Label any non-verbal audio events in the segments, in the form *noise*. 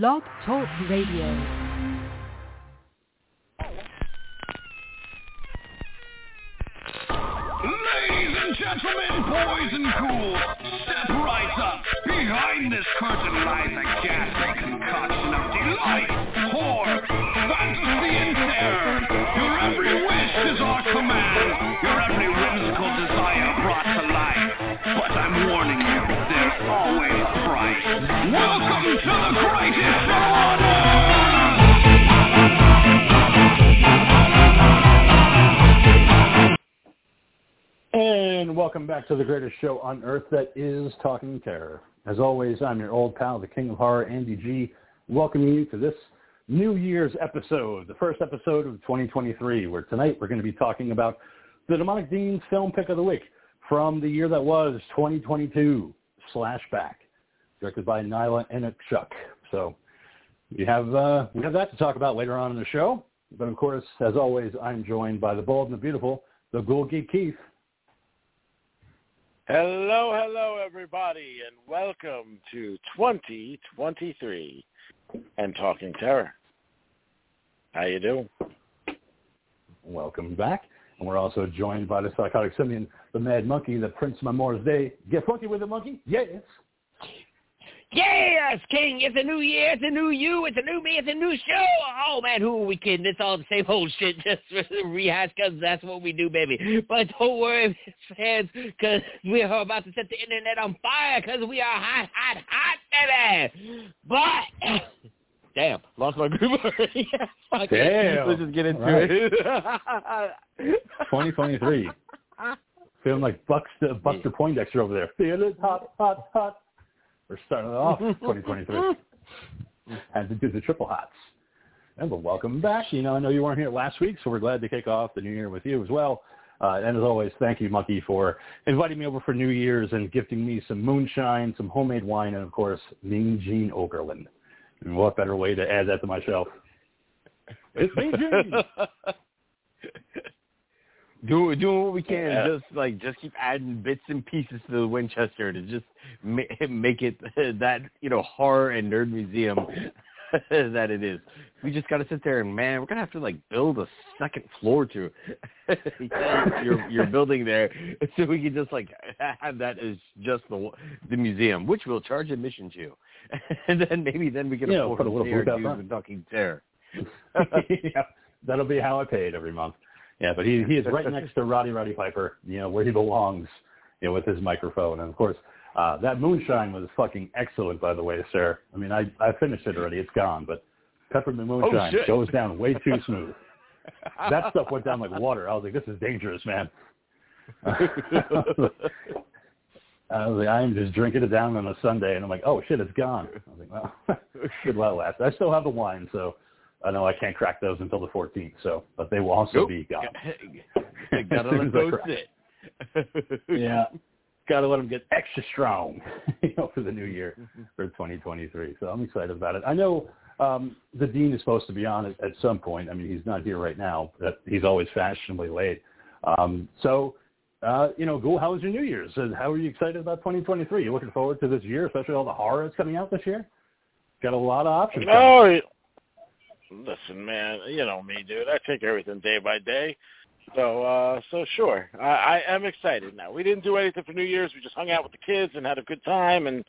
Blog Talk Radio. Ladies and gentlemen, boys and ghouls, step right up. Behind this curtain lies a ghastly concoction of delight, horror, fantasy, and terror. Your every wish is our command. Your every whimsical desire brought to life. But I'm warning you, there's always. Welcome to the greatest! And welcome back to the greatest show on earth that is Talking Terror. As always, I'm your old pal, the King of Horror, Andy G, welcoming you to this New Year's episode, the first episode of 2023, where tonight we're going to be talking about the Demonic Dean's film pick of the week from the year that was 2022, Slash/Back, directed by Nyla Innuksuk. So we have, uh, we have that to talk about later on in the show. But of course, as always, I'm joined by the bold and the beautiful, the Ghoul Geek Keith. Hello, hello, everybody, and welcome to 2023 and Talking Terror. How you doing? Welcome back. And we're also joined by the psychotic simian, the mad monkey, the Prince Memoir's Day. Get funky with the monkey? Yes. Yes, King, it's a new year, it's a new you, it's a new me, it's a new show. Oh, man, who are we kidding? It's all the same old shit, *laughs* just rehash because that's what we do, baby. But don't worry, *laughs* fans, because we are about to set the internet on fire because we are hot, hot, hot, baby. But, *coughs* damn, lost my groove already. Fuck it. Damn. Let's just get into All right. it. *laughs* 2023. Feeling like Buster, uh, Buster Poindexter over there. Feel it hot, hot, hot. We're starting it off *laughs* 2023. Had to do the triple hots. And well, welcome back. You know, I know you weren't here last week, so we're glad to kick off the new year with you as well. Uh, and as always, thank you, Monkey, for inviting me over for New Year's and gifting me some moonshine, some homemade wine, and of course, Mean Gene Okerlund. And what better way to add that to my shelf? It's Mean Gene. *laughs* Do doing what we can, Yeah. just like just keep adding bits and pieces to the Winchester to just ma- *laughs* make it *laughs* that you know horror and nerd museum *laughs* that it is. We just got to sit there and man, we're gonna have to like build a second floor to your your building there, so we can just like have that as just the the museum, which we'll charge admission to, and then maybe then we can You know, afford put a to little see our booth out dues front. and talking terror. yeah, that'll be how I pay it every month. Yeah, but he he is right *laughs* next to Roddy Roddy Piper, you know, where he belongs, you know, with his microphone. And of course, uh, that moonshine was fucking excellent, by the way, sir. I mean, I I finished it already. It's gone, but peppermint moonshine shit. goes down way too smooth. *laughs* that stuff went down like water. I was like, this is dangerous, man. *laughs* I was like, I'm just drinking it down on a Sunday, and I'm like, oh shit, it's gone. I was like, well, good while it lasts. I still have the wine, so I know I can't crack those until the 14th. So, but they will also Nope. be gone. *laughs* Gotta *laughs* As let those crack. sit. *laughs* Yeah, got to let them get extra strong, you know, for the new year for 2023. So I'm excited about it. I know um, the dean is supposed to be on it at some point. I mean, he's not here right now, but he's always fashionably late. Um, so. Uh, you know, Ghoul, how was your New Year's? And how are you excited about 2023? You looking forward to this year, especially all the horror that's coming out this year? Got a lot of options. coming. No, listen, man, you know me, dude. I take everything day by day. So, uh, so sure, I, I am excited now. We didn't do anything for New Year's. We just hung out with the kids and had a good time and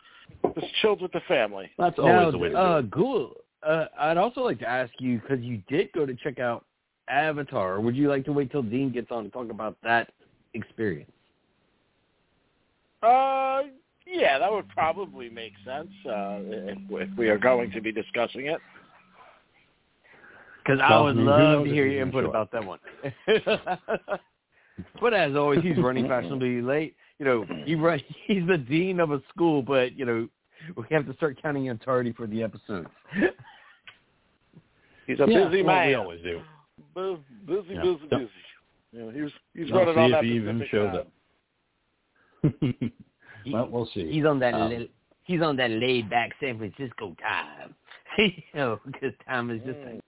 just chilled with the family. That's always now, the way to uh, do it. Ghoul, uh, I'd also like to ask you because you did go to check out Avatar. Would you like to wait till Dean gets on to talk about that experience? Uh, yeah, that would probably make sense uh, if, if we are going to be discussing it. Because I would who love to hear your input about that one. *laughs* but as always, he's running fashionably late. You know, he run, *laughs* he's the dean of a school, but you know, we have to start counting him tardy for the episodes. He's a Yeah, busy well, we always do. Bu- busy, Yeah. busy, Don't- busy. You he's he's We'll running see on if that he even Pacific shows up. *laughs* well, we'll see. He's on that Um, little, he's on that laid back San Francisco time. you know, because time is just a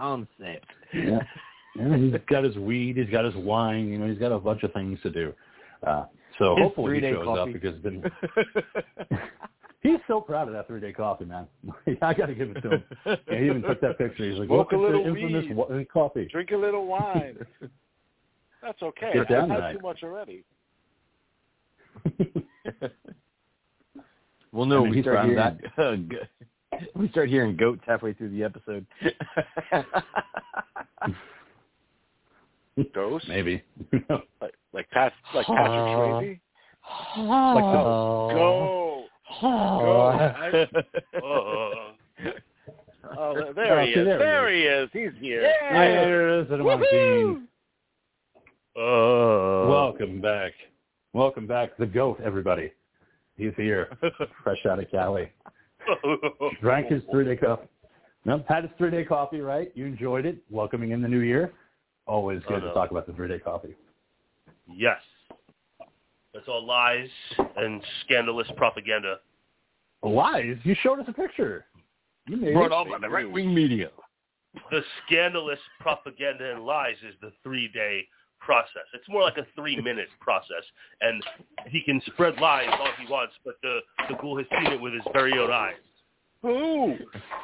concept. Yeah. *laughs* Yeah, he's got his weed, he's got his wine, you know, he's got a bunch of things to do. Uh, so His hopefully he shows coffee. up because it's been *laughs* *laughs* He's so proud of that three day coffee, man. I got to give it to him. Yeah, he even took that picture. He's like, Smoke a little infamous weed. wa- coffee." Drink a little wine. That's okay. Get down I've had too much already. Well, no, I mean, we he's start proud of hearing go- we start hearing goats halfway through the episode. *laughs* Ghost? Maybe. *laughs* Like like Pat like Patrick Swayze? Like oh, Go. Go. I- oh. Oh, there Oh, he is. there he is. He's here. Yeah, there it is. Edamon King. Oh. Welcome back. Welcome back, the goat, everybody. He's here, *laughs* fresh out of Cali. *laughs* Drank his three-day coffee. No, had his three-day coffee, right? You enjoyed it. Welcoming in the new year. Always good Oh, no. to talk about the three-day coffee. yes. That's all lies and scandalous propaganda. Lies? You showed us a picture. You made Brought it. on by the right wing media. The scandalous propaganda and lies is the three-day process. It's more like a three-minute process, and he can spread lies all he wants, but the the ghoul has seen it with his very own eyes. Who?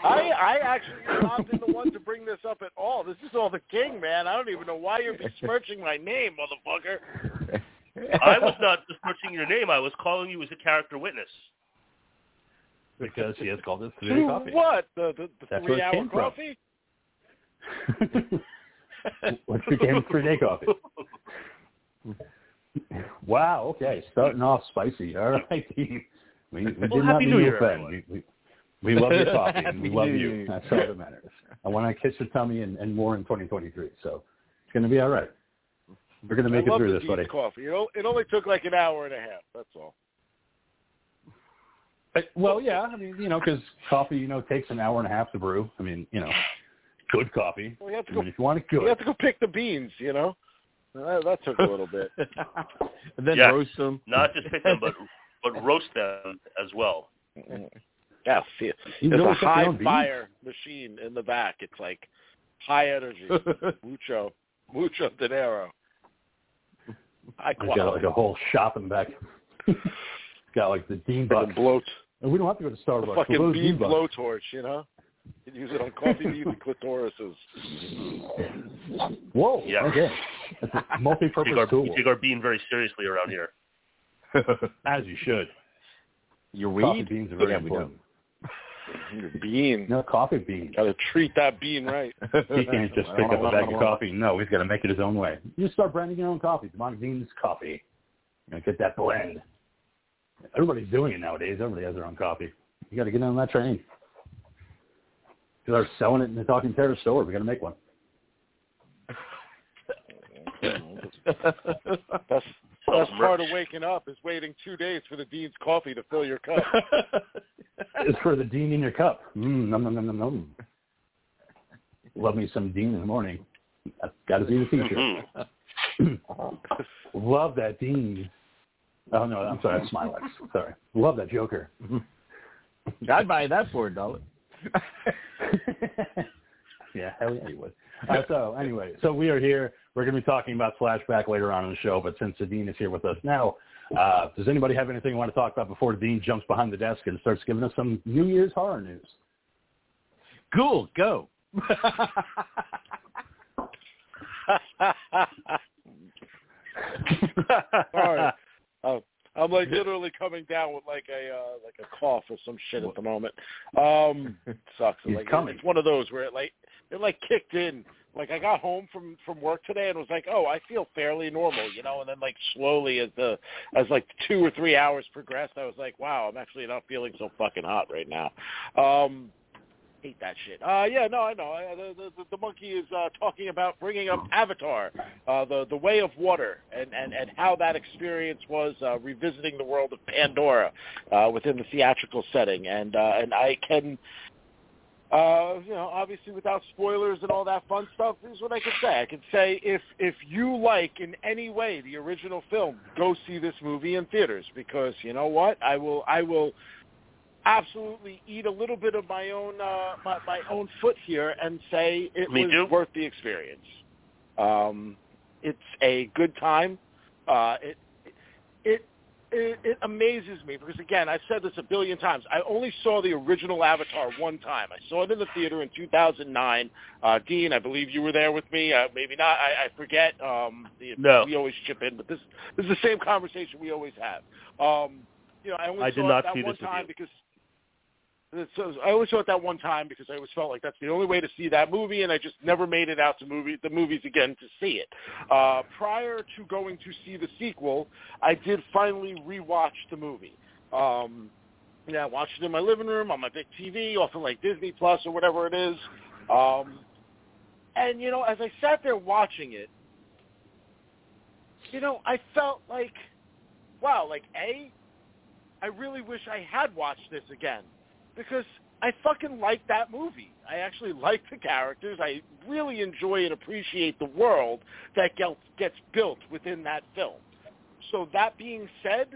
I I actually have not been the one to bring this up at all. This is all the king, man. I don't even know why you're besmirching my name, motherfucker. I was not besmirching your name. I was calling you as a character witness. because he has called it three-day coffee. what? The the, the That's where it three hour came *laughs* from. coffee? Which became three-day coffee. Wow. Okay. Starting off spicy. All right. *laughs* We, we did not mean to offend. We, we, we love your *laughs* coffee. and we love you. Year. That's all that matters. I want to kiss your tummy and, and more in 2023. So it's going to be all right. We're going to make I it through this, buddy. Coffee. It, o- it only took like an hour and a half. That's all. But- Well, yeah. I mean, you know, because coffee, you know, takes an hour and a half to brew. I mean, you know, good coffee. Well, you have to I go. mean, if you want it You good. have to go pick the beans. You know, that, that took a little bit. *laughs* and then Yes. roast them. Not just pick them, but *laughs* but roast them as well. Yeah, see, You there's a cook high own beans? fire machine in the back. It's like high energy, *laughs* mucho, mucho dinero. High I've got like a whole shop in back. got like the Dean Fucking Bucks. bloat, And we don't have to go to Starbucks. the fucking bean blowtorch. You know, you can use it on coffee beans and clitorises. Whoa. Yeah. Okay. It's a *laughs* multi-purpose our, tool. we take our bean very seriously around here. *laughs* As you should. Your Coffee beans are very yeah, we important. *laughs* Your bean. No, coffee beans. Got to treat that bean right. He can't just pick up a bag of coffee. No, he's got to make it his own way. You start branding your own coffee. Demonic Beans Coffee. You know, get that blend. Everybody's doing it nowadays. Everybody has their own coffee. You got to get on that train. They're selling it in the Talking Terror store. We got to make one. That's Sells best part of waking up is waiting two days for the dean's coffee to fill your cup. *laughs* It's for the Dean in your cup. Mm, nom, nom, nom, nom, nom. Love me some Dean in the morning. That's got to be the feature. Mhm. *laughs* Love that Dean. Oh no, I'm sorry, that's Smylex. Sorry. Love that Joker. *laughs* I'd buy that for a dollar. *laughs* yeah, hell yeah, you would. Uh, so anyway, so we are here. We're going to be talking about Slash/Back later on in the show, but since Dean is here with us now, uh, does anybody have anything you want to talk about before Dean jumps behind the desk and starts giving us some New Year's horror news? Cool, go. *laughs* *laughs* Right. I'm like literally coming down with like a uh, like a cough or some shit at the moment. Um, it *laughs* sucks. He's like coming. it's one of those where it like it like kicked in. Like I got home from from work today and was like, oh, I feel fairly normal, you know. And then like slowly as the as like two or three hours progressed, I was like, wow, I'm actually not feeling so fucking hot right now. Um, hate that shit. Uh, yeah, no, I know. Uh, the, the the monkey is uh, talking about bringing up Avatar, uh, the the Way of Water, and and and how that experience was uh, revisiting the world of Pandora uh, within the theatrical setting, and uh, and I can. Uh, you know, obviously without spoilers and all that fun stuff, is what I can say. I can say if if you like in any way the original film, go see this movie in theaters because you know what? I will I will absolutely eat a little bit of my own uh, my, my own foot here and say it Me was too. worth the experience. Um, it's a good time. Uh, it it it, it amazes me because again, I've said this a billion times. I only saw the original Avatar one time. I saw it in the theater in 2009. Uh, Dean, I believe you were there with me. Uh, maybe not. I, I forget. Um, the, No. we always chip in, but this this is the same conversation we always have. Um, you know, I only I saw did it not that see one this time because. So I only saw it that one time because I always felt like that's the only way to see that movie, and I just never made it out to movie the movies again to see it. Uh, prior to going to see the sequel, I did finally rewatch the movie. Um, yeah, I watched it in my living room on my big TV, off of like Disney Plus or whatever it is. Um, and you know, as I sat there watching it, you know, I felt like, wow, like a, I really wish I had watched this again because I fucking like that movie. I actually *laughs* like the characters. I really enjoy and appreciate the world that gets built within that film. So that being said,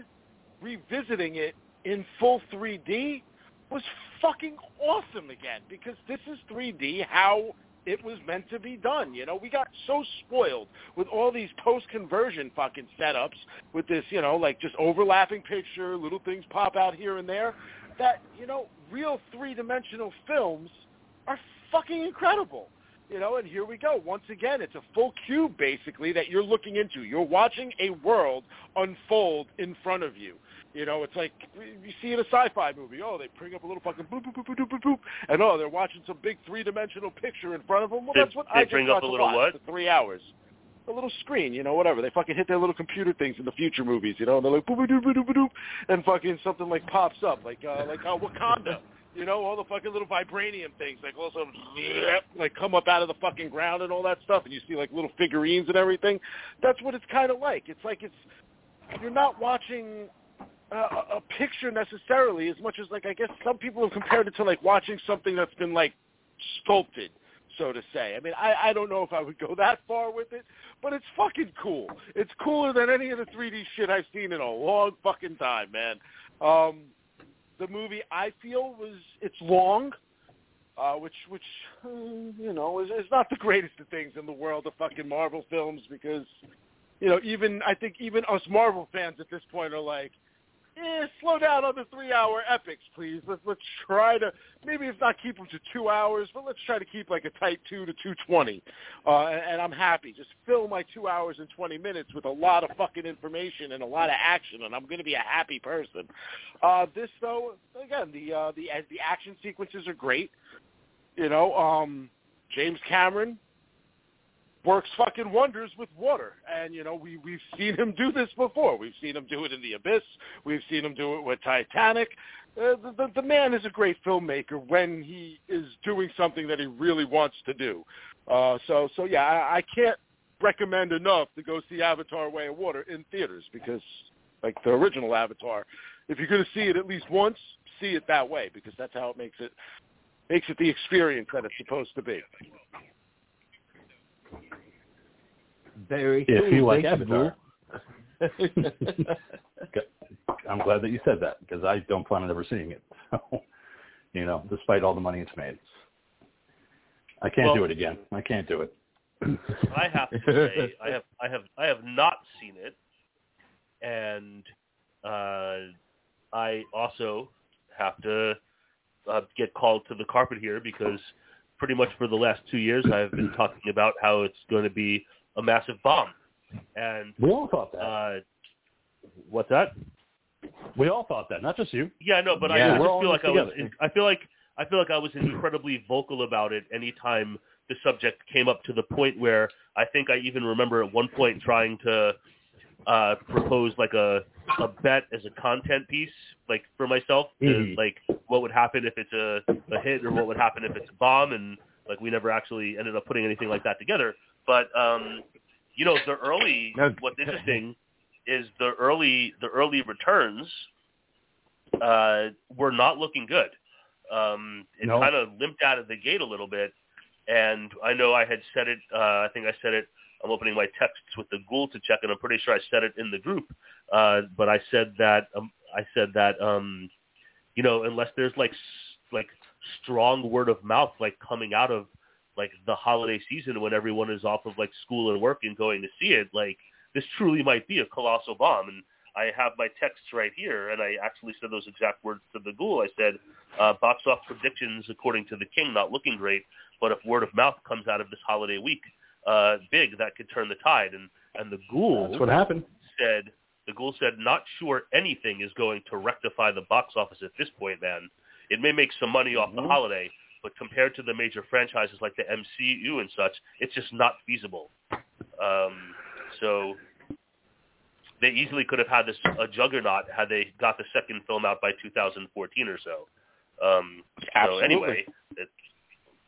revisiting it in full 3D was fucking awesome again because this is 3D how it was meant to be done. You know, we got so spoiled with all these post-conversion fucking setups with this, you know, like just overlapping picture, little things pop out here and there, that, you know, real three-dimensional films are fucking incredible. You know, and here we go. Once again, it's a full cube basically that you're looking into. You're watching a world unfold in front of you. You know, it's like you see in a sci-fi movie. Oh, they bring up a little fucking boop boop boop boop boop boop, boop and oh, they're watching some big three-dimensional picture in front of them. Well, They- that's what they I just bring up a little watch what? for three hours. A little screen, you know, whatever. They fucking hit their little computer things in the future movies, you know, and they're like boop doop boop doop, and fucking something like pops up, like uh, like uh, Wakanda. You know, all the fucking little vibranium things, like all of a sudden, like come up out of the fucking ground and all that stuff, and you see like little figurines and everything. That's what it's kind of like. It's like it's you're not watching a a picture necessarily as much as like I guess some people have compared it to like watching something that's been like sculpted, so to say. I mean, I I don't know if I would go that far with it, but it's fucking cool. It's cooler than any of the 3D shit I've seen in a long fucking time, man. Um, the movie I feel was it's long, uh, which which uh, you know is, is not the greatest of things in the world of fucking Marvel films because you know even I think even us Marvel fans at this point are like, eh, slow down on the three-hour epics, please. Let's let's try to maybe if not keep them to two hours, but let's try to keep like a tight two to two twenty. Uh, and, and I'm happy. Just fill my two hours and twenty minutes with a lot of fucking information and a lot of action, and I'm going to be a happy person. Uh, this though, again, the uh, the the action sequences are great. You know, um, James Cameron works fucking wonders with water, and you know we we've seen him do this before. We've seen him do it in The Abyss. We've seen him do it with Titanic. Uh, the, the, the man is a great filmmaker when he is doing something that he really wants to do. Uh, so so yeah, I, I can't recommend enough to go see Avatar: Way of Water in theaters because like the original Avatar, if you're going to see it at least once, see it that way because that's how it makes it makes it the experience that it's supposed to be. Very If cool. you like Thank Avatar. *laughs* I'm glad that you said that because I don't plan on ever seeing it. *laughs* So, you know, despite all the money it's made, I can't Well- do it again. I can't do it. *laughs* I have to say I have I have I have not seen it, and uh, I also have to uh, get called to the carpet here because pretty much for the last two years I've been talking about how it's going to be a massive bomb, and We all thought that. uh, what's that? we all thought that, not just you. Yeah, no, but Yeah. I We're just feel like I was. together. I feel like I feel like I was incredibly vocal about it anytime the subject came up to the point where I think I even remember at one point trying to uh propose like a a bet as a content piece, like for myself, to, Mhm. like what would happen if it's a, a hit or what would happen if it's a bomb, and like we never actually ended up putting anything like that together. But um, you know, the early what's interesting is the early the early returns uh, were not looking good. Um, it No. kind of limped out of the gate a little bit, and I know I had said it. Uh, I think I said it. I'm opening my texts with the ghoul to check, and I'm pretty sure I said it in the group. Uh, but I said that um, I said that um, you know, unless there's like like strong word of mouth like coming out of like the holiday season when everyone is off of like school and work and going to see it, like this truly might be a colossal bomb. And I have my texts right here, and I actually said those exact words to the ghoul. I said, uh, box office predictions according to the king not looking great, but if word of mouth comes out of this holiday week uh, big, that could turn the tide. And and the ghoul That's what happened. said the ghoul said not sure anything is going to rectify the box office at this point, man. It may make some money off the Mhm. holiday, but compared to the major franchises like the MCU and such, it's just not feasible. Um, so they easily could have had this a juggernaut had they got the second film out by 2014 or so. Um, so anyway, it's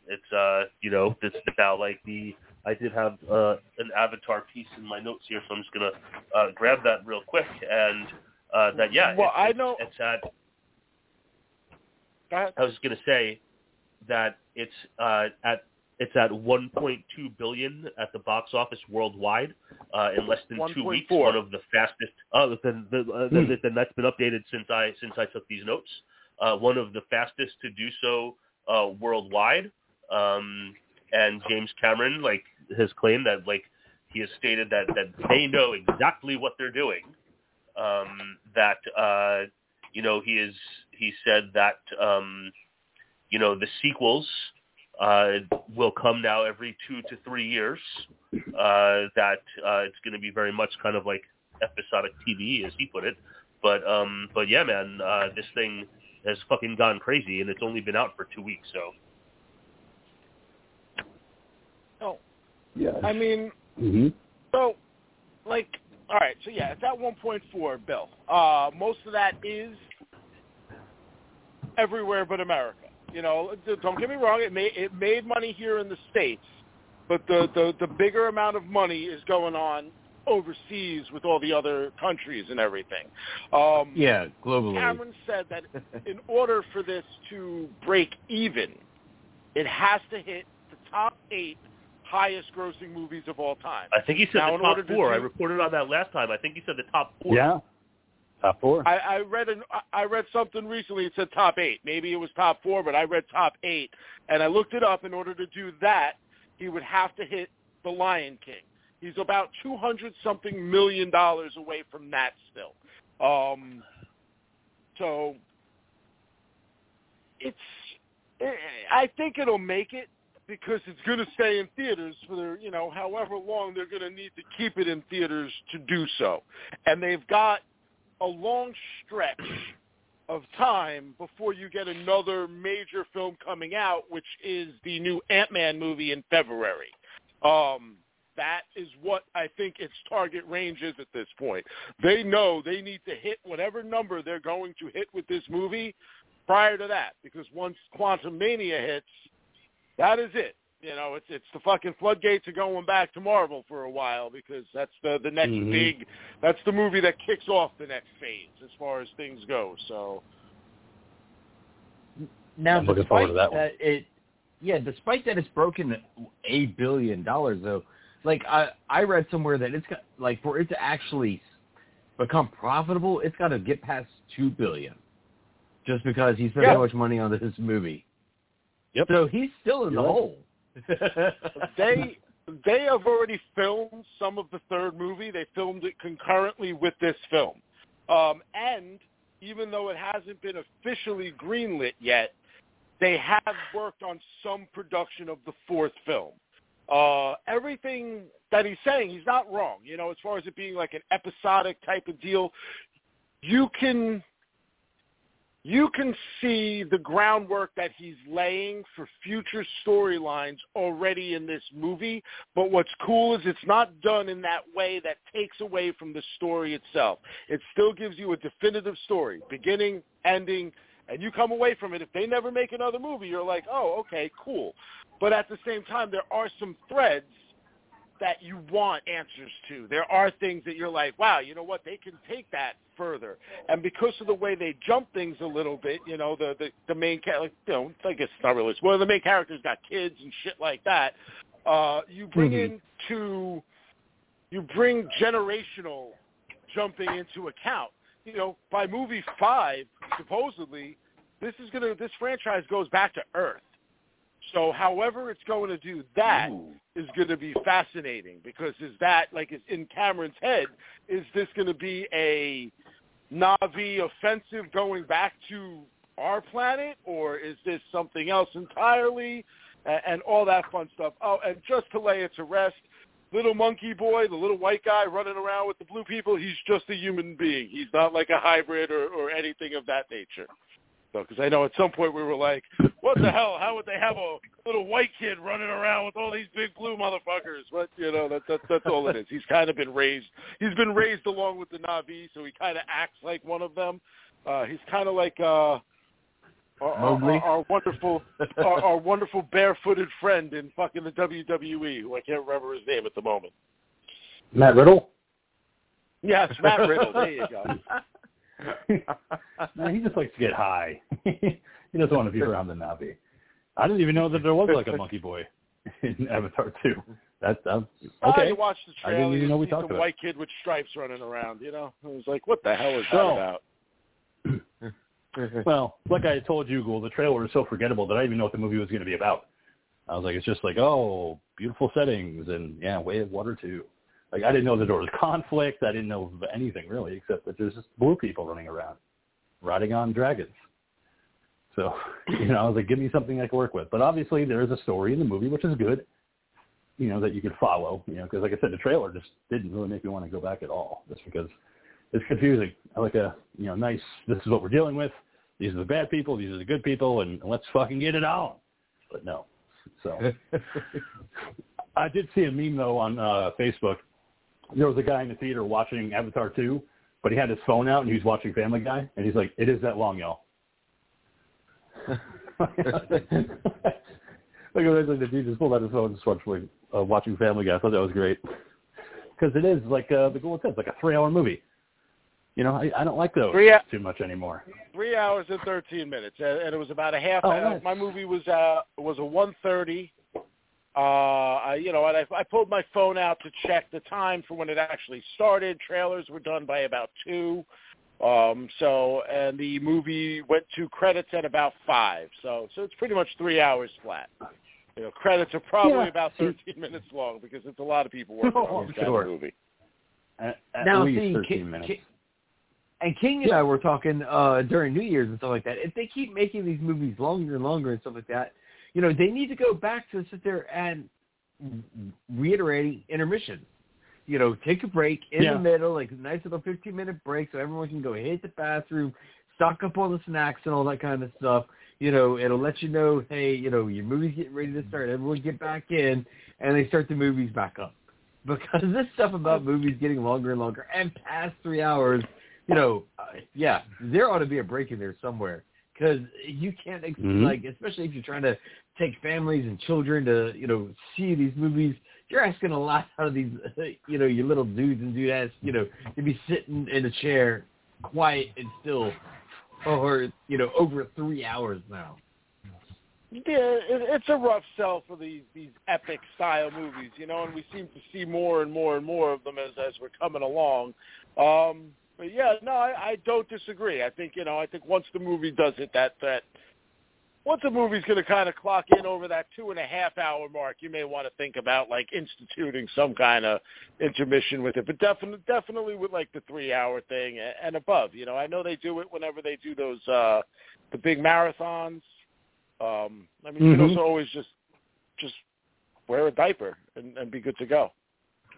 it's uh you know it's now like the I did have uh, an Avatar piece in my notes here, so I'm just gonna uh, grab that real quick and uh, that yeah. Well, it's, I know- it's at I was going to say that it's uh, at it's at 1.2 billion at the box office worldwide uh, in less than two weeks. One of the fastest. Oh, then, the, uh, Hmm. then, then that's been updated since I since I took these notes. Uh, one of the fastest to do so uh, worldwide. Um, and James Cameron like has claimed that like he has stated that that they know exactly what they're doing. Um, that uh, you know he is he said that um, you know the sequels uh, will come now every two to three years. Uh, that uh, it's going to be very much kind of like episodic TV, as he put it. But um, but yeah, man, uh, this thing has fucking gone crazy, and it's only been out for two weeks. So Yeah. I mean, hmm so like, all right, so yeah, it's at 1.4 bill. Uh, most of that is everywhere but America. You know, don't get me wrong; it made it made money here in the states, but the the the bigger amount of money is going on overseas with all the other countries and everything. Um, Yeah, globally. Cameron said that *laughs* in order for this to break even, it has to hit the top eight highest grossing movies of all time. I think he said Now, the top order to four. I reported on that last time. I think he said the top four. Yeah. Top four. I, I read an I read something recently. It said top eight. Maybe it was top four, but I read top eight, and I looked it up. In order to do that, he would have to hit The Lion King. He's about two hundred something million dollars away from that still. Um, so it's I think it'll make it because it's going to stay in theaters for the, you know however long they're going to need to keep it in theaters to do so, and they've got a long stretch of time before you get another major film coming out, which is the new Ant-Man movie in February. Um, that is what I think its target range is at this point. They know they need to hit whatever number they're going to hit with this movie prior to that, because once Quantumania hits, that is it. You know, it's it's the fucking floodgates are going back to Marvel for a while because that's the the next Mhm. big that's the movie that kicks off the next phase as far as things go. So Now, I'm looking despite forward to that one. it, yeah, despite that it's broken a billion dollars though. Like I, I read somewhere that it's got like for it to actually become profitable, it's got to get past two billion, just because he spent Yeah. so much money on this movie. Yep. So he's still in the right. hole. *laughs* they they have already filmed some of the third movie. They filmed it concurrently with this film, um, and even though it hasn't been officially greenlit yet, they have worked on some production of the fourth film. Uh, everything that he's saying, he's not wrong. You know, as far as it being like an episodic type of deal, you can you can see the groundwork that he's laying for future storylines already in this movie. But what's cool is it's not done in that way that takes away from the story itself. It still gives you a definitive story, beginning, ending, and you come away from it. If they never make another movie, you're like, oh, okay, cool. But at the same time, there are some threads that you want answers to. There are things that you're like, wow, you know what? They can take that further. And because of the way they jump things a little bit, you know, the the, the main character, you know, I guess it's not really. Well, the main character's got kids and shit like that. Uh, you bring Mhm. into you bring generational jumping into account. You know, by movie five, supposedly, this is gonna this franchise goes back to Earth. So, however it's going to do that is Ooh. going to be fascinating because is that like is in Cameron's head? Is this going to be a Na'vi offensive going back to our planet, or is this something else entirely? And, and all that fun stuff. Oh, and just to lay it to rest, little monkey boy, the little white guy running around with the blue people, he's just a human being. He's not like a hybrid or, or anything of that nature. So, because I know at some point we were like, what the hell? How would they have a little white kid running around with all these big blue motherfuckers? But you know, that, that that's all it is. He's kind of been raised. He's been raised along with the Na'vi, so he kind of acts like one of them. Uh, he's kind of like uh, our, our, our, our wonderful, our, our wonderful barefooted friend in fucking the WWE, who I can't remember his name at the moment. Matt Riddle. Yes, Matt Riddle. There you go. *laughs* no, *laughs* he just likes to get high. *laughs* he doesn't want to be around the Na'vi. I didn't even know that there was like a monkey boy *laughs* in Avatar 2. That's, that's Oh, okay. you watch the I trailer, didn't even know we talked about white kid with stripes running around. You know, I was like, what the hell is that about? Well, like I told you, Google, the trailer was so forgettable that I didn't even know what the movie was going to be about. I was like, it's just like, oh, beautiful settings and yeah, way of water too. Like I didn't know that there was *laughs* conflict. I didn't know of anything really, except that there's just blue people running around, riding on dragons. So, *laughs* you know, I was like, give me something I can work with. But obviously, there is a story in the movie, which is good. You know, that you could follow. You know, because like I said, the trailer just didn't really make me want to go back at all, just because it's confusing. I like a you know nice. This is what we're dealing with. These are the bad people. These are the good people, and let's fucking get it on. But no. So *laughs* I did see a meme though on uh, Facebook. There was a guy in the theater watching Avatar 2, but he had his phone out and he was watching Family Guy, and he's like, "It is that long, y'all." *laughs* Like I was like, the dude just pulled out his phone and just watching, uh, watching Family Guy. I thought that was great because it is like uh, the goal says, like a three-hour movie. You know, I, I don't like those Three too much anymore. Three hours and thirteen minutes, and, and it was about a half. Oh, hour. nice. My movie was uh was a one thirty. Uh, I, you know, and I, I pulled my phone out to check the time for when it actually started. Trailers were done by about two. Um, so, and the movie went to credits at about five. So, so it's pretty much three hours flat. You know, credits are probably Yeah. about 13 minutes long because it's a lot of people working Oh, on this sure. of movie. At, at now, least see, 13 King, minutes. King, and King and I were talking uh during New Year's and stuff like that. If they keep making these movies longer and longer and stuff like that, you know, they need to go back to sit there and reiterating intermission. You know, take a break in Yeah. the middle, like a nice little fifteen minute break, so everyone can go hit the bathroom, stock up on the snacks and all that kind of stuff. You know, it'll let you know, hey, you know, your movie's getting ready to start. Everyone get back in, and they start the movies back up. *laughs* Because this stuff about movies getting longer and longer and past three hours, you know, uh, yeah, there ought to be a break in there somewhere. Because you can't, ex- Mhm. like, especially if you're trying to take families and children to, you know, see these movies, you're asking a lot out of these, *laughs* you know, your little dudes and dudettes, you know, to be sitting in a chair, quiet and still, for, you know, over three hours now. Yeah, it, it's a rough sell for these these epic style movies, you know, and we seem to see more and more and more of them as as we're coming along. Um, but yeah, no, I, I don't disagree. I think you know, I think once the movie does it, that that once a movie's going to kind of clock in over that two and a half hour mark, you may want to think about like instituting some kind of intermission with it. But definitely, definitely with like the three hour thing and above. You know, I know they do it whenever they do those uh the big marathons. Um, I mean, you can Mhm. also always just just wear a diaper and, and be good to go. *laughs*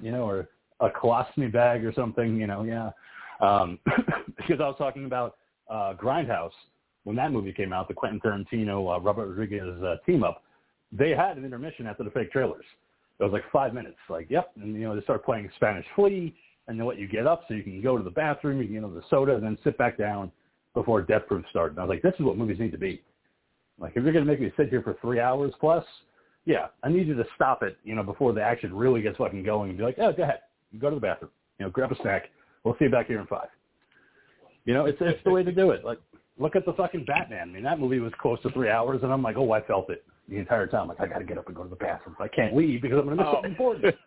you know, or a colostomy bag or something, you know, yeah. Um, *laughs* because I was talking about uh, Grindhouse when that movie came out, the Quentin Tarantino, uh, Robert Rodriguez uh, team up. They had an intermission after the fake trailers. It was like five minutes. Like, yep, and you know they start playing Spanish Flea, and they let you get up so you can go to the bathroom, you can get another soda, and then sit back down before Death Proof started. And I was like, this is what movies need to be. Like, if you're gonna make me sit here for three hours plus, yeah, I need you to stop it, you know, before the action really gets fucking going and be like, oh, go ahead, go to the bathroom, you know, grab a snack. We'll see you back here in five. You know, it's it's the way to do it. Like, look at the fucking Batman. I mean, that movie was close to three hours, and I'm like, oh, I felt it the entire time. Like, I got to get up and go to the bathroom. I can't leave because I'm going to miss Oh. something important. *laughs*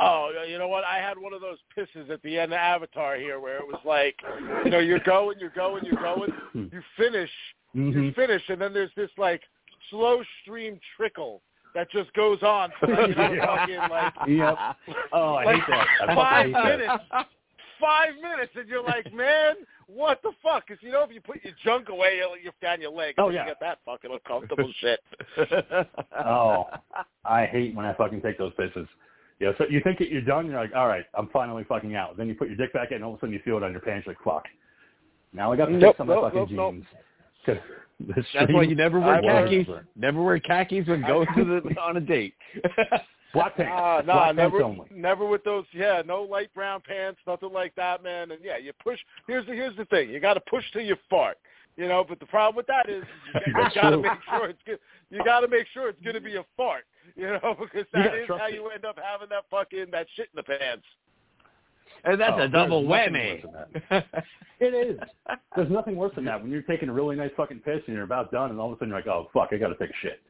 Oh, you know what? I had one of those pisses at the end of Avatar here, where it was like, you know, you're going, you're going, you're going, you finish, Mhm. you finish, and then there's this like slow stream trickle that just goes on for *laughs* like, you know, Yeah. fucking like Yep. Oh, I like hate that. I five hate that. Minutes, five minutes, and you're like, man, what the fuck? Because you know, if you put your junk away, you'll- you're down your leg. Oh, yeah. you get that fucking uncomfortable *laughs* shit. Oh, *laughs* I hate when I fucking take those pisses. Yeah, so you think that you're done, you're like, all right, I'm finally fucking out. Then you put your dick back in, and all of a sudden you feel it on your pants, you're like, fuck. Now I got to Nope, fix on my nope, fucking nope, nope. jeans. 'Cause *laughs* That's why you never wear I wear- khakis. Never wear khakis when going to the on a date. Black pants. Ah, no, Black pants never, only. never with those. Yeah, no light brown pants, nothing like that, man. And yeah, you push. Here's the here's the thing: you got to push till you fart. You know, but the problem with that is *laughs* you That's got to make sure it's good. You got to make sure it's going to be a fart. You know, *laughs* because You that gotta is trust how it. you end up having that fucking that shit in the pants. and that's Oh, a double there's nothing whammy. worse It is. There's nothing worse than that when you're taking a really nice fucking piss and you're about done, and all of a sudden you're like, oh fuck, I got to take a shit.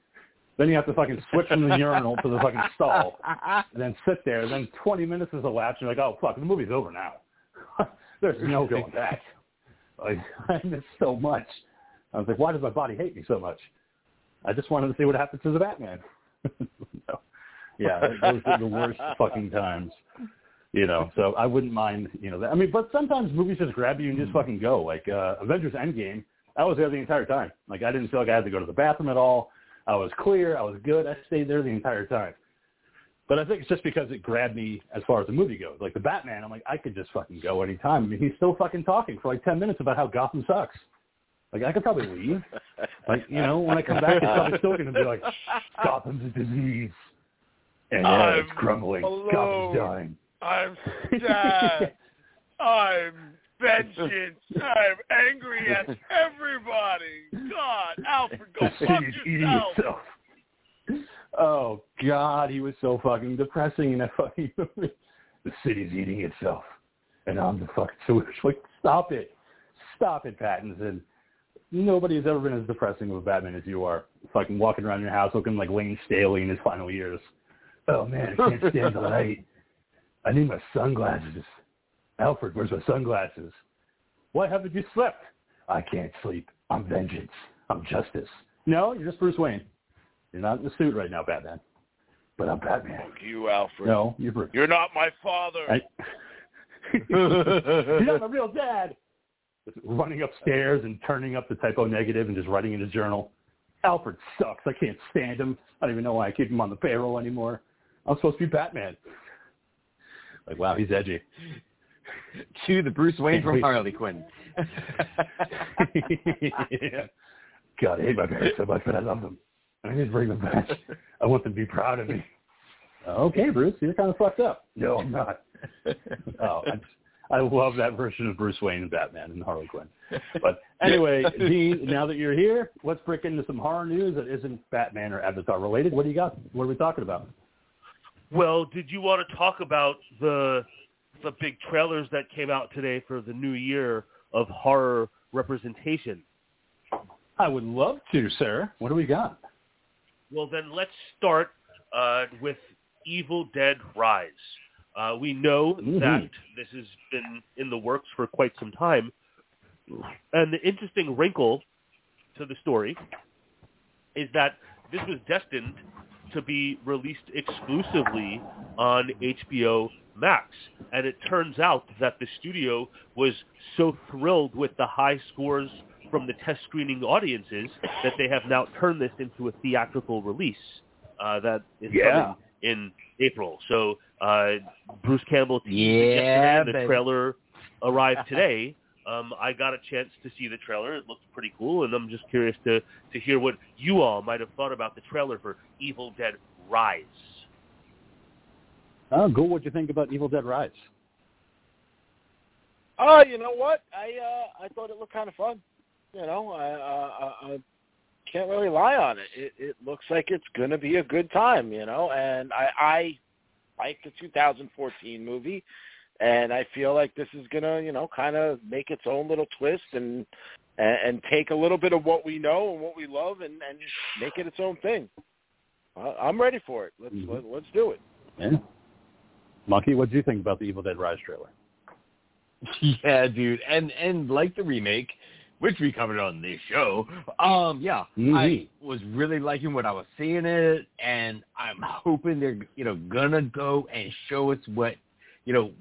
Then you have to fucking switch from the urinal to the fucking stall, and *laughs* then sit there. Then 20 minutes has elapsed, and you're like, oh fuck, the movie's over now. *laughs* There's no going *laughs* back. Like, I missed so much. I was like, why does my body hate me so much? I just wanted to see what happens to the Batman. no. Yeah, those are the worst fucking times. You know, so I wouldn't mind, you know, that. I mean, but sometimes movies just grab you and just fucking go. Like uh, Avengers Endgame, I was there the entire time. Like I didn't feel like I had to go to the bathroom at all. I was clear. I was good. I stayed there the entire time. But I think it's just because it grabbed me as far as the movie goes. Like the Batman, I'm like, I could just fucking go anytime. I mean, he's still fucking talking for like 10 minutes about how Gotham sucks. Like I could probably leave. Like, you know, when I come back, it's probably still going to be like, Gotham's a disease. And uh, it's crumbling. alone. Gotham's dying. I'm *laughs* sad. I'm vengeance. *laughs* I'm angry at everybody. God, Alfred, go *laughs* fuck city's eating yourself. Oh God, he was so fucking depressing in that fucking movie. The city's eating itself, and I'm the fucking solution. Like, stop it, stop it, Pattinson. Nobody has ever been as depressing of a Batman as you are. Fucking walking around your house looking like Layne Staley in his final years. Oh man, I can't stand the *laughs* light. I need my sunglasses. Alfred, where's my sunglasses? Why haven't you slept? I can't sleep. I'm vengeance. I'm justice. No, you're just Bruce Wayne. You're not in the suit right now, Batman. But I'm Batman. Fuck you, Alfred. No, you're Bruce. You're not my father. I, you're not my real dad. Running upstairs and turning up the Type O Negative and just writing in his journal. Alfred sucks. I can't stand him. I don't even know why I keep him on the payroll anymore. I'm supposed to be Batman. Like, wow, he's edgy. *laughs* to the Bruce Wayne from. Harley Quinn. yeah. *laughs* God, I hate my parents so much, but I love them. I need to bring them back. I want them to be proud of me. Okay, Bruce, you're kind of fucked up. No, I'm not. *laughs* Oh, I, just, I love that version of Bruce Wayne and Batman and Harley Quinn. But anyway, Dean, now that you're here, let's break into some horror news that isn't Batman or Avatar related. What do you got? What are we talking about? Well, did you want to talk about the the big trailers that came out today for the new year of horror representation? I would love to, sir. What do we got? Well, then let's start uh, with Evil Dead Rise. Uh, we know Mhm. that this has been in the works for quite some time, and the interesting wrinkle to the story is that this was destined to be released exclusively on HBO Max. And it turns out that the studio was so thrilled with the high scores from the test screening audiences that they have now turned this into a theatrical release uh, that is Yeah. coming in April. So uh, Bruce Campbell teased Yeah, the trailer arrived today. Um, I got a chance to see the trailer. It looks pretty cool, and I'm just curious to, to hear what you all might have thought about the trailer for Evil Dead Rise. Oh, cool. What'd you think about Evil Dead Rise? Oh, you know what? I uh, I thought it looked kind of fun. You know, I, uh, I, I can't really lie on it. It, it looks like it's going to be a good time. You know, and I, I like the 2014 movie, and I feel like this is going to, you know, kind of make its own little twist and, and and take a little bit of what we know and what we love and and make it its own thing. I- I'm ready for it. Let's Mhm. let, let's do it. Yeah. Monkey, what do you think about the Evil Dead Rise trailer? *laughs* Yeah, dude, and and like the remake, which we covered on this show. Um, yeah, Mhm. I was really liking what I was seeing it, and I'm hoping they're you know gonna go and show us what you know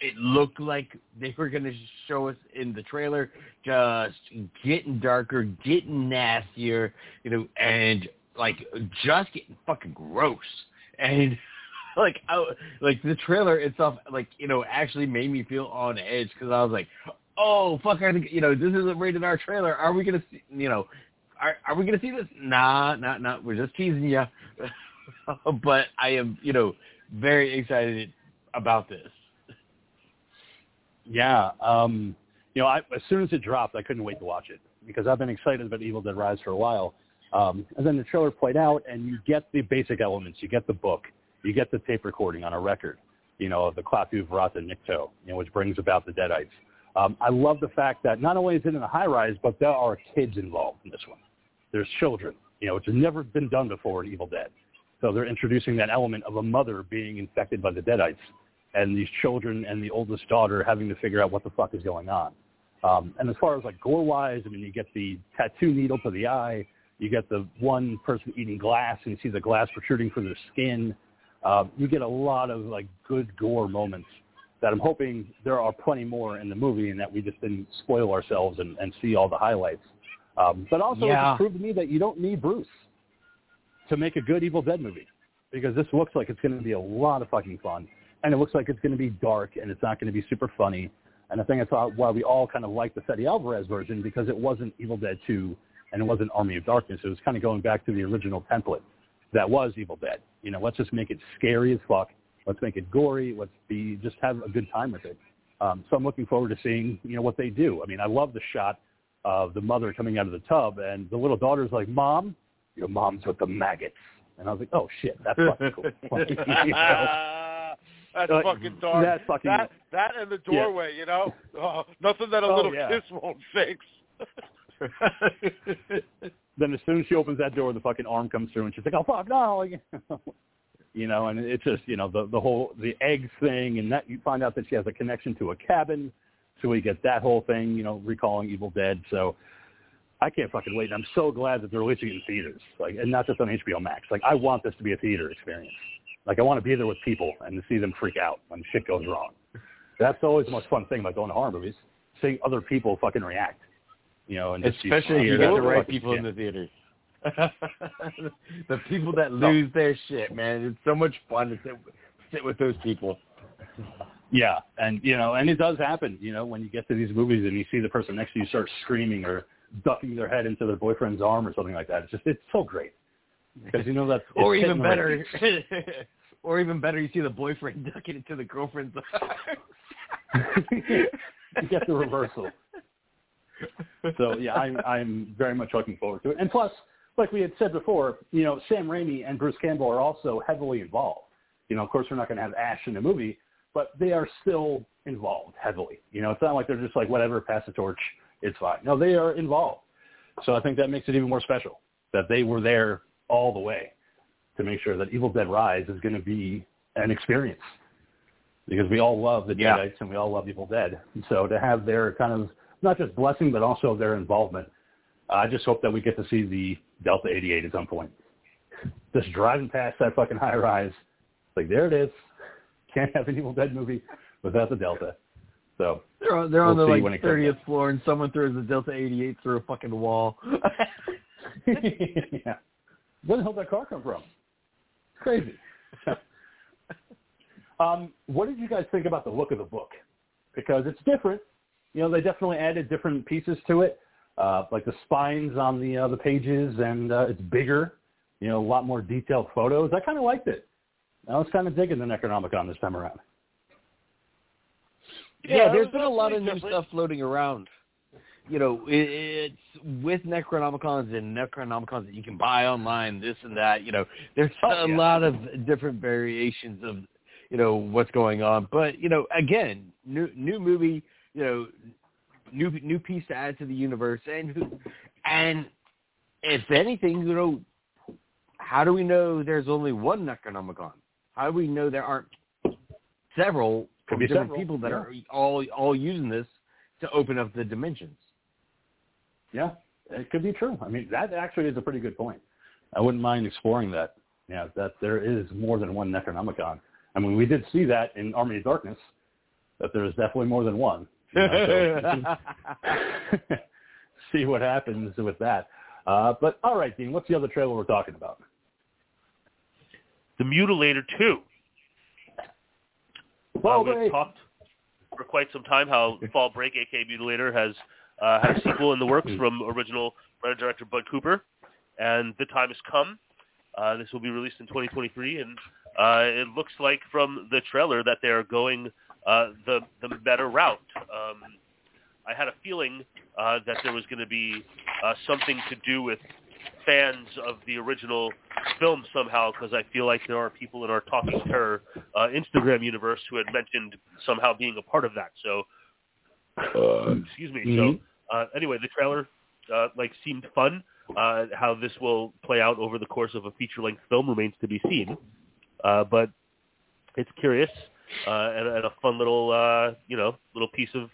it looked like they were gonna show us in the trailer, just getting darker, getting nastier, you know, and like just getting fucking gross and. *laughs* Like, I, like the trailer itself, like you know, actually made me feel on edge because I was like, oh fuck, I think you know this is a rated R trailer. Are we gonna see, you know, are are we gonna see this? Nah, nah, nah. We're just teasing you. *laughs* but I am, you know, very excited about this. Yeah, um, you know, I, as soon as it dropped, I couldn't wait to watch it because I've been excited about Evil Dead Rise for a while. Um, and then the trailer played out, and you get the basic elements. You get the book. You get the tape recording on a record, you know, of the Klaatu Barada Nikto, you know, which brings about the Deadites. Um, I love the fact that not only is it in a high rise, but there are kids involved in this one. There's children, you know, which has never been done before in Evil Dead. So they're introducing that element of a mother being infected by the Deadites and these children and the oldest daughter having to figure out what the fuck is going on. Um, and as far as like gore-wise, I mean, you get the tattoo needle to the eye. You get the one person eating glass, and you see the glass protruding from their skin. Uh, you get a lot of like good gore moments that I'm hoping there are plenty more in the movie, and that we just didn't spoil ourselves and, and see all the highlights. Um, but also, it Yeah. just proved to me that you don't need Bruce to make a good Evil Dead movie because this looks like it's going to be a lot of fucking fun, and it looks like it's going to be dark and it's not going to be super funny. And I think that's why we all kind of liked the Fede Alvarez version because it wasn't Evil Dead 2 and it wasn't Army of Darkness. It was kind of going back to the original template that was Evil Dead. You know, let's just make it scary as fuck. Let's make it gory. Let's be just have a good time with it. Um, so I'm looking forward to seeing you know what they do. I mean, I love the shot of the mother coming out of the tub and the little daughter's like, "Mom, your mom's with the maggots." And I was like, "Oh shit, that's fucking cool." *laughs* You know? That's Like, fucking dark. that's fucking- that that and the Yeah. doorway, you know, oh, nothing that a Oh, little yeah. kiss won't fix. *laughs* then as soon as she opens that door, the fucking arm comes through, and she's like, "Oh fuck, no!" *laughs* you know, and it's just you know the the whole the eggs thing, and that you find out that she has a connection to a cabin, so we get that whole thing, you know, recalling Evil Dead. So I can't fucking wait. And I'm so glad that they're releasing it in theaters, like, and not just on HBO Max. Like, I want this to be a theater experience. Like, I want to be there with people and to see them freak out when shit goes wrong. That's always the most fun thing about going to horror movies, seeing other people fucking react. You know, and Especially if you get the right people shit. in the theaters. *laughs* the people that lose their shit, man. It's so much fun to sit, sit with those people. Yeah, and you know, and it does happen. You know, when you get to these movies and you see the person next to you start screaming or ducking their head into their boyfriend's arm or something like that. It's just it's so great because you know that. Or even hitting the right better, *laughs* or even better, you see the boyfriend *laughs* ducking into the girlfriend's arms. you get the reversal. So yeah, I'm I'm very much looking forward to it. And plus, like we had said before, you know, Sam Raimi and Bruce Campbell are also heavily involved. You know, of course, we're not going to have Ash in the movie, but they are still involved heavily. You know, it's not like they're just like whatever, pass the torch, it's fine. No, they are involved. So I think that makes it even more special that they were there all the way to make sure that Evil Dead Rise is going to be an experience because we all love the Yeah. Deadites and we all love Evil Dead. So to have their kind of not just blessing but also their involvement, I just hope that we get to see the Delta 88 at some point. Just driving past that fucking high rise, like there it is. Can't have an Evil Dead movie without the Delta. So They're on, they're We'll the like thirtieth floor, and someone throws the Delta eighty eight through a fucking wall. *laughs* yeah. Where the hell did that car come from? It's crazy. *laughs* um, what did you guys think about the look of the book? Because it's different. You know, they definitely added different pieces to it, uh, like the spines on the uh, the pages, and uh, it's bigger. You know, a lot more detailed photos. I kind of liked it. I was kind of digging the Necronomicon this time around. yeah, Yeah, it there's was been a lot of new definitely stuff floating around. You know, it, it's with Necronomicons and Necronomicons that you can buy online, this and that. You know, there's Oh, a yeah. lot of different variations of, you know, what's going on. But you know, again, new new movie. You know, new new piece to add to the universe, and and if anything, you know, how do we know there's only one Necronomicon? How do we know there aren't several Could from be different several, people that yeah. are all all using this to open up the dimensions. Yeah, it could be true. I mean, that actually is a pretty good point. I wouldn't mind exploring that. Yeah, that there is more than one Necronomicon. I mean, we did see that in Army of Darkness, that there is definitely more than one. you know, so- *laughs* *laughs* see what happens with that. Uh, but all right, Dean, what's the other trailer we're talking about? The Mutilator 2. Fall uh, we've talked for quite some time how *laughs* Fall Break, aka Mutilator, has uh, had a *coughs* sequel in the works from original writer director Bud Cooper, and the time has come. Uh, this will be released in 2023, and uh, it looks like from the trailer that they are going uh, the the meta route. Um, I had a feeling uh, that there was going to be uh, something to do with fans of the original film somehow, because I feel like there are people in our Talking Terror uh, Instagram universe who had mentioned somehow being a part of that. So, uh, excuse me. Mhm. So, uh, anyway, the trailer uh, like seemed fun. Uh, how this will play out over the course of a feature-length film remains to be seen. Uh, but it's curious uh, and, and a fun little, uh, you know, little piece of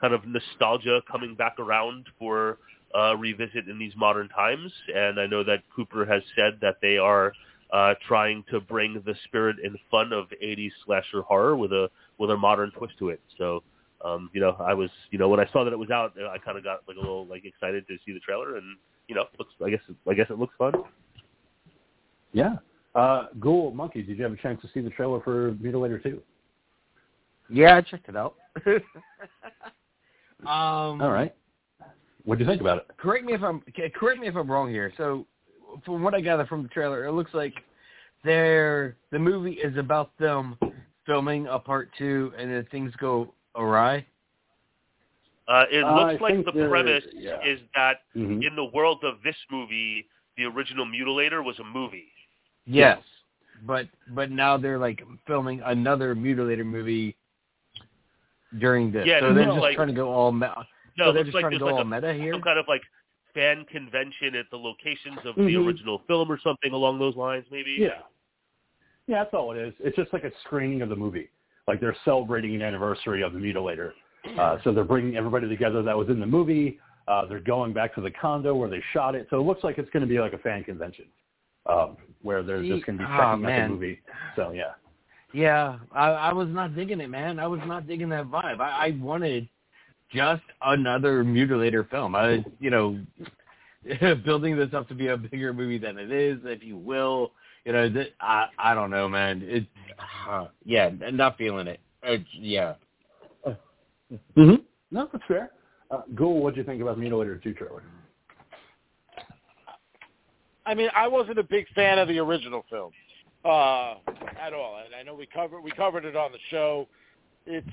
kind of nostalgia coming back around for uh, revisit in these modern times. And I know that Cooper has said that they are uh, trying to bring the spirit and fun of 80s slasher horror with a with a modern twist to it. So, um, you know, I was, you know, when I saw that it was out, I kind of got like a little like excited to see the trailer, and you know, looks, I guess, I guess it looks fun. Yeah. Uh, Ghoul Monkey, did you have a chance to see the trailer for Mutilator 2? Yeah, I checked it out. *laughs* um, All right. What do you think about it? correct me if I'm okay, correct me if I'm wrong here. So, from what I gather from the trailer, it looks like they're the movie is about them filming a part two, and then things go awry. Uh, it I looks like the there- premise yeah. is that Mhm. in the world of this movie, the original Mutilator was a movie. Yes, but but now they're like filming another mutilator movie during this. Yeah, so it they're just like- trying to go all meta. No, so they're just like trying to go like all a, meta here. some kind of like fan convention at the locations of the Mhm. original film or something along those lines, maybe. Yeah. Yeah, that's all it is. It's just like a screening of the movie. Like they're celebrating an anniversary of the Mutilator. Uh, so they're bringing everybody together that was in the movie. Uh, they're going back to the condo where they shot it. So it looks like it's going to be like a fan convention um, where they're just going to be See? checking Oh, out the movie. So, yeah. Yeah, I, I was not digging it, man. I was not digging that vibe. I, I wanted just another mutilator film. I, you know, *laughs* building this up to be a bigger movie than it is, if you will. You know, th- I, I don't know, man. It, uh, yeah, not feeling it. Uh, yeah. Mm-hmm. No, that's fair. Uh, Ghoul, what do you think about Mutilator 2 trailer? I mean, I wasn't a big fan of the original film uh, at all, and I know we covered we covered it on the show. It's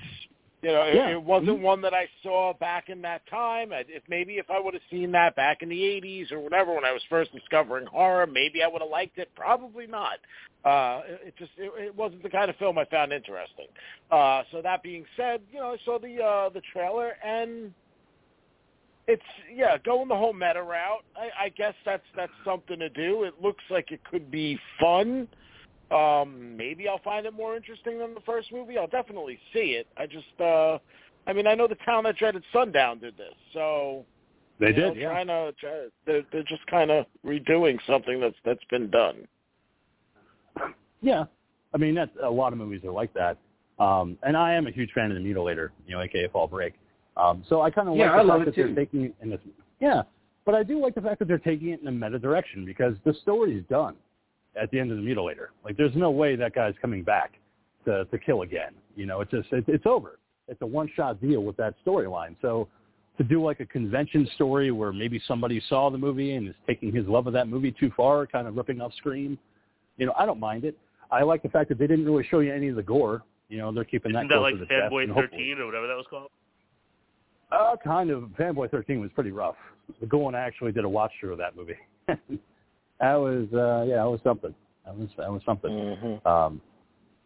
you know, it, Yeah. it wasn't one that I saw back in that time. If maybe if I would have seen that back in the '80s or whatever when I was first discovering horror, maybe I would have liked it. Probably not. Uh, it, it just it, it wasn't the kind of film I found interesting. Uh, so that being said, you know, I saw the uh, the trailer and it's yeah, going the whole meta route. I, I guess that's that's something to do. It looks like it could be fun. Um, maybe I'll find it more interesting than the first movie. I'll definitely see it. I just, uh, I mean, I know the town that dreaded sundown did this, so They you know, did, yeah. Trying to, try, they're, they're just kind of redoing something that's that's been done. Yeah, I mean that's a lot of movies are like that. Um, and I am a huge fan of the Mutilator, you know, aka Fall Break. Um, so I kind of Yeah, like I the love fact it that they're taking it in this. Yeah, but I do like the fact that they're taking it in a meta direction because the story's done at the end of the Mutilator. Like, there's no way that guy's coming back to to kill again. You know, it's just it, it's over. It's a one shot deal with that storyline. So to do like a convention story where maybe somebody saw the movie and is taking his love of that movie too far, kind of ripping off Scream, you know, I don't mind it. I like the fact that they didn't really show you any of the gore. You know, they're keeping Isn't that that close like to the chest. Fanboy 13 or whatever that was called? Uh, kind of. Fanboy 13 was pretty rough. The going actually did a watch through of that movie. *laughs* that was, uh, yeah, that was something. That was, that was something. Mm-hmm. Um,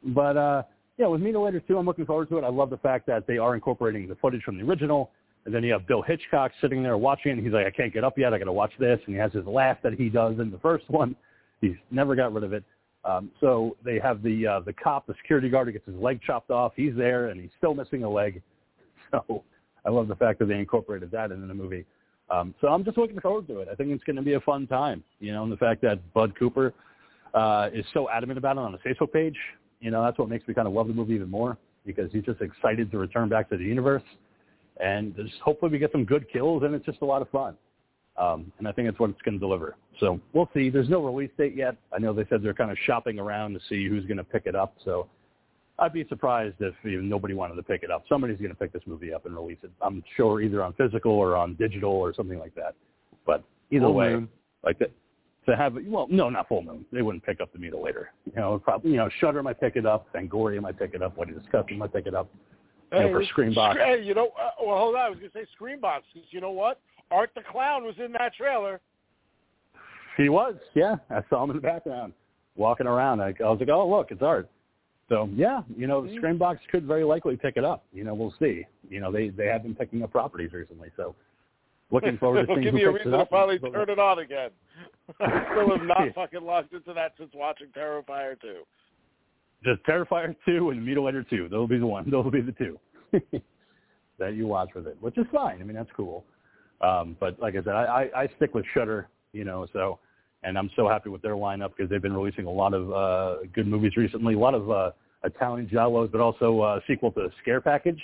but uh, yeah, with Mutilator 2, I'm looking forward to it. I love the fact that they are incorporating the footage from the original. And then you have Bill Hitchcock sitting there watching. And he's like, I can't get up yet. I got to watch this. And he has his laugh that he does in the first one. He's never got rid of it. Um, so they have the uh, the cop, the security guard, who gets his leg chopped off. He's there, and he's still missing a leg. *laughs* So I love the fact that they incorporated that into the movie. Um, so I'm just looking forward to it. I think it's going to be a fun time. You know, and the fact that Bud Cooper uh, is so adamant about it on the Facebook page, you know, that's what makes me kind of love the movie even more because he's just excited to return back to the universe. And just hopefully we get some good kills, and it's just a lot of fun. Um, and I think that's what it's going to deliver. So we'll see. There's no release date yet. I know they said they're kind of shopping around to see who's going to pick it up. So I'd be surprised if even nobody wanted to pick it up. Somebody's going to pick this movie up and release it. I'm sure either on physical or on digital or something like that. But either Full way, moon. like that, to have well, no, not full moon. They wouldn't pick up the Mutilator. You know, probably you know, Shutter might pick it up, Fangoria might pick it up, What is Disgusting might pick it up. You know, for Screambox. Hey, you know, uh, well, hold on. I was going to say Screambox because you know what? Art the Clown was in that trailer. He was, yeah. I saw him in the background walking around. I, I was like, oh look, it's Art. So yeah, you know, Mm-hmm. Screambox could very likely pick it up. You know, we'll see. You know, they they have been picking up properties recently, so looking forward to *laughs* seeing give me a reason to finally But- turn it on again. *laughs* *laughs* I still have not fucking logged into that since watching Terrifier 2. Just Terrifier two and Mutilator two. Those will be the one. Those will be the two that you watch with it, which is fine. I mean, that's cool. Um, but like I said, I, I, I stick with Shutter. You know, so and I'm so happy with their lineup because they've been releasing a lot of uh, good movies recently. A lot of uh, Italian giallos, but also uh, sequel to Scare Package,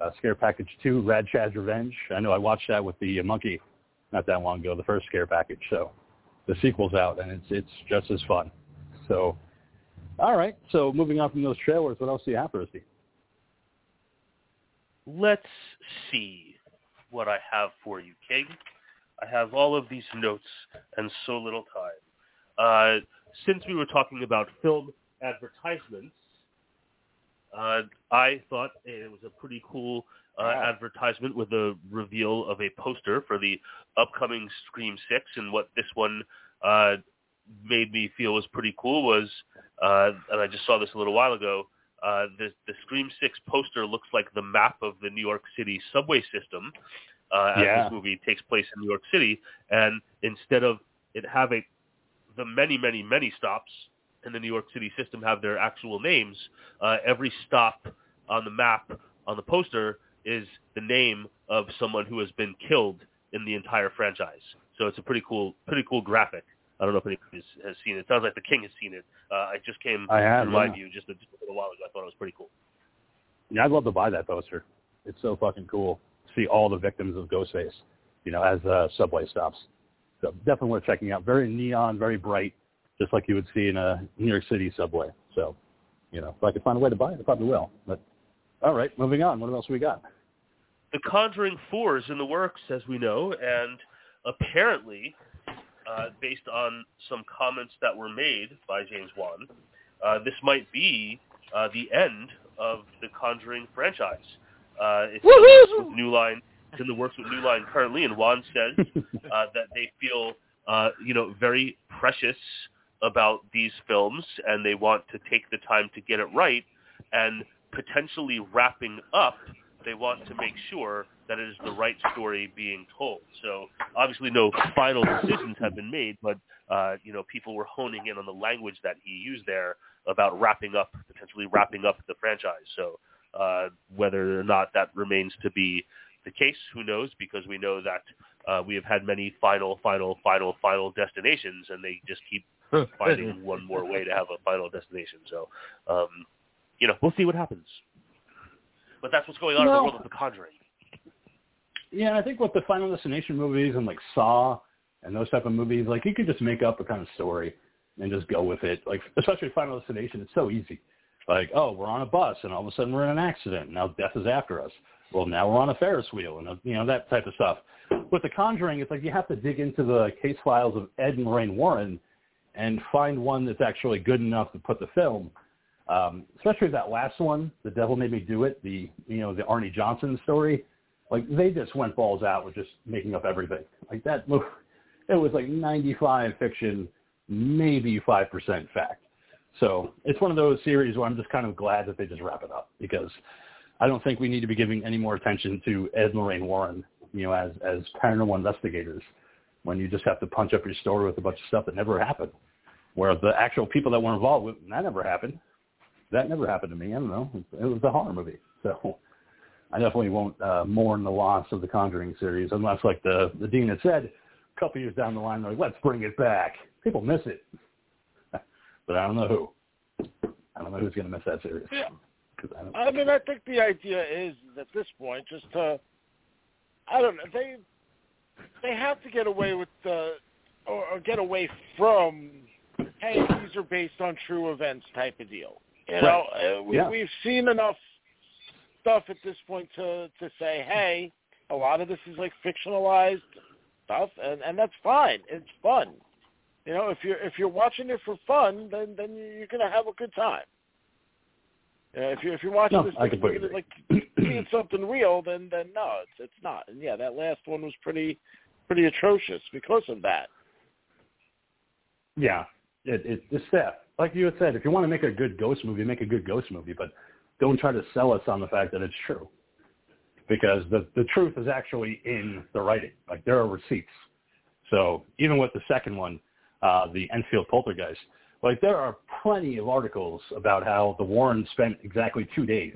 uh, Scare Package two, Rad Chad's Revenge. I know I watched that with the uh, monkey not that long ago, the first Scare Package. So the sequel's out, and it's it's just as fun. So all right. So moving on from those trailers, what else do you have for us? Let's see what I have for you, King. I have all of these notes and so little time. Uh, since we were talking about film advertisements, uh, I thought it was a pretty cool uh, Wow. advertisement with a reveal of a poster for the upcoming Scream 6. And what this one uh, made me feel was pretty cool was, uh, and I just saw this a little while ago, uh, the, the Scream 6 poster looks like the map of the New York City subway system. Uh, as Yeah. this movie takes place in New York City, and instead of it having the many, many, many stops in the New York City system have their actual names, uh, every stop on the map on the poster is the name of someone who has been killed in the entire franchise. So it's a pretty cool, pretty cool graphic. I don't know if anybody has, has seen it. It sounds like the King has seen it. Uh, I just came I have, to my yeah. you just a, just a little while ago. I thought it was pretty cool. Yeah, I'd love to buy that poster. It's so fucking cool. See all the victims of Ghostface, you know, as uh, subway stops. So definitely worth checking out. Very neon, very bright, just like you would see in a New York City subway. So, you know, if I could find a way to buy it, I probably will. But all right, moving on. What else we got? The Conjuring 4 is in the works, as we know, and apparently, uh, based on some comments that were made by James Wan, uh, this might be uh, the end of the Conjuring franchise. Uh, it's in the works with New Line. It's in the works with New Line currently, and Wan says *laughs* uh, that they feel, uh, you know, very precious about these films, and they want to take the time to get it right, and potentially wrapping up they want to make sure that it is the right story being told. So obviously no final decisions have been made, but uh, you know people were honing in on the language that he used there about wrapping up, potentially wrapping up the franchise. So uh, whether or not that remains to be the case, who knows? Because we know that uh, we have had many final, final, final, final destinations, and they just keep finding one more way to have a final destination. So, um, you know, we'll see what happens. But that's what's going on in the world of The Conjuring. Yeah, and I think with the Final Destination movies and like Saw and those type of movies, like you could just make up a kind of story and just go with it. Like especially Final Destination, it's so easy. Like, oh, we're on a bus and all of a sudden we're in an accident. Now death is after us. Well, now we're on a Ferris wheel and you know that type of stuff. With The Conjuring, it's like you have to dig into the case files of Ed and Lorraine Warren and find one that's actually good enough to put the film. Um, especially that last one, The Devil Made Me Do It, the you know the Arne Johnson story. Like they just went balls out with just making up everything. Like that movie, it was like 95 fiction, maybe 5% fact. So it's one of those series where I'm just kind of glad that they just wrap it up because I don't think we need to be giving any more attention to Ed and Lorraine Warren, you know, as as paranormal investigators when you just have to punch up your story with a bunch of stuff that never happened. where the actual people that were involved with that never happened. That never happened to me. I don't know. It was a horror movie, so I definitely won't uh, mourn the loss of the Conjuring series unless, like the the dean had said, a couple years down the line, they're like, let's bring it back. People miss it, but I don't know who. I don't know who's going to miss that series. Yeah. I don't, I mean, I think the idea is at this point just to, I don't know, they they have to get away with the, or, or get away from, hey, these are based on true events type of deal. You know, uh, we, Yeah. we've seen enough stuff at this point to to say, hey, a lot of this is like fictionalized stuff, and and that's fine. It's fun. You know, if you're if you're watching it for fun, then then you're gonna have a good time. Uh, if you're if you're watching No, this thing thinking like *clears throat* seeing something real, then then no, it's it's not. And yeah, that last one was pretty pretty atrocious because of that. Yeah, it, it, it's that. Like you had said, if you want to make a good ghost movie, make a good ghost movie, but don't try to sell us on the fact that it's true. Because the, the truth is actually in the writing. Like there are receipts. So even with the second one, uh, the Enfield Poltergeist, like there are plenty of articles about how the Warrens spent exactly two days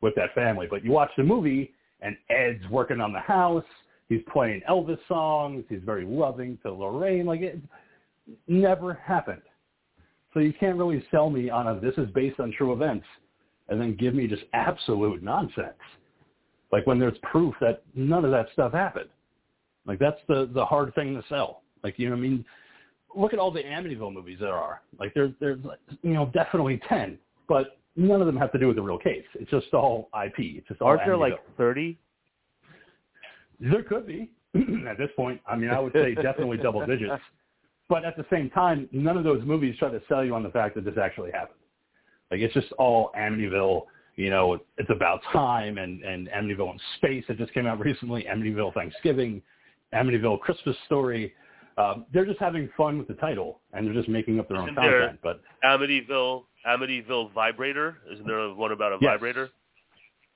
with that family. But you watch the movie and Ed's working on the house. He's playing Elvis songs. He's very loving to Lorraine. Like it never happened. So you can't really sell me on a this is based on true events and then give me just absolute nonsense. Like when there's proof that none of that stuff happened. Like that's the the hard thing to sell. Like you know what I mean? Look at all the Amityville movies there are. Like there's there's you know definitely ten, but none of them have to do with the real case. It's just all IP. It's just all Aren't there like 30? There could be *clears throat* at this point. I mean, I would say definitely *laughs* double digits. But at the same time, none of those movies try to sell you on the fact that this actually happened. Like it's just all Amityville. You know, it's about time and and Amityville in space. It just came out recently. Amityville Thanksgiving, Amityville Christmas Story. Um, they're just having fun with the title and they're just making up their own Isn't there- content. But Amityville, Amityville Vibrator. Isn't there one about a Yes. vibrator?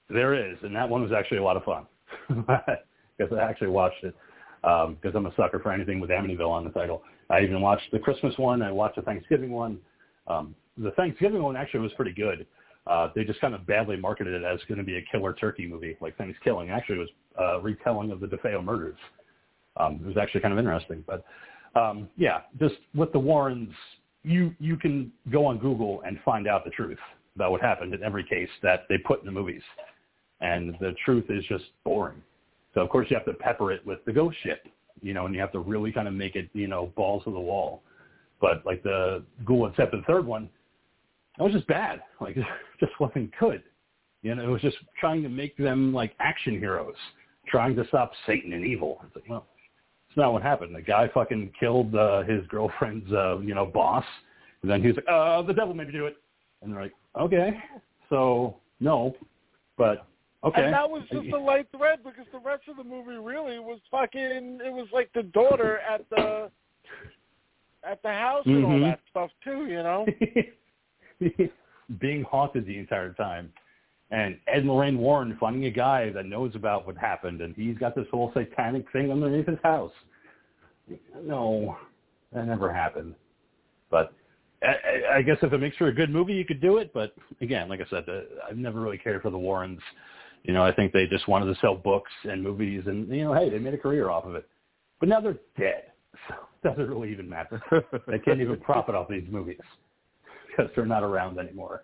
There is, and that one was actually a lot of fun *laughs* because I actually watched it because I'm a sucker for anything with Amityville on the title. I even watched the Christmas one. I watched the Thanksgiving one. Um, the Thanksgiving one actually was pretty good. Uh, they just kind of badly marketed it as going to be a killer turkey movie, like Thanksgiving. Actually, it was a retelling of the DeFeo murders. Um, it was actually kind of interesting, but um, yeah, just with the Warrens, you you can go on Google and find out the truth about what happened in every case that they put in the movies and the truth is just boring. So of course you have to pepper it with the ghost shit, you know, and you have to really kind of make it, you know, balls to the wall. But like the Ghoul and Set, the third one, that was just bad. *laughs* Like *laughs* just wasn't good. You know, it was just trying to make them like action heroes, trying to stop Satan and evil. It's like, well, it's not what happened. The guy fucking killed uh, his girlfriend's, uh, you know, boss, and then he was like, uh, the devil made me do it. And they're like, okay, so no, but okay. And that was just a light thread because the rest of the movie really was fucking. It was like the daughter at the at the house and all Mhm. that stuff too. You know. *laughs* being haunted the entire time. And Ed and Lorraine Warren finding a guy that knows about what happened, and he's got this whole satanic thing underneath his house. No, that never happened. But I, I- guess if it makes for a good movie, you could do it. But again, like I said, uh, I've never really cared for the Warrens. You know, I think they just wanted to sell books and movies, and you know, hey, they made a career off of it. But now they're dead, *laughs* so it doesn't really even matter. *laughs* they can't even profit off these movies because they're not around anymore.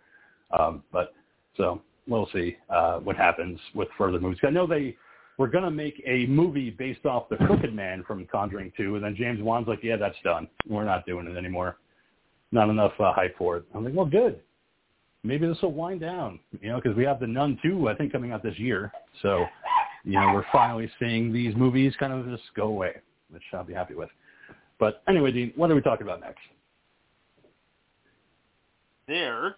Um, but so we'll see uh, what happens with further movies. I know they were going to make a movie based off the Crooked Man from Conjuring 2, and then James Wan's like, yeah, that's done. We're not doing it anymore. Not enough uh, hype for it. I'm like, well, good. Maybe this will wind down, you know, because we have the Nun 2, I think, coming out this year. So, you know, we're finally seeing these movies kind of just go away, which I'll be happy with. But anyway, Dean, what are we talking about next? There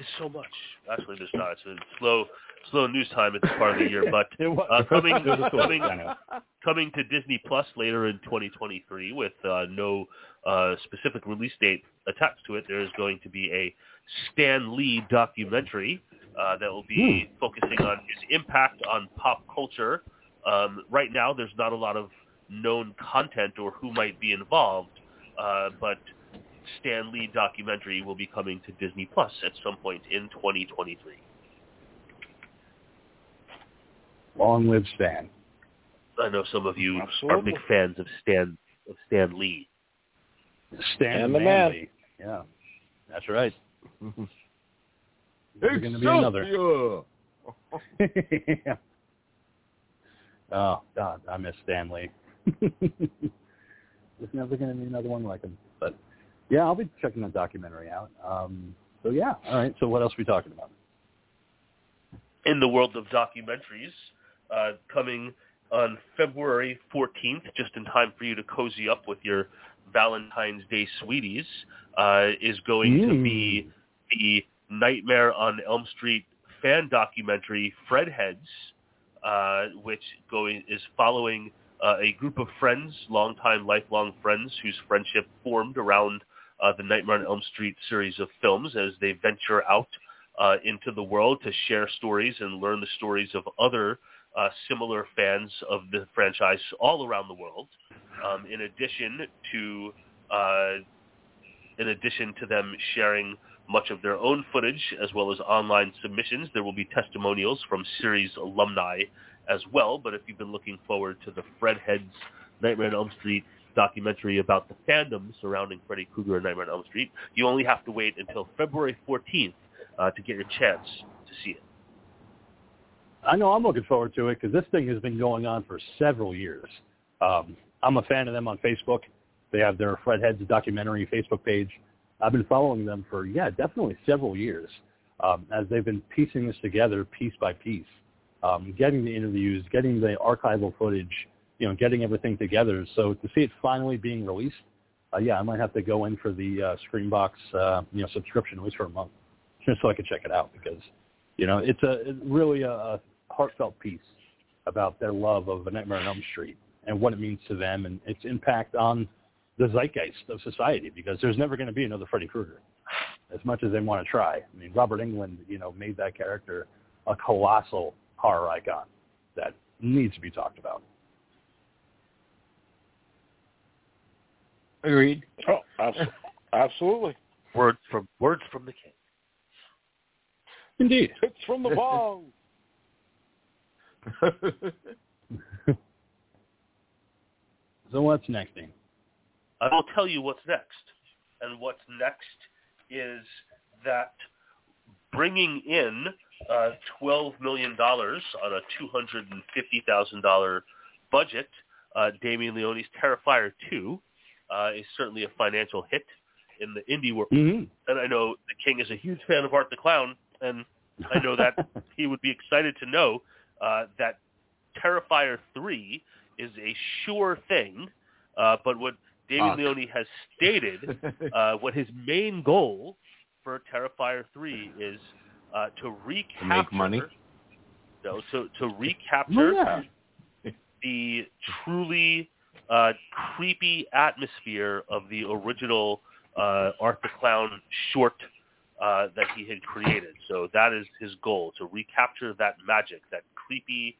is so much. Actually, there's not. It's a slow, slow news time at this part of the year. But *laughs* uh, coming, it was a story, coming, coming to Disney Plus later in 2023 with uh, no uh, specific release date attached to it. There is going to be a Stan Lee documentary uh, that will be focusing on his impact on pop culture. Um, right now, there's not a lot of known content or who might be involved, uh, but Stan Lee documentary will be coming to Disney Plus at some point in 2023. Long live Stan. I know some of you are big fans of Stan of Stan Lee. Stan And the Manley. Yeah, that's right. There's going to be another. yeah. *laughs* Oh God, I miss Stan Lee. *laughs* There's never going to be another one like him. But yeah, I'll be checking that documentary out. Um, so yeah, all right. So what else are we talking about? in the world of documentaries, uh, coming on February 14th, just in time for you to cozy up with your Valentine's Day sweeties, uh, is going to Mm. be the Nightmare on Elm Street fan documentary, Fred Heads, uh, which going is following uh, a group of friends, longtime, lifelong friends, whose friendship formed around uh, the Nightmare on Elm Street series of films as they venture out uh, into the world to share stories and learn the stories of other uh, similar fans of the franchise all around the world. Um, in addition to uh, in addition to them sharing much of their own footage as well as online submissions, there will be testimonials from series alumni as well. But if you've been looking forward to the Fred Heads Nightmare on Elm Street documentary about the fandom surrounding Freddy Krueger and Nightmare on Elm Street, you only have to wait until February 14th uh, to get your chance to see it. I know I'm looking forward to it because this thing has been going on for several years. Um, I'm a fan of them on Facebook. They have their Fred Heads documentary Facebook page. I've been following them for yeah, definitely several years um, as they've been piecing this together piece by piece, um, getting the interviews, getting the archival footage, you know, getting everything together. So to see it finally being released, uh, yeah, I might have to go in for the uh, Screambox, uh, you know, subscription at least for a month, just so I can check it out because, you know, it's a it's really a, a heartfelt piece about their love of A Nightmare on Elm Street and what it means to them and its impact on the zeitgeist of society because there's never going to be another Freddy Krueger as much as they want to try. I mean, Robert Englund, you know, made that character a colossal horror icon that needs to be talked about. Agreed. Oh, abs- absolutely. Words from words from the king. Indeed. It's from the bong. *laughs* So what's next, Dean? I will tell you what's next. And what's next is that bringing in uh, $12 million on a $250,000 budget, uh, Damien Leone's Terrifier 2 uh, is certainly a financial hit in the indie world. Mm-hmm. And I know the King is a huge fan of Art the Clown, and I know that *laughs* he would be excited to know uh, that Terrifier 3 is a sure thing, uh, but what David Fuck. Leone has stated, *laughs* uh, what his main goal for Terrifier 3 is uh, to recapture, make money? No, to, to recapture yeah. the truly uh, creepy atmosphere of the original uh, Art the Clown short uh, that he had created. So that is his goal, to recapture that magic, that creepy,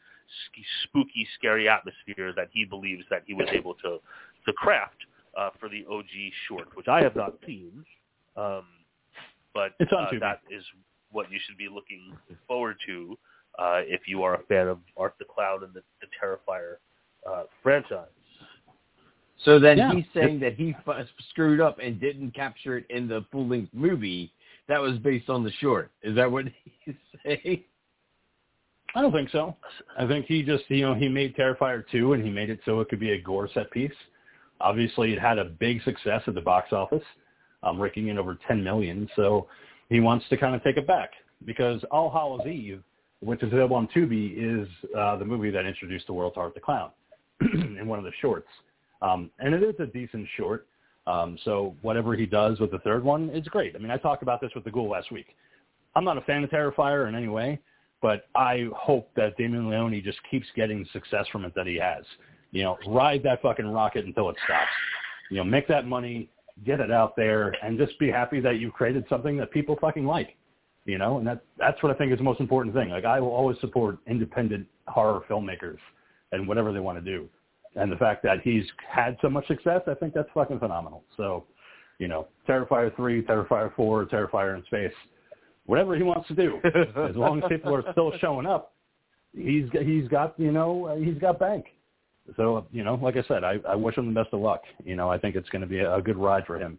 spooky, scary atmosphere that he believes that he was able to, to craft uh, for the OG short, which I have not seen. Um, but uh, that is what you should be looking forward to uh, if you are a fan of Art the Clown and the, the Terrifier uh, franchise. So then Yeah. he's saying that he f- screwed up and didn't capture it in the full-length movie. That was based on the short. Is that what *laughs* he's saying? I don't think so. I think he just, you know, he made Terrifier 2 and he made it so it could be a gore set piece. Obviously, it had a big success at the box office, um, raking in over 10 million. So he wants to kind of take it back because All Hallows Eve, which is available on Tubi, is uh, the movie that introduced the world to Art the Clown *clears throat* in one of the shorts. Um, and it is a decent short. Um, so whatever he does with the third one, it's great. I mean, I talked about this with the Ghoul last week. I'm not a fan of Terrifier in any way, but I hope that Damien Leone just keeps getting success from it that he has. You know, ride that fucking rocket until it stops. You know, make that money, get it out there, and just be happy that you've created something that people fucking like. You know, and that that's what I think is the most important thing. Like I will always support independent horror filmmakers and whatever they want to do. And the fact that he's had so much success, I think that's fucking phenomenal. So, you know, Terrifier 3, Terrifier 4, Terrifier in space, whatever he wants to do. *laughs* as long as people are still showing up, he's he's got you know he's got bank. So you know, like I said, I, I wish him the best of luck. You know, I think it's going to be a, a good ride for him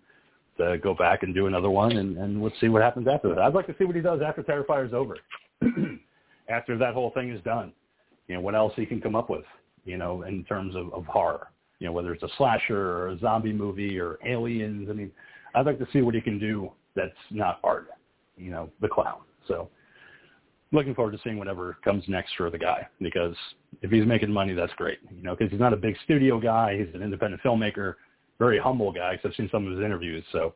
to go back and do another one, and, and let's see what happens after that. I'd like to see what he does after Terrifier's over, *clears throat* after that whole thing is done. You know, what else he can come up with. You know, in terms of, of horror. You know, whether it's a slasher or a zombie movie or aliens. I mean, I'd like to see what he can do that's not art. You know, the clown. So looking forward to seeing whatever comes next for the guy because if he's making money, that's great. You know, because he's not a big studio guy. He's an independent filmmaker, very humble guy. Because I've seen some of his interviews, so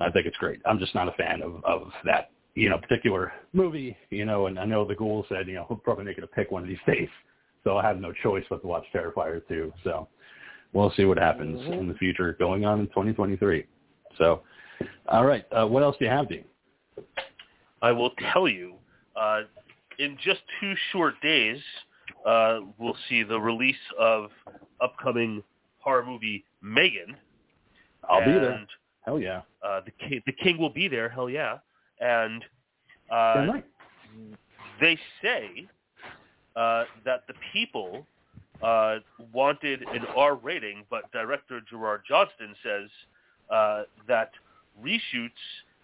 I think it's great. I'm just not a fan of of that you know particular movie. You know, and I know the ghoul said you know he'll probably make it a pick one of these days, so I'll have no choice but to watch Terrifier 2. So we'll see what happens mm-hmm. in the future going on in 2023. So, all right, uh, what else do you have, Dean? I will tell you uh, in just two short days, uh, we'll see the release of upcoming horror movie Megan. I'll and, be there. Hell yeah. Uh, the king, the king will be there. Hell yeah. And uh, they say uh, that the people uh, wanted an R rating, but director Gerard Johnstone says uh, that reshoots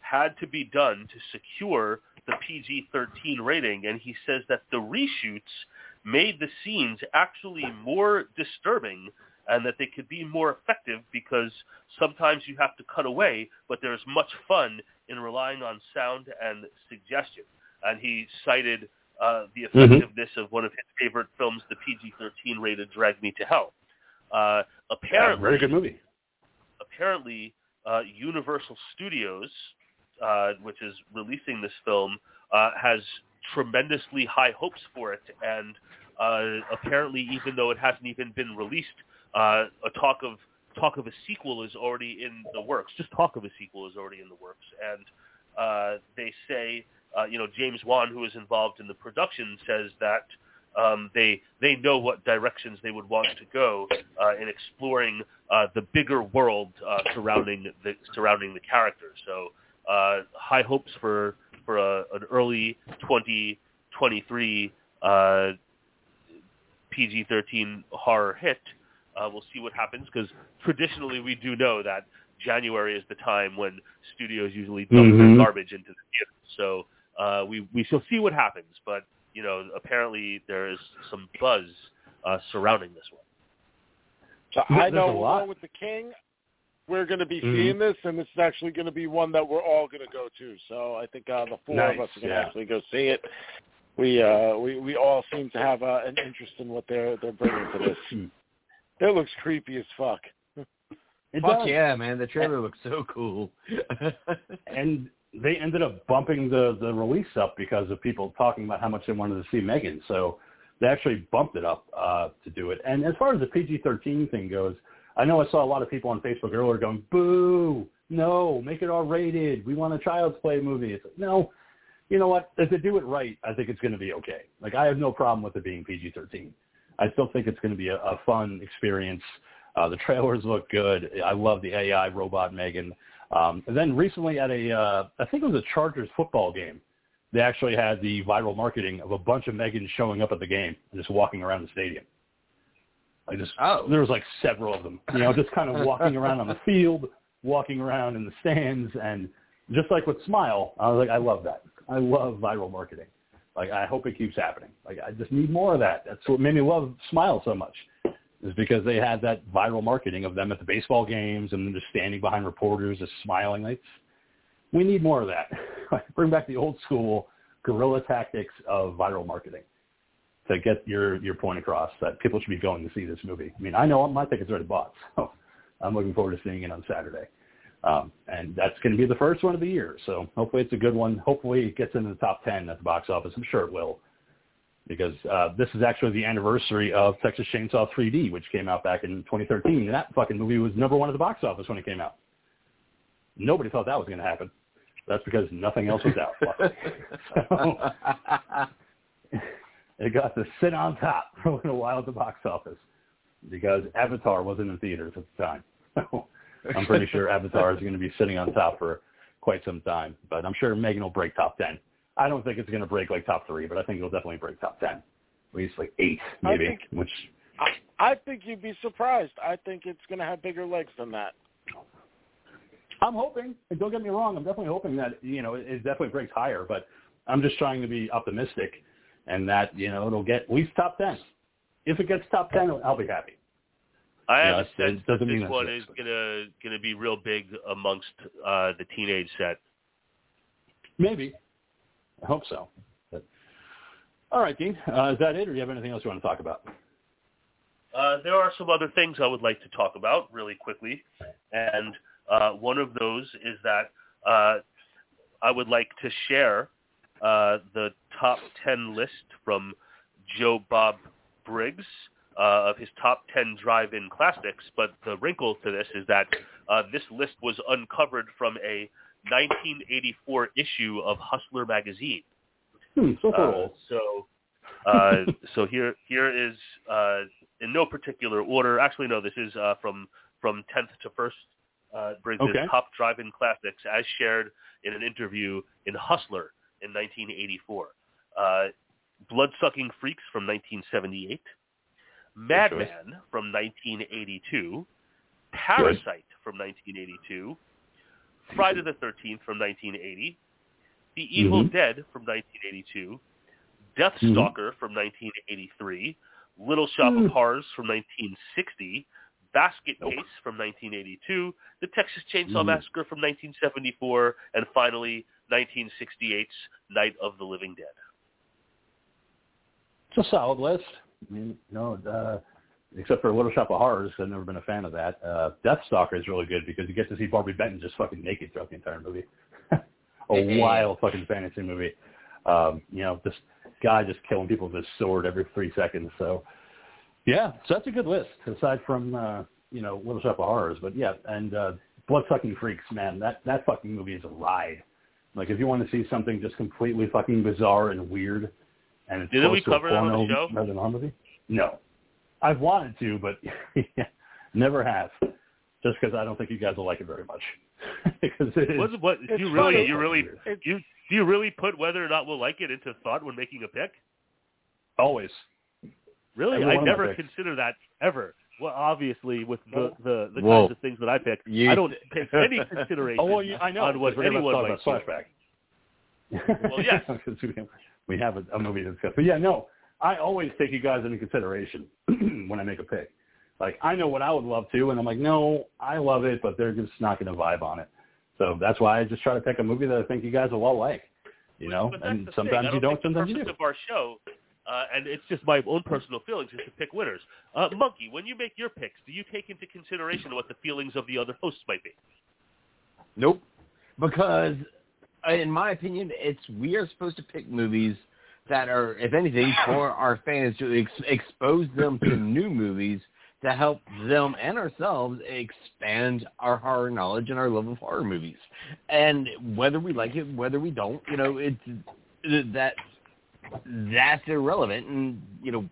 had to be done to secure the PG-13 rating, and he says that the reshoots made the scenes actually more disturbing and that they could be more effective because sometimes you have to cut away, but there's much fun in relying on sound and suggestion. And he cited uh, the mm-hmm. effectiveness mm-hmm. of one of his favorite films, the PG-13 rated Drag Me to Hell. Uh, apparently, yeah, very good movie. Apparently, uh, Universal Studios uh, which is releasing this film, uh, has tremendously high hopes for it, and uh, apparently, even though it hasn't even been released, uh, a talk of talk of a sequel is already in the works. Just talk of a sequel is already in the works, and uh, they say, uh, you know, James Wan, who is involved in the production, says that um, they they know what directions they would want to go uh, in exploring uh, the bigger world uh, surrounding the surrounding the character. So uh, high hopes for for a, an early 2023 uh, PG-13 horror hit. Uh, we'll see what happens because traditionally we do know that January is the time when studios usually dump mm-hmm. their garbage into the theater. So uh, we we shall see what happens. But you know, apparently there is some buzz uh, surrounding this one. So I know with the King we're going to be mm-hmm. seeing this, and this is actually going to be one that we're all going to go to. So I think uh, the four nice, of us are going to yeah. actually go see it. We uh, we we all seem to have uh, an interest in what they're they're bringing to this. Hmm. it looks creepy as fuck. It fuck does. yeah, man! The trailer looks so cool. *laughs* and they ended up bumping the the release up because of people talking about how much they wanted to see Megan. So they actually bumped it up uh, to do it. And as far as the PG-13 thing goes, I know I saw a lot of people on Facebook earlier going, boo, no, make it R-rated. We want a child's play movie. It's like, no, you know what? If they do it right, I think it's going to be okay. Like, I have no problem with it being PG-13. I still think it's going to be a, a fun experience. Uh, the trailers look good. I love the AI robot Megan. Um, and then recently at a, uh, I think it was a Chargers football game, they actually had the viral marketing of a bunch of Megans showing up at the game and just walking around the stadium. I just oh. there was like several of them, you know, just kind of walking around on the *laughs* field, walking around in the stands, and just like with Smile, I was like, I love that. I love viral marketing. Like I hope it keeps happening. Like I just need more of that. That's what made me love Smile so much, is because they had that viral marketing of them at the baseball games and just standing behind reporters, just smiling. Like we need more of that. *laughs* Bring back the old school guerrilla tactics of viral marketing to get your your point across that people should be going to see this movie. I mean, I know my ticket's already bought, *laughs* so I'm looking forward to seeing it on Saturday. Um, and that's going to be the first one of the year. So hopefully it's a good one. Hopefully it gets into the top 10 at the box office. I'm sure it will because uh, this is actually the anniversary of Texas Chainsaw 3D, which came out back in 2013. And that fucking movie was number one at the box office when it came out. Nobody thought that was going to happen. That's because nothing else was out. so, *laughs* *laughs* it got to sit on top *laughs* for a little while at the box office because Avatar wasn't in theaters at the time. I'm pretty sure Avatar is going to be sitting on top for quite some time. But I'm sure Megan will break top ten. I don't think it's going to break like top three, but I think it'll definitely break top ten. At least like eight, I maybe. think- which I, I think you'd be surprised. I think it's going to have bigger legs than that. I'm hoping. And don't get me wrong. I'm definitely hoping that you know it, it definitely breaks higher. But I'm just trying to be optimistic, and that you know it'll get at least top ten. If it gets top ten, I'll be happy. I have Yeah, a it sense that doesn't mean this that's one it, is but- gonna gonna be real big amongst uh, the teenage set. Maybe. I hope so. But, all right, Dean. Uh, is that it, or do you have anything else you want to talk about? Uh, there are some other things I would like to talk about really quickly, and uh, one of those is that uh, I would like to share uh, the top 10 list from Joe Bob Briggs uh, of his top 10 drive-in classics, but the wrinkle to this is that this list was uncovered from a 1984 issue of Hustler magazine. Hmm, so Uh, cool. so, uh, *laughs* so here here is uh, in no particular order. Actually, no, this is uh, from from tenth to first. Uh, brings his top drive-in classics as shared in an interview in Hustler in 1984. Uh, Blood-sucking freaks from 1978. Madman from 1982. Parasite from 1982. Friday the 13th from 1980. The Evil Mhm. Dead from 1982, Deathstalker from 1983, Little Shop Mm. of Horrors from 1960, Basket Case from 1982, The Texas Chainsaw Mm. Massacre from 1974, and finally 1968's Night of the Living Dead. It's a solid list. I mean, no, uh, except for Little Shop of Horrors, I've never been a fan of that. Uh, Deathstalker is really good because you get to see Barbi Benton just fucking naked throughout the entire movie. *laughs* a wild fucking fantasy movie. Um, you know, this guy just killing people with his sword every three seconds. So, yeah, so that's a good list aside from uh, you know Little Shop of Horrors. But yeah, and uh, Bloodsucking Freaks, man, that that fucking movie is a ride. Like if you want to see something just completely fucking bizarre and weird, and it's Didn't we cover that on the show? rather than a movie. No, I've wanted to, but *laughs* never have. Just because I don't think you guys will like it very much. *laughs* because it is. What, what, do you really, you really, It's- you, do you really put whether or not we'll like it into thought when making a pick? Always. Really, Every I one of my never consider that ever. Well, obviously, with the the, the Whoa. kinds of things that I pick, You- I don't *laughs* pay any consideration Oh, well, you, I know. on what because we're anyone gonna might about flashback. Well, yes. We have- we have a, a movie to discuss. But yeah, no, I always take you guys into consideration *clears throat* when I make a pick. Like, I know what I would love to, and I'm like, no, I love it, but they're just not going to vibe on it. So that's why I just try to pick a movie that I think you guys will all like. You know, But that's and sometimes you don't, think the sometimes you purpose do. of our show, uh, and it's just my own personal feelings, is to pick winners. Uh, Monkey, when you make your picks, do you take into consideration what the feelings of the other hosts might be? Nope. Because, uh, in my opinion, it's we are supposed to pick movies that are, if anything, for our fans to ex- expose them to new movies to help them and ourselves expand our horror knowledge and our love of horror movies. And whether we like it, whether we don't, you know, it's that that's irrelevant. And you know,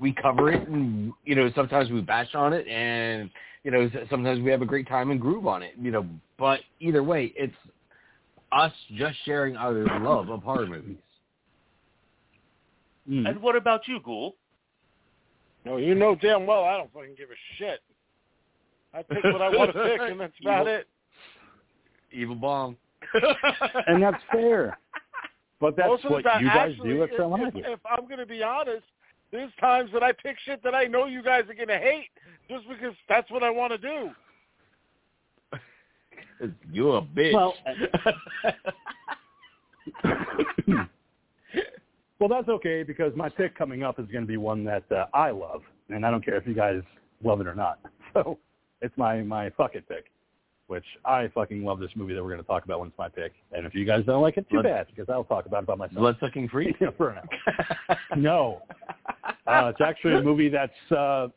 we cover it, and you know, sometimes we bash on it, and you know, sometimes we have a great time and groove on it. You know, but either way, it's us just sharing our love of horror movies. Mm. And what about you, Ghoul? No, you know damn well I don't fucking give a shit. I pick what I want to pick, and that's *laughs* about it. Evil bomb. *laughs* and that's fair. But that's Most of the what time- you guys actually, do at if, if, if I'm going to be honest, there's times that I pick shit that I know you guys are going to hate just because that's what I want to do. You're a bitch. Well, *laughs* *coughs* *coughs* *coughs* well, that's okay because my pick coming up is going to be one that uh, I love, and I don't care if you guys love it or not. *laughs* So it's my my fuck it pick, which I fucking love this movie that we're going to talk about when it's my pick. And if you guys don't like it, too bad because I'll talk about it by myself. Blood sucking. Yeah, *laughs* for now. *laughs* no, uh, it's actually a movie that's uh,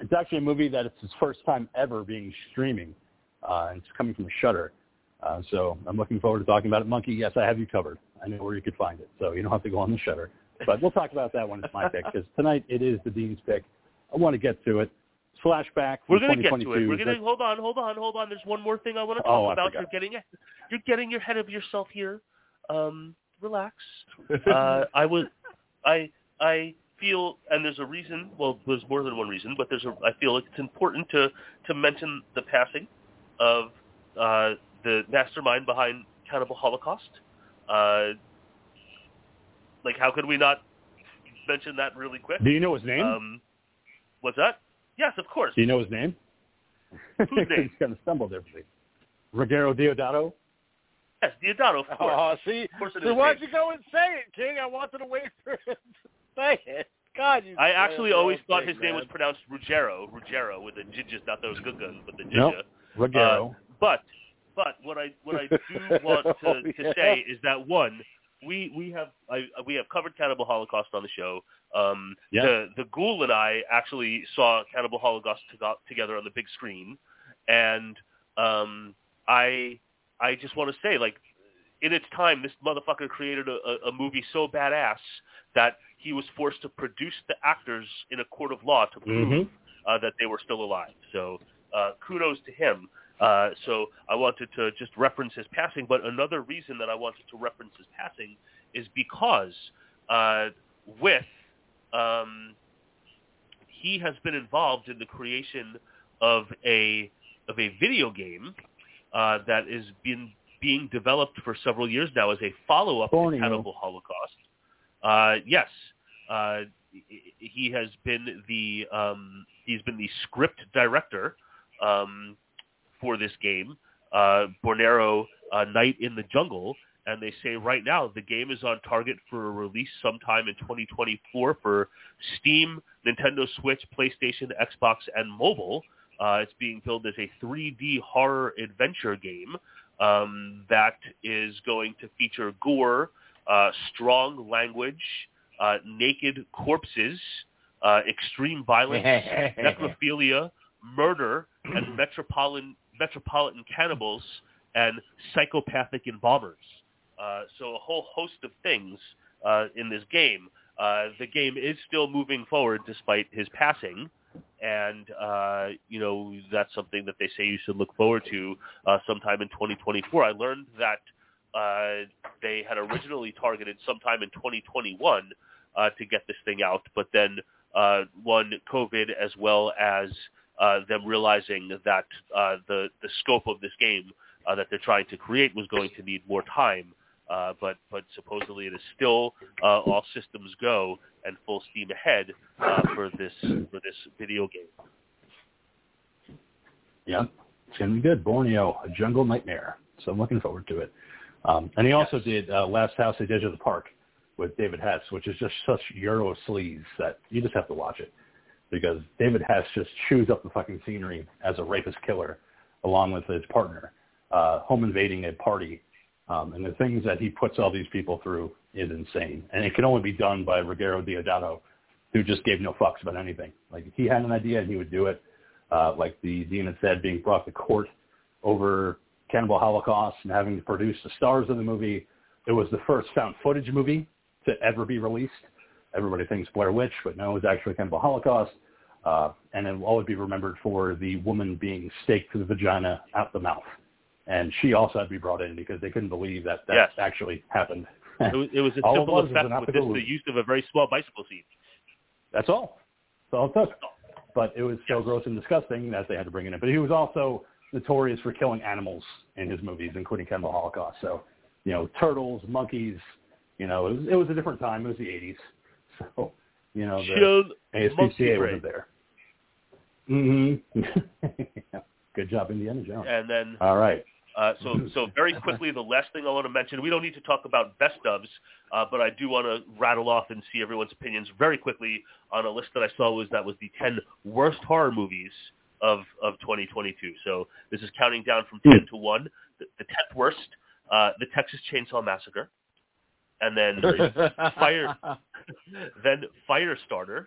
it's actually a movie that it's his first time ever being streaming, uh, and it's coming from Shudder. Uh, so I'm looking forward to talking about it. Monkey, yes, I have you covered. I know where you could find it, so you don't have to go on the Shudder. But we'll talk about that when it's my pick because tonight it is the Dean's pick. I want to get to it. flashback. We're going to get to it. We're going to hold on, hold on, hold on. There's one more thing I want to talk oh, about. You're getting you're getting ahead of yourself here. Um, relax. *laughs* uh, I was, I, I feel, and there's a reason. Well, there's more than one reason, but there's a. I feel it's important to to mention the passing of uh, the mastermind behind Cannibal Holocaust. Uh, like, how could we not mention that really quick? Do you know his name? Um, what's that? Yes, of course. Do you know his name? Whose *laughs* name? He's kind of stumbled there for me. Ruggero Deodato. Yes, Deodato, of course. Oh, see, of course it so is why'd you go and say it, King? I wanted to wait for him to *laughs* say it. God, you I actually always whole thought thing, his name was pronounced Ruggiero, Ruggiero with a jijja, not those good guns, but the jijja. Nope. Ruggero. But but what I what I do *laughs* want to, Oh, to yeah. say is that one we we have I, we have covered Cannibal Holocaust on the show. Um, Yeah. The the Ghoul and I actually saw Cannibal Holocaust to, together on the big screen, and um, I I just want to say like in its time, this motherfucker created a, a, movie so badass that he was forced to produce the actors in a court of law to prove Mhm. uh, that they were still alive. So uh, kudos to him. Uh, so I wanted to just reference his passing, but another reason that I wanted to reference his passing is because uh, with um, he has been involved in the creation of a of a video game uh, that is been being developed for several years now as a follow-up to. Cannibal Holocaust. Uh, yes, uh, he has been the um, he's been the script director um, for this game, uh, Borneo uh, Night in the Jungle, and they say right now the game is on target for a release sometime in 2024 for Steam, Nintendo Switch, PlayStation, Xbox, and mobile. Uh, it's being billed as a 3D horror adventure game um, that is going to feature gore, uh, strong language, uh, naked corpses, uh, extreme violence, *laughs* necrophilia, murder, and *clears throat* metropolitan metropolitan cannibals and psychopathic embalmers. Uh, so a whole host of things uh, in this game. Uh, the game is still moving forward despite his passing, and uh, you know that's something that they say you should look forward to uh, sometime in 2024. I learned that uh, they had originally targeted sometime in 2021 uh, to get this thing out, but then one COVID as well as uh, them realizing that uh, the the scope of this game uh, that they're trying to create was going to need more time. Uh, but but supposedly it is still uh, all systems go and full steam ahead uh, for this for this video game. Yeah, it's gonna be good. Borneo, a jungle nightmare. So I'm looking forward to it. Um, and he also Yes. did uh, Last House at the Edge of the Park with David Hess, which is just such Euro sleaze that you just have to watch it because David Hess just chews up the fucking scenery as a rapist killer, along with his partner, uh, home invading a party. Um, and the things that he puts all these people through is insane. And it can only be done by Ruggero Deodato, who just gave no fucks about anything. Like if he had an idea and he would do it. Uh, like the demon said, being brought to court over Cannibal Holocaust and having to produce the stars of the movie. It was the first found footage movie to ever be released. Everybody thinks Blair Witch, but no, it was actually Cannibal Holocaust. Uh, and it will always be remembered for the woman being staked to the vagina out the mouth. And she also had to be brought in because they couldn't believe that that Yes. actually happened. It was, it was a *laughs* simple was effect with this, the use of a very small bicycle seat. That's all. That's all it took. But it was so gross and disgusting that they had to bring it in. But he was also notorious for killing animals in his movies, including Cannibal Holocaust. So, you know, turtles, monkeys. You know, it was, it was a different time. It was the '80s. So, you know, the ASPCA wasn't there. Mm-hmm. *laughs* Good job, Indiana Jones. And then All right. Uh, so, so very quickly, the last thing I want to mention, we don't need to talk about best ofs, uh, but I do want to rattle off and see everyone's opinions very quickly on a list that I saw was that was the 10 worst horror movies of, of 2022. So this is counting down from 10 to 1. The, the 10th worst, uh, the Texas Chainsaw Massacre, and then *laughs* Fire, then Firestarter,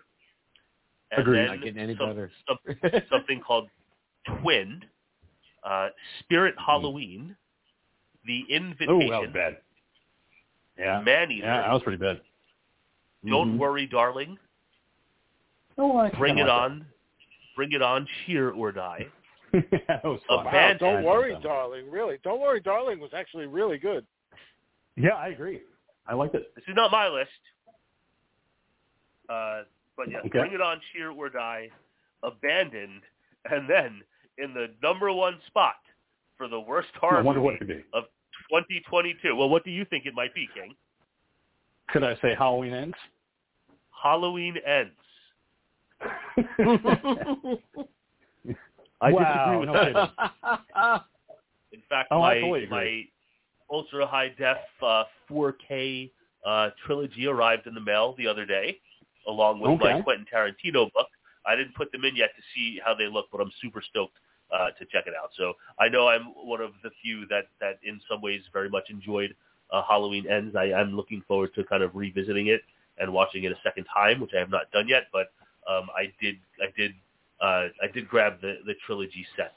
and Agreed. then Not getting any some- better. some- something called Twin, uh, Spirit Halloween, The Oh, Invitation, that was bad. Yeah. Man Eater, Yeah, that was pretty bad. Don't Mhm. Worry, Darling, Oh, I Bring It like On, Bring It On, Cheer or Die. *laughs* that was fun. Wow, don't worry, darling. Really, don't worry, darling was actually really good. Yeah, I agree. I like it. This is not my list. Uh, but yes, Okay. Bring It On, Cheer or Die, Abandoned, and then in the number one spot for the worst horror I wonder what movie it could be. of 2022. Well, what do you think it might be, King? Could I say Halloween ends? Halloween Ends. *laughs* *laughs* I Wow, disagree with no that. In fact, Oh, I my totally my ultra high def uh, 4K uh, trilogy arrived in the mail the other day, along with my Quentin Tarantino book. I didn't put them in yet to see how they look, but I'm super stoked uh, to check it out. So I know I'm one of the few that that in some ways very much enjoyed uh, Halloween Ends. I, I'm looking forward to kind of revisiting it and watching it a second time, which I have not done yet. But um, I did I did uh, I did grab the the trilogy set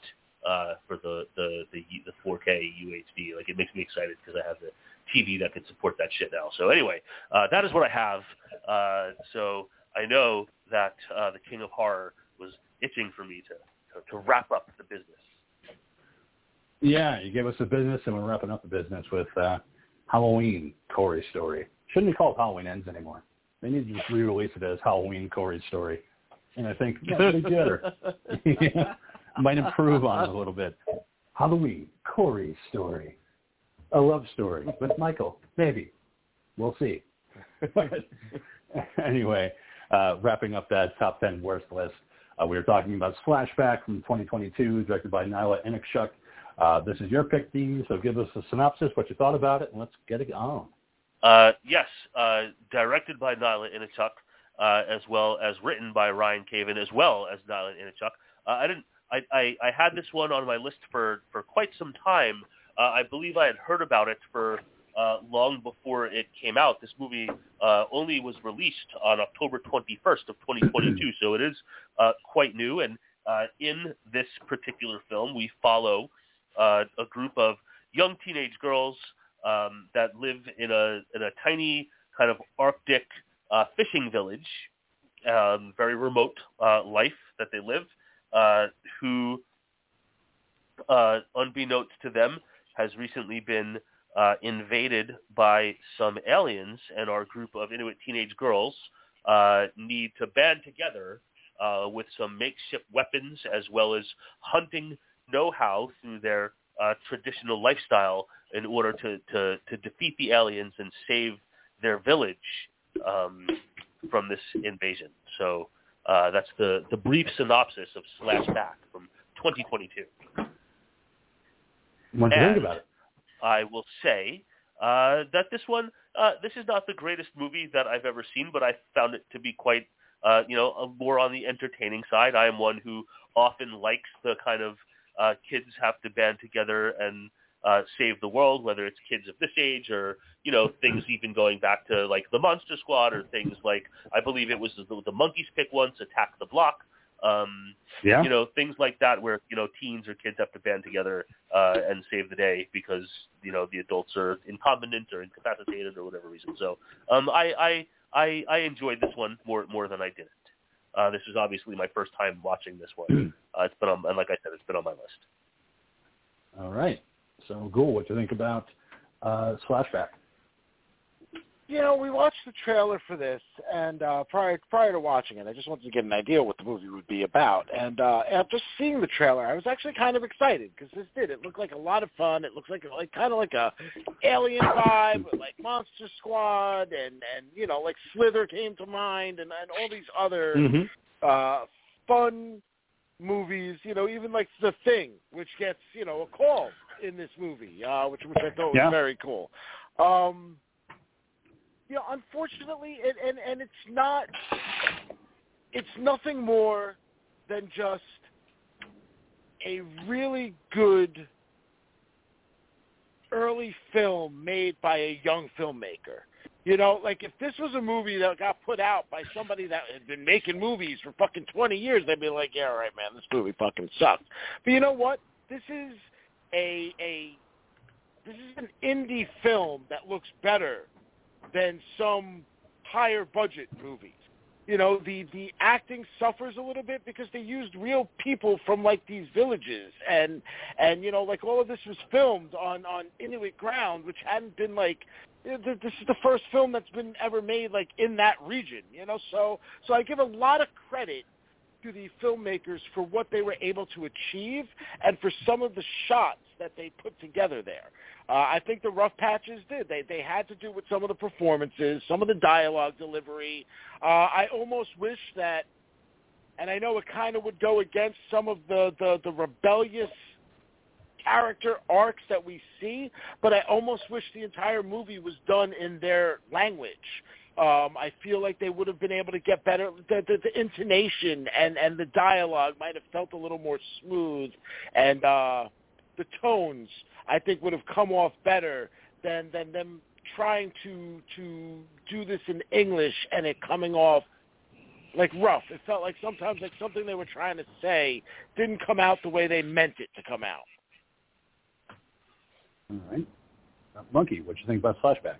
uh, for the the the the 4K UHD. Like it makes me excited because I have the TV that can support that shit now. So anyway, uh, that is what I have. Uh, so I know that uh, the King of Horror was itching for me to to, to wrap up the business. Yeah, you gave us the business, and we're wrapping up the business with uh, Halloween Corey Story. Shouldn't be called Halloween Ends anymore. They need to just re-release it as Halloween Corey Story. And I think yeah, they better. yeah, *laughs* *laughs* *laughs* might improve on a little bit. Halloween Corey's Story, a love story with Michael. Maybe we'll see. anyway, uh, wrapping up that top 10 worst list, uh, we were talking about Slash/Back from 2022, directed by Nyla Innuksuk. Uh, this is your pick, Dean, so give us a synopsis, what you thought about it, and let's get it on. Uh, yes, uh, directed by Nyla Innuksuk, uh, as well as written by Ryan Cavan, as well as Nyla. Uh, I didn't. I, I, I had this one on my list for, for quite some time. Uh, I believe I had heard about it for uh, long before it came out. This movie uh, only was released on October 21st of 2022, *clears throat* so it is uh, quite new. And uh, in this particular film, we follow uh, a group of young teenage girls um, that live in a in a tiny kind of Arctic uh, fishing village, um, very remote uh, life that they live, uh, who, uh, unbeknownst to them, has recently been uh, invaded by some aliens, and our group of Inuit teenage girls uh, need to band together uh, with some makeshift weapons as well as hunting know-how through their uh, traditional lifestyle in order to, to, to defeat the aliens and save their village um, from this invasion. So uh, that's the, the brief synopsis of Slash/Back from 2022. What do you think about it? I will say uh, that this one, uh, this is not the greatest movie that I've ever seen, but I found it to be quite, uh, you know, more on the entertaining side. I am one who often likes the kind of uh, kids have to band together and uh, save the world, whether it's kids of this age or you know things even going back to like the Monster Squad or things like I believe it was the, the Monkeys pick once, Attack the Block. Um, Yeah? you know things like that where you know teens or kids have to band together uh, and save the day because you know the adults are incompetent or incapacitated or whatever reason. So um, I, I I I enjoyed this one more more than I didn't. Uh, this is obviously my first time watching this one. *clears throat* Uh, it's been on, and like I said, it's been on my list. All right. So, Ghoul, what do you think about uh, Slash/Back? You know, we watched the trailer for this, and uh, prior prior to watching it, I just wanted to get an idea what the movie would be about. And uh, after seeing the trailer, I was actually kind of excited because this did. It looked like a lot of fun. It looks like like kind of like a alien vibe, with like Monster Squad, and and you know like Slither came to mind, and and all these other Mm-hmm. uh, fun movies. You know, even like The Thing, which gets you know a call in this movie, uh, which which I thought was Yeah. very cool. Um, you know, unfortunately, and, and and it's not, it's nothing more than just a really good early film made by a young filmmaker. You know, like if this was a movie that got put out by somebody that had been making movies for fucking 20 years, they'd be like, yeah, all right, man, this movie fucking sucked. But you know what? This is a a this is an indie film that looks better than some higher budget movies. you know the the acting suffers a little bit because they used real people from like these villages and and you know like all of this was filmed on on Inuit ground which hadn't been like this is the first film that's been ever made like in that region you know so so I give a lot of credit to the filmmakers for what they were able to achieve and for some of the shots that they put together there. Uh, I think the rough patches did. They they had to do with some of the performances, some of the dialogue delivery. Uh, I almost wish that, and I know it kind of would go against some of the the, the rebellious character arcs that we see, but I almost wish the entire movie was done in their language. Um, I feel like they would have been able to get better. The, the, the intonation and and the dialogue might have felt a little more smooth, and uh, the tones I think would have come off better than than them trying to to do this in English and it coming off like rough. It felt like sometimes like something they were trying to say didn't come out the way they meant it to come out. All right. Monkey, what do you think about Slash/Back?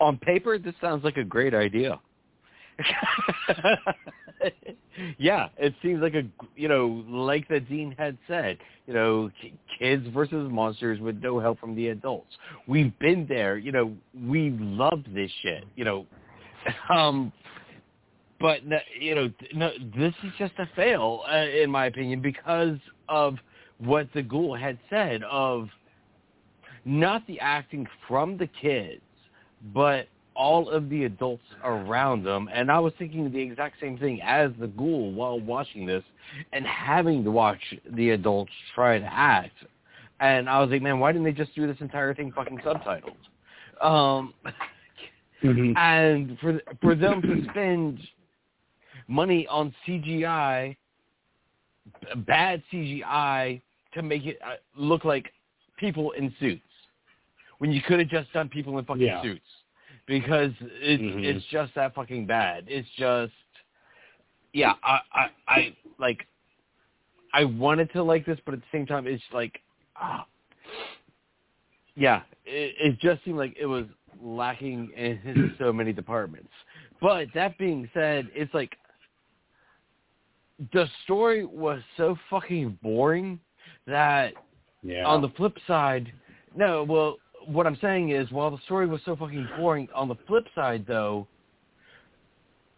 On paper, this sounds like a great idea. *laughs* yeah, it seems like a you know, like the dean had said, you know, kids versus monsters with no help from the adults. We've been there, you know, we love this shit, you know. *laughs* Um but you know, no, this is just a fail uh, in my opinion because of what the ghoul had said of not the acting from the kids, but all of the adults around them. And I was thinking the exact same thing as the ghoul while watching this and having to watch the adults try to act. And I was like, man, why didn't they just do this entire thing fucking subtitled? Um, mm-hmm. *laughs* And for for them to spend money on CGI, bad CGI, to make it uh, look like people in suits, when you could have just done people in fucking yeah. suits because it's mm-hmm. it's just that fucking bad. It's just yeah, I I, I like I wanted to like this, but at the same time, it's like ah, yeah, it, it just seemed like it was lacking in *clears throat* so many departments. But that being said, it's like the story was so fucking boring that yeah. on the flip side, no, well, what I'm saying is, while the story was so fucking boring, on the flip side, though,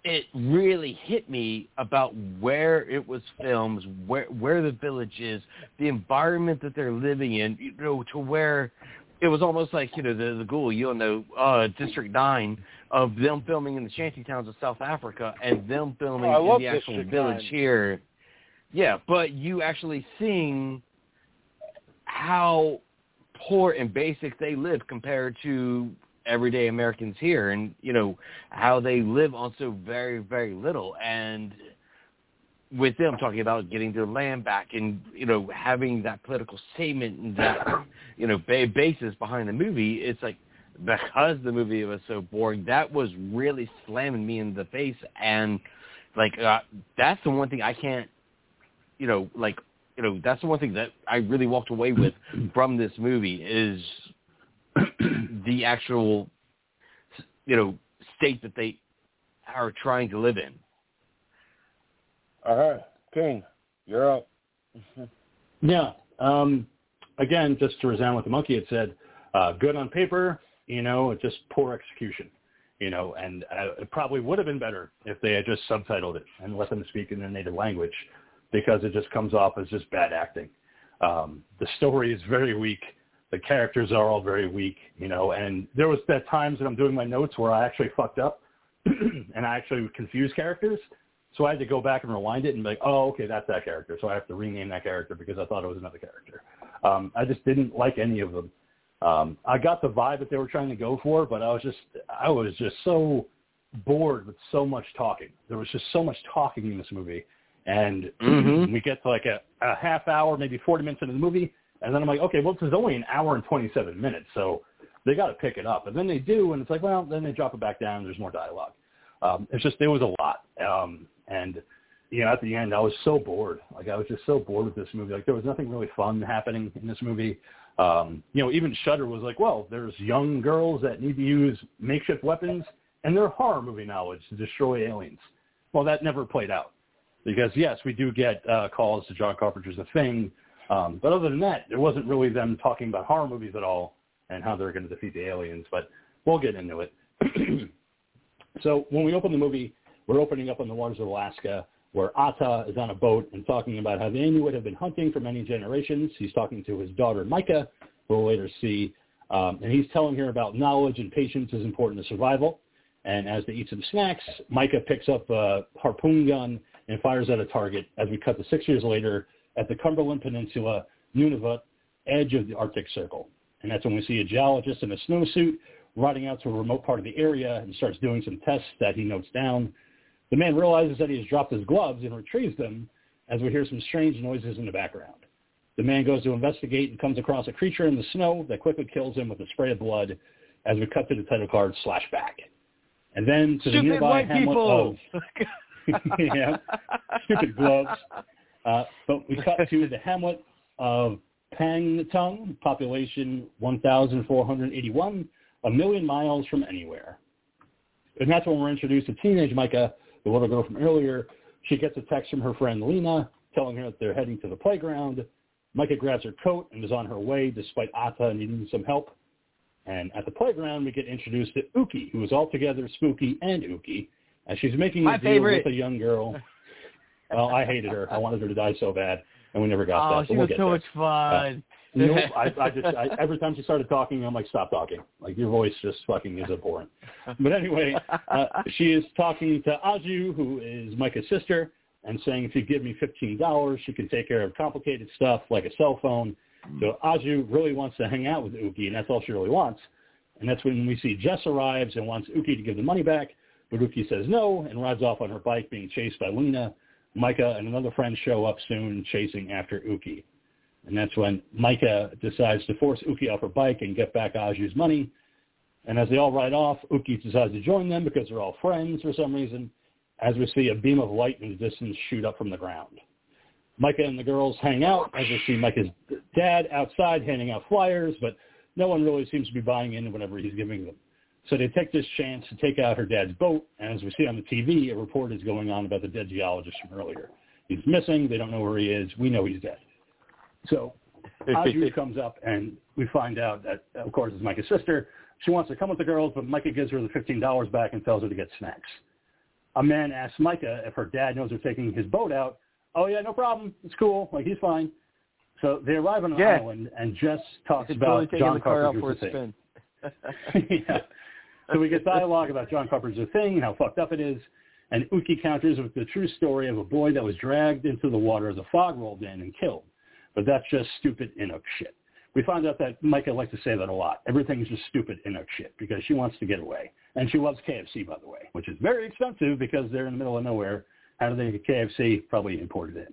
it really hit me about where it was filmed, where where the village is, the environment that they're living in, you know, to where it was almost like you know the the ghoul, you know, uh, District Nine of them filming in the shanty towns of South Africa and them filming oh, in the actual District village 9. here. Yeah, but you actually seeing how poor and basic they live compared to everyday Americans here and, you know, how they live on so very, very little. And with them talking about getting their land back and, you know, having that political statement and that, *coughs* you know, ba- basis behind the movie, it's like, because the movie was so boring, that was really slamming me in the face. And, like, uh, that's the one thing I can't, you know, like, you know, that's the one thing that I really walked away with from this movie is *clears throat* the actual, you know, state that they are trying to live in. All right, King, you're up. *laughs* Yeah. Um, again, just to resound what the monkey had said, uh, good on paper, you know, just poor execution, you know, and uh, it probably would have been better if they had just subtitled it and let them speak in their native language because it just comes off as just bad acting. Um, the story is very weak. The characters are all very weak, you know, and there was that times that I'm doing my notes where I actually fucked up *clears throat* and I actually confused characters. So I had to go back and rewind it and be like, oh, okay, that's that character. So I have to rename that character because I thought it was another character. Um, I just didn't like any of them. Um, I got the vibe that they were trying to go for, but I was just, I was just so bored with so much talking. There was just so much talking in this movie and *clears throat* Mhm. we get to like a, a half hour, maybe 40 minutes into the movie, and then I'm like, okay, well, this is only an hour and 27 minutes, so they got to pick it up. And then they do, and it's like, well, then they drop it back down. And there's more dialogue. Um, it's just there was a lot, um, and you know, at the end, I was so bored. Like I was just so bored with this movie. Like there was nothing really fun happening in this movie. Um, you know, even Shudder was like, well, there's young girls that need to use makeshift weapons and their horror movie knowledge to destroy aliens. Well, that never played out because yes, we do get uh, calls to John Carpenter's The Thing, um, but other than that, there wasn't really them talking about horror movies at all and how they're going to defeat the aliens. But we'll get into it. *clears throat* so when we open the movie, we're opening up on the waters of Alaska where Atta is on a boat and talking about how the Inuit have been hunting for many generations. He's talking to his daughter Micah, who we'll later see, um, and he's telling her about knowledge and patience is important to survival. And as they eat some snacks, Micah picks up a harpoon gun and fires at a target as we cut to six years later at the Cumberland Peninsula, Nunavut, edge of the Arctic Circle. And that's when we see a geologist in a snowsuit riding out to a remote part of the area and starts doing some tests that he notes down. The man realizes that he has dropped his gloves and retrieves them as we hear some strange noises in the background. The man goes to investigate and comes across a creature in the snow that quickly kills him with a spray of blood as we cut to the title card slash back. And then to Stupid the nearby white hamlet people. of *laughs* *laughs* yeah, stupid gloves. Uh, but we cut to the hamlet of Pangnirtung, population 1,481, a million miles from anywhere. And that's when we're introduced to teenage Micah, the little girl from earlier. She gets a text from her friend Lena telling her that they're heading to the playground. Micah grabs her coat and is on her way despite Atta needing some help. And at the playground, we get introduced to Uki, who is altogether spooky and Uki, as she's making My a deal favorite. with a young girl. Well, I hated her. I wanted her to die so bad, and we never got Oh, that. she we'll was so there. much fun. Nope. I, I just I, every time she started talking, I'm like, stop talking. Like your voice just fucking is abhorrent. But anyway, uh, she is talking to Aju, who is Micah's sister, and saying if you give me fifteen dollars, she can take care of complicated stuff like a cell phone. So Aju really wants to hang out with Uki, and that's all she really wants. And that's when we see Jess arrives and wants Uki to give the money back, but Uki says no and rides off on her bike, being chased by Lena. Micah and another friend show up soon, chasing after Uki. And that's when Micah decides to force Uki off her bike and get back Aju's money. And as they all ride off, Uki decides to join them because they're all friends for some reason, as we see a beam of light in the distance shoot up from the ground. Micah and the girls hang out as we see Micah's dad outside handing out flyers, but no one really seems to be buying in whatever he's giving them. So they take this chance to take out her dad's boat, and as we see on the TV, a report is going on about the dead geologist from earlier. He's missing. They don't know where he is. We know he's dead. So Aju *laughs* comes up, and we find out that, of course, it's Micah's sister. She wants to come with the girls, but Micah gives her the $15 back and tells her to get snacks. A man asks Micah if her dad knows they're taking his boat out. Oh, yeah, no problem. It's cool. Like, he's fine. So they arrive on an Yeah. island, and Jess talks about taking John the car out for a spin. *laughs* *laughs* yeah. So we get dialogue about John Carpenter's thing and how fucked up it is. And Uki counters with the true story of a boy that was dragged into the water as a fog rolled in and killed. But that's just stupid Inuk shit. We found out that Micah likes to say that a lot. Everything's just stupid Inuk shit because she wants to get away. And she loves KFC, by the way, which is very expensive because they're in the middle of nowhere. How do they get KFC? Probably imported in.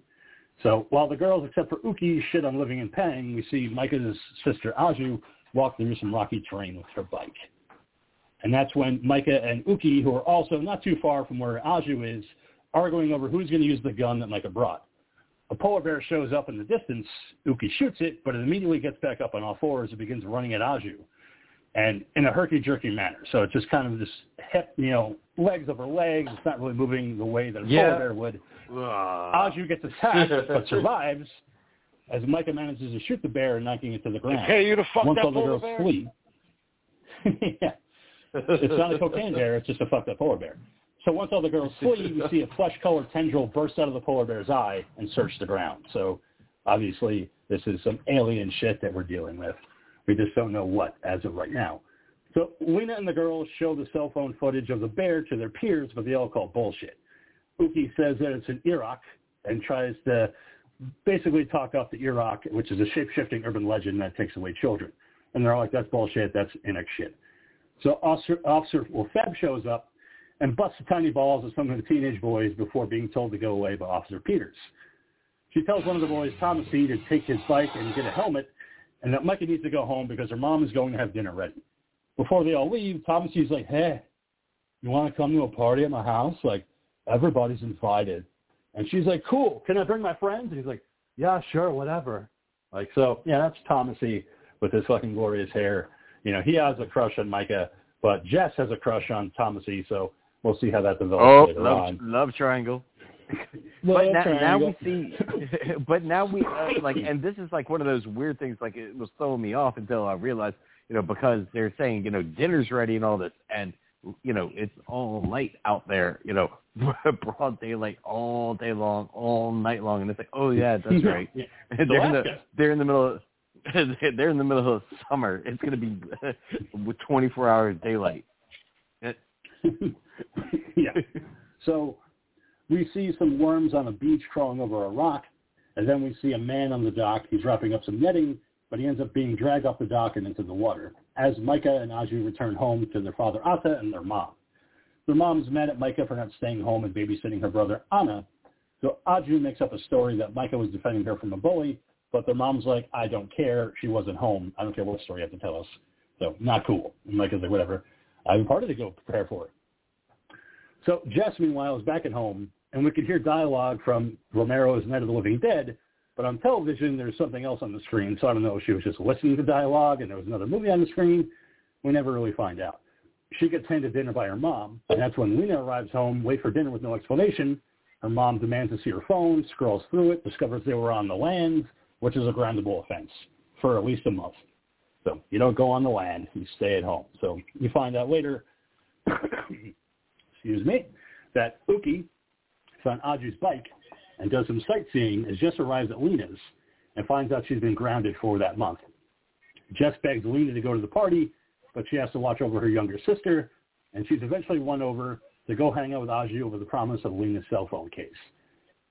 So while the girls, except for Uki, shit on living in Pang, we see Micah's sister Aju walk through some rocky terrain with her bike. And that's when Micah and Uki, who are also not too far from where Aju is, are arguing over who's going to use the gun that Micah brought. A polar bear shows up in the distance. Uki shoots it, but it immediately gets back up on all fours and begins running at Aju, and in a herky-jerky manner. So it's just kind of this hip, you know, legs over legs. It's not really moving the way that a Yeah. polar bear would. Ah. Aju gets attacked, but survives, as Micah manages to shoot the bear, knocking it to the ground. Pay you to fuck Once that all the girls bear? flee. *laughs* yeah. It's not a cocaine bear. It's just a fucked up polar bear. So once all the girls *laughs* flee, you see a flesh-colored tendril burst out of the polar bear's eye and search the ground. So obviously this is some alien shit that we're dealing with. We just don't know what as of right now. So Lena and the girls show the cell phone footage of the bear to their peers, but they all call bullshit. Uki says that it's an Ijiraq and tries to basically talk up the Ijiraq, which is a shape-shifting urban legend that takes away children. And they're all like, that's bullshit, that's Inuk shit. So Officer, Officer well, Feb shows up and busts the tiny balls of some of the teenage boys before being told to go away by Officer Peters. She tells one of the boys, Thomas to take his bike and get a helmet, and that Micah needs to go home because her mom is going to have dinner ready. Before they all leave, Thomas like, hey, you want to come to a party at my house? Like, everybody's invited. And she's like, cool. Can I bring my friends? And he's like, yeah, sure, whatever. Like, so, yeah, that's Thomas E. with his fucking glorious hair. You know, he has a crush on Micah, But Jess has a crush on Thomas E, so we'll see how that develops Oh, later love, on. love triangle. *laughs* Love but now, now we see, *laughs* but now we uh, like, and this is like one of those weird things. Like it was throwing me off until I realized, you know, because they're saying, you know, dinner's ready and all this, and you know, it's all light out there, you know, *laughs* broad daylight all day long, all night long, and it's like, oh yeah, that's right. Yeah. they're in the they're in the middle of *laughs* they're in the middle of summer. It's going to be *laughs* with 24 hours daylight. *laughs* yeah. So we see some worms on a beach crawling over a rock, and then we see a man on the dock. He's wrapping up some netting, but he ends up being dragged off the dock and into the water. As Micah and Aju return home to their father Ata and their mom. Their mom's mad at Micah for not staying home and babysitting her brother Anna. So Aju makes up a story that Micah was defending her from a bully, but their mom's like, I don't care. She wasn't home. I don't care what story you have to tell us. So not cool. And Micah's like, whatever. I have a party to go prepare for. So Jess, meanwhile, is back at home, and we can hear dialogue from Romero's Night of the Living Dead, but on television there's something else on the screen, so I don't know if she was just listening to dialogue and there was another movie on the screen. We never really find out. She gets handed dinner by her mom, and that's when Lena arrives home, late for dinner with no explanation. Her mom demands to see her phone, scrolls through it, discovers they were on the land, which is a groundable offense for at least a month. So you don't go on the land, you stay at home. So you find out later *coughs* excuse me, that Uki on Aju's bike and does some sightseeing as Jess arrives at Lena's and finds out she's been grounded for that month. Jess begs Lena to go to the party, but she has to watch over her younger sister, and she's eventually won over to go hang out with Aju over the promise of Lena's cell phone case.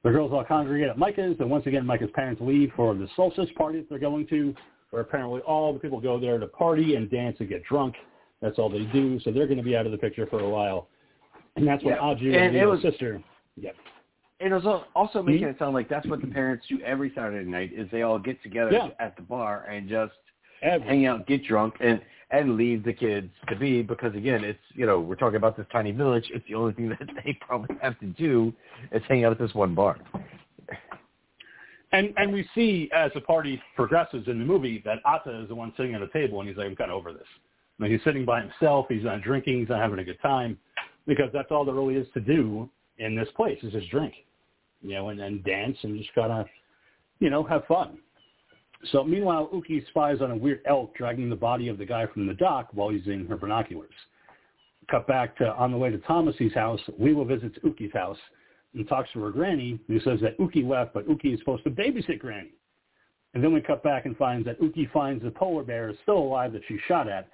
The girls all congregate at Micah's, and once again, Micah's parents leave for the solstice party that they're going to, where apparently all the people go there to party and dance and get drunk. That's all they do, so they're going to be out of the picture for a while. And that's when Yeah. Aju And and, was- sister, yeah, And it was also making Mhm. it sound like that's what the parents do every Saturday night is they all get together Yeah. at the bar and just every, hang out, get drunk, and and leave the kids to be because again, it's you know we're talking about this tiny village. It's the only thing *laughs* that they probably have to do is hang out at this one bar. And and we see as the party progresses in the movie that Atta is the one sitting at a table and he's like, I'm kind of over this. I he's sitting by himself. He's not drinking. He's not having a good time because that's all there really is to do in this place is just drink, you know, and then dance and just kind of, you know, have fun. So meanwhile, Uki spies on a weird elk dragging the body of the guy from the dock while using her binoculars. Cut back to on the way to Thomas's house, Leela visits Uki's house and talks to her granny, who says that Uki left, but Uki is supposed to babysit granny. And then we cut back and finds that Uki finds the polar bear is still alive that she shot at,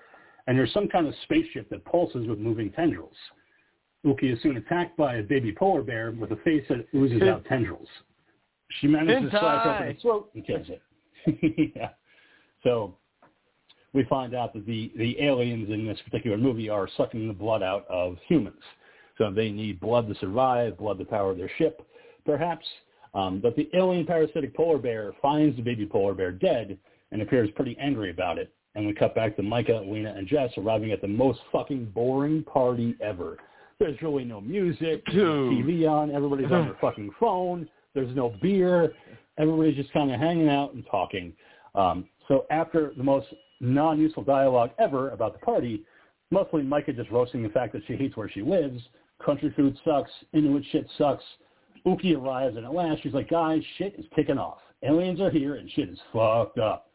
and there's some kind of spaceship that pulses with moving tendrils. Uki is soon attacked by a baby polar bear with a face that oozes out tendrils. She manages to slash open its throat and kills it. *laughs* yeah. So we find out that the, the aliens in this particular movie are sucking the blood out of humans. So they need blood to survive, blood to power their ship, perhaps. Um, but the alien parasitic polar bear finds the baby polar bear dead and appears pretty angry about it. And we cut back to Micah, Lena, and Jess arriving at the most fucking boring party ever. There's really no music, Dude. TV on, everybody's on their fucking phone, there's no beer, everybody's just kind of hanging out and talking. Um, so after the most non-useful dialogue ever about the party, mostly Micah just roasting the fact that she hates where she lives, country food sucks, Inuit shit sucks. Uki arrives, and at last she's like, guys, shit is kicking off. Aliens are here, and shit is fucked up.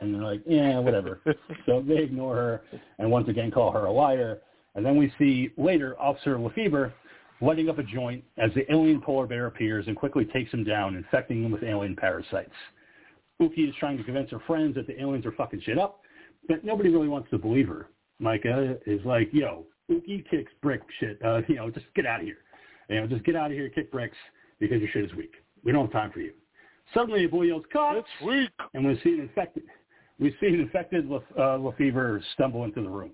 And they're like, yeah, whatever. *laughs* so they ignore her and once again call her a liar. And then we see later Officer Lefebvre lighting up a joint as the alien polar bear appears and quickly takes him down, infecting him with alien parasites. Uki is trying to convince her friends that the aliens are fucking shit up, but nobody really wants to believe her. Micah is like, yo, Uki kicks brick shit. Uh, *laughs* you know, just get out of here. You know, just get out of here, kick bricks because your shit is weak. We don't have time for you. Suddenly, a boy yells, "Cops!" It's weak. and we see an infected, we see an infected Le, uh, Lefevre stumble into the room.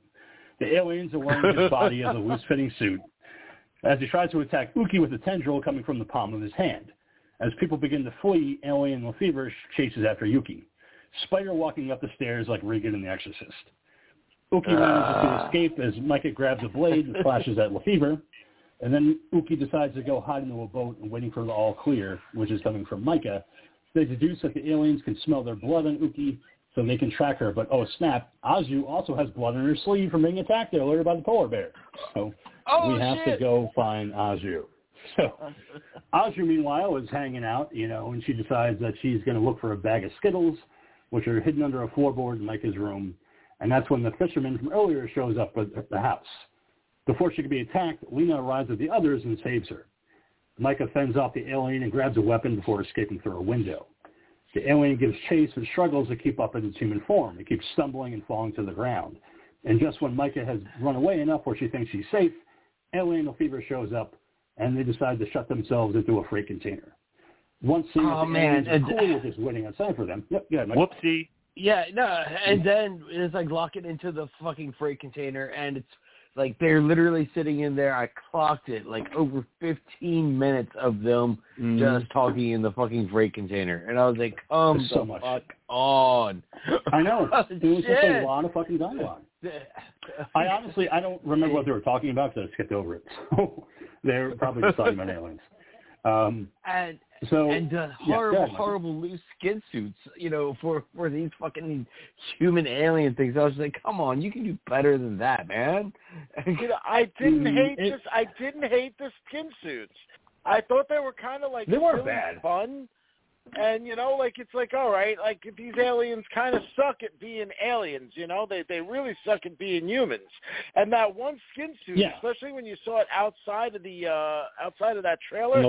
The aliens are wearing his body as a loose-fitting suit as he tries to attack Uki with a tendril coming from the palm of his hand. As people begin to flee, alien Lefevre chases after Uki. Spider walking up the stairs like Regan in The Exorcist. Uki manages to ah. escape as Micah grabs a blade and slashes at Lefevre. And then Uki decides to go hide into a boat and waiting for the all clear, which is coming from Micah. They deduce that the aliens can smell their blood on Uki, so they can track her. But oh snap, Azu also has blood on her sleeve from being attacked earlier by the polar bear. So Oh, we have shit. to go find Azu. *laughs* So Azu, meanwhile, is hanging out, you know, and she decides that she's going to look for a bag of Skittles, which are hidden under a floorboard in Micah's room. And that's when the fisherman from earlier shows up at at the house. Before she can be attacked, Lena arrives with the others and saves her. Micah fends off the alien and grabs a weapon before escaping through a window. The alien gives chase and struggles to keep up in its human form. It keeps stumbling and falling to the ground. And just when Micah has run away enough where she thinks she's safe, Alien Fever shows up and they decide to shut themselves into a freight container. Once seeing Oh, that the man, aliens are and- cool with just waiting outside for them. Yep, yeah, Whoopsie. Yeah, no, and then it's like lock it into the fucking freight container, and it's like they're literally sitting in there. I clocked it like over 15 minutes of them Mhm. just talking in the fucking freight container, and I was like, come There's so the much. fuck on. I know. *laughs* It was just a lot of fucking dialogue. *laughs* I honestly, I don't remember what they were talking about because I skipped over it. *laughs* So they're probably just talking about aliens. Um, and so and the horrible, Mike. horrible loose skin suits, you know, for for these fucking human alien things. I was like, come on, you can do better than that, man. *laughs* You know, I didn't Mm, hate it- this. I didn't hate the skin suits. I thought they were kind of like They weren't really bad. fun. And you know, like it's like all right, like these aliens kind of suck at being aliens. You know, they they really suck at being humans. And that one skin suit, Yeah. especially when you saw it outside of the uh outside of that trailer,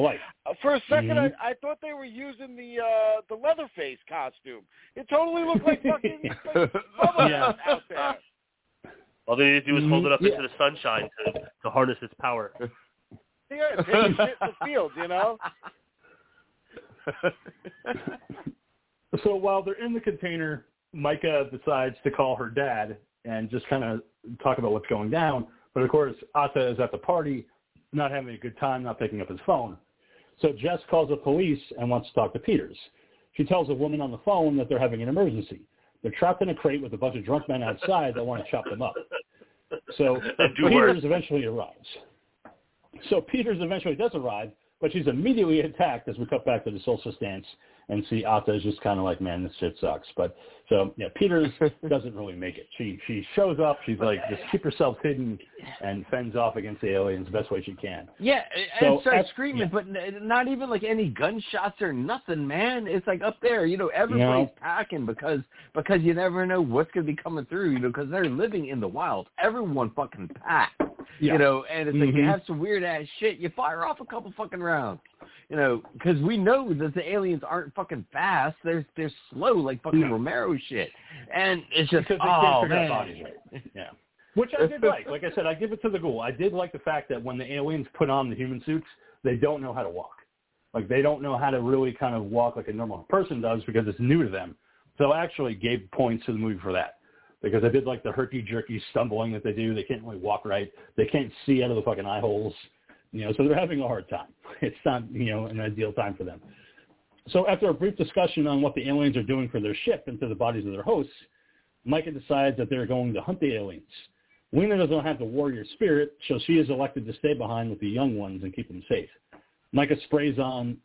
uh, for a 2nd Mhm. I, I thought they were using the uh the Leatherface costume. It totally looked like fucking *laughs* like Yeah. out there. All they need to do is hold it up Mhm. into the sunshine to, to harness its power. Yeah, taking shit in the field, you know. *laughs* So while they're in the container, Micah decides to call her dad and just kind of talk about what's going down. But of course, Ata is at the party, not having a good time, not picking up his phone. So Jess calls the police and wants to talk to Peters. She tells a woman on the phone that they're having an emergency. They're trapped in a crate with a bunch of drunk men outside that want to chop them up. So *laughs* Peters eventually arrives. So Peters eventually does arrive, but she's immediately attacked as we cut back to the solstice dance and see Ata is just kind of like, man, this shit sucks. But so yeah, Peters doesn't really make it. She she shows up. She's like, just keep yourself hidden and fends off against the aliens the best way she can. Yeah, So, and starts screaming, yeah. but not even like any gunshots or nothing, man. It's like up there, you know, everybody's packing because because you never know what's gonna be coming through, you know, because they're living in the wild. Everyone fucking packs, Yeah. you know, and it's like you Mhm. have some weird ass shit. You fire off a couple fucking rounds, you know, because we know that the aliens aren't fucking fast. They're they're slow, like fucking No. Romero shit, and it's just because they oh can't figure man. out bodies right. Yeah. Which I did like. Like I said, I give it to the ghoul. I did like the fact that when the aliens put on the human suits, they don't know how to walk. Like they don't know how to really kind of walk like a normal person does because it's new to them. So I actually gave points to the movie for that. Because I did like the herky jerky stumbling that they do. They can't really walk right. They can't see out of the fucking eye holes. You know, so they're having a hard time. *laughs* It's not, you know, an ideal time for them. So after a brief discussion on what the aliens are doing for their ship and to the bodies of their hosts, Micah decides that they're going to hunt the aliens. Lena doesn't have the warrior spirit, so she is elected to stay behind with the young ones and keep them safe. Micah sprays on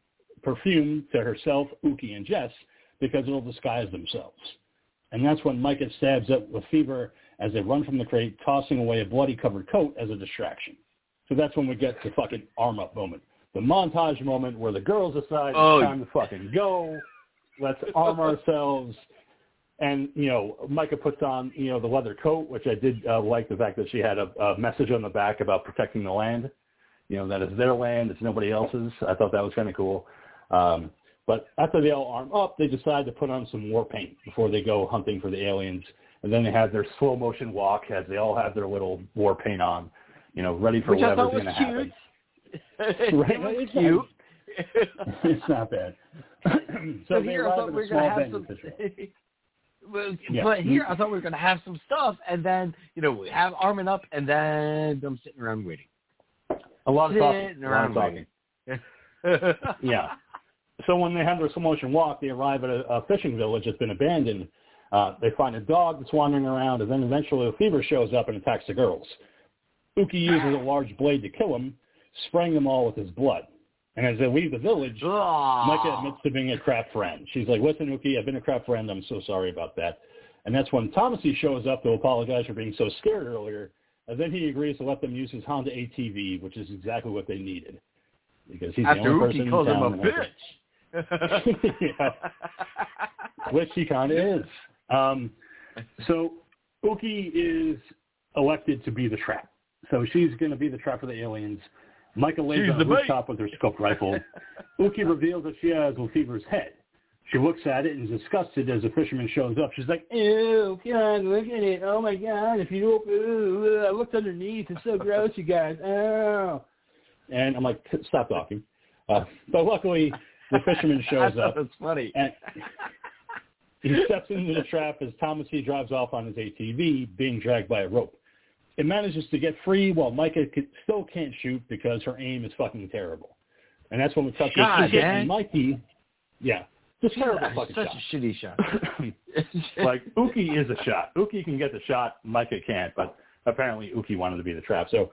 perfume to herself, Uki, and Jess because it'll disguise themselves. And that's when Micah stabs up with Fever as they run from the crate, tossing away a bloody covered coat as a distraction. So that's when we get the fucking arm up moment. The montage moment where the girls decide Oh. it's time to fucking go. Let's arm ourselves. And, you know, Micah puts on, you know, the leather coat, which I did uh, like the fact that she had a, a message on the back about protecting the land. You know, that it's their land, it's nobody else's. I thought that was kind of cool. Um, but after they all arm up, they decide to put on some war paint before they go hunting for the aliens. And then they have their slow motion walk as they all have their little war paint on, you know, ready for Which whatever's going to happen. *laughs* cute. Right, it was it's cute. it's not bad. so So here I thought we a were gonna have some. in Fishville. *laughs* well, Yeah. But here I thought we were gonna have some stuff, and then you know we have arming up, and then them sitting around waiting. A lot of talking. Sitting A lot of around talking. *laughs* Yeah. So when they have their slow motion walk, they arrive at a, a fishing village that's been abandoned. Uh, they find a dog that's wandering around, and then eventually Lefevre shows up and attacks the girls. Uki uses a large blade to kill him, spraying them all with his blood. And as they leave the village, Aw. Micah admits to being a crap friend. She's like, listen, Uki, I've been a crap friend. I'm so sorry about that. And that's when Thomasy shows up to apologize for being so scared earlier, and then he agrees to let them use his Honda ATV, which is exactly what they needed. Because he's After the only person Uki in calls him a bitch. *laughs* Yeah. which he kind of is. Um, so Uki is elected to be the trap. So she's going to be the trap for the aliens. Micah lays She's on the rooftop with her scope rifle. *laughs* Uki reveals that she has Lefevre's head. She looks at it and is disgusted as the fisherman shows up. She's like, ew, God, look at it. Oh, my God. If you don't, ooh, I looked underneath. It's so gross, you guys. Oh. And I'm like, stop talking. Uh, but luckily, the fisherman *laughs* shows up. That's funny. And he steps into the trap as Thomas C. drives off on his ATV, being dragged by a rope. It manages to get free while Micah c- still can't shoot because her aim is fucking terrible. And that's when we cut to God, Susan and Mikey. Yeah, just terrible That's fucking such shot. a shitty shot. *laughs* like Uki is a shot. Uki can get the shot. Micah can't, but apparently Uki wanted to be the trap. So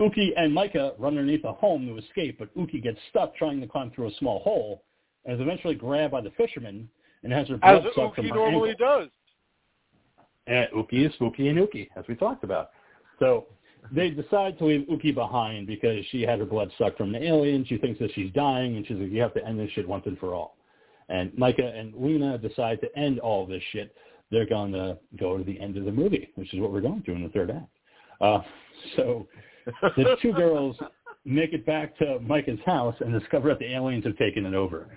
Uki and Micah run underneath a home to escape, but Uki gets stuck trying to climb through a small hole and is eventually grabbed by the fisherman and has her As blood sucked from Uki her normally ankle. does. And Uki is Spooky and Uki, as we talked about. So they decide to leave Uki behind because she had her blood sucked from the alien. She thinks that she's dying, and she's like, you have to end this shit once and for all. And Micah and Lena decide to end all this shit. They're going to go to the end of the movie, which is what we're going to in the third act. Uh, so the two girls make it back to Micah's house and discover that the aliens have taken it over.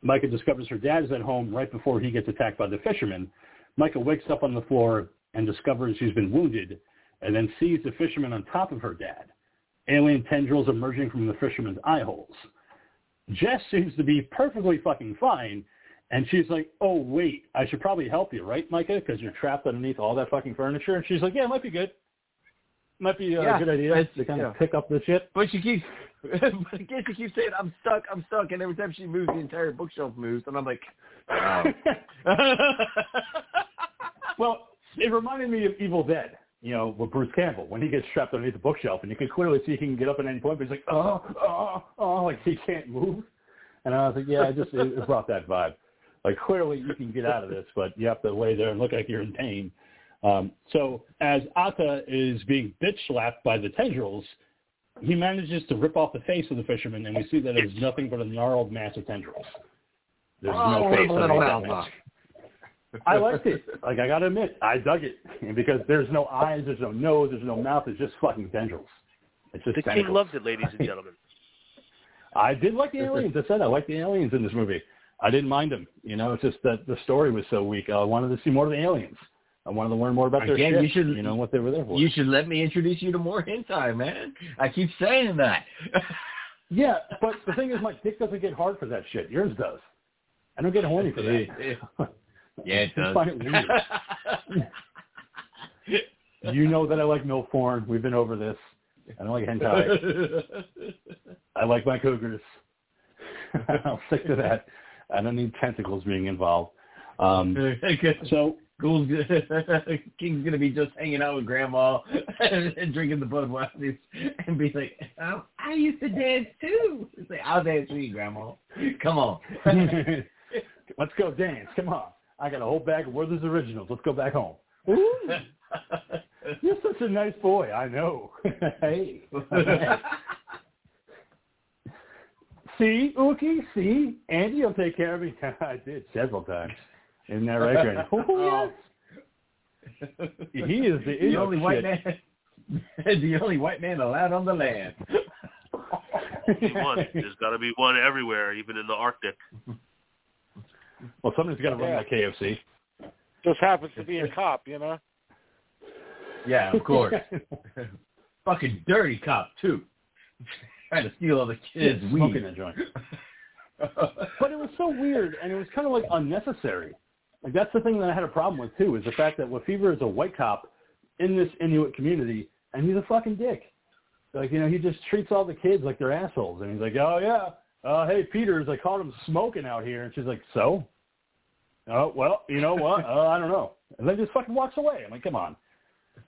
Micah discovers her dad is at home right before he gets attacked by the fisherman. Micah wakes up on the floor and discovers she's been wounded and then sees the fisherman on top of her dad. Alien tendrils emerging from the fisherman's eye holes. Jess seems to be perfectly fucking fine, and she's like, oh, wait, I should probably help you, right, Micah? Because you're trapped underneath all that fucking furniture. And she's like, yeah, it might be good. Might be uh, Yeah, a good idea to kind of pick up the shit. But she keeps, *laughs* but again, she keeps saying, "I'm stuck, I'm stuck," and every time she moves, the entire bookshelf moves, and I'm like, oh. *laughs* well, it reminded me of Evil Dead, you know, with Bruce Campbell when he gets trapped underneath the bookshelf, and you can clearly see he can get up at any point, but he's like, oh, oh, oh, like he can't move. And I was like, yeah, I just it, brought that vibe. Like clearly you can get out of this, but you have to lay there and look like you're in pain. Um, so as Ata is being bitch slapped by the tendrils, he manages to rip off the face of the fisherman, and we see that it's nothing but a gnarled mass of tendrils. There's no Oh, face little underneath that. I liked it. Like I gotta admit, I dug it And *laughs* because there's no eyes, there's no nose, there's no mouth. It's just fucking tendrils. It's just The king loved it, ladies and *laughs* gentlemen. I did like the aliens. I said I liked the aliens in this movie. I didn't mind them. You know, it's just that the story was so weak. I wanted to see more of the aliens. I wanted to learn more about their Again, shit. you should- you know what they were there for. You should let me introduce you to more hentai, man. I keep saying that. *laughs* yeah, but the thing is, my dick doesn't get hard for that shit. Yours does. I don't get horny for that. Yeah, it *laughs* I does. find it weird. you know that I like milk porn. We've been over this. I don't like hentai. I like my cougars. *laughs* I'll stick to that. I don't need tentacles being involved. Um, *laughs* so Ghoul's King's gonna be just hanging out with Grandma and drinking the Budweiser and be like, oh, "I used to dance too." It's like, "I'll dance with you, Grandma. Come on." let's go dance. Come on. I got a whole bag of Werther's Originals. Let's go back home. *laughs* You're such a nice boy. I know. *laughs* hey. *laughs* see, Uki, see? Andy will take care of me. I did several times. Isn't that right, Granny? Oh, oh, yes. He is the, the idiot only white shit. man, the only white man allowed on the land. One. There's got to be one everywhere, even in the Arctic. Well, somebody's got to run Yeah. that KFC. Just happens to be a cop, you know. Yeah, of course. *laughs* Fucking dirty cop too. Trying to steal all the kids' Yeah, weed. smoking that joint. *laughs* But it was so weird, and it was kind of like unnecessary. Like that's the thing that I had a problem with too, is the fact that Lefevre is a white cop in this Inuit community, and he's a fucking dick. Like you know, he just treats all the kids like they're assholes, and he's like, oh yeah, uh, hey Peters, I caught him smoking out here, and she's like, so? Oh well, you know what? uh, I don't know, and then just fucking walks away. I'm like, come on,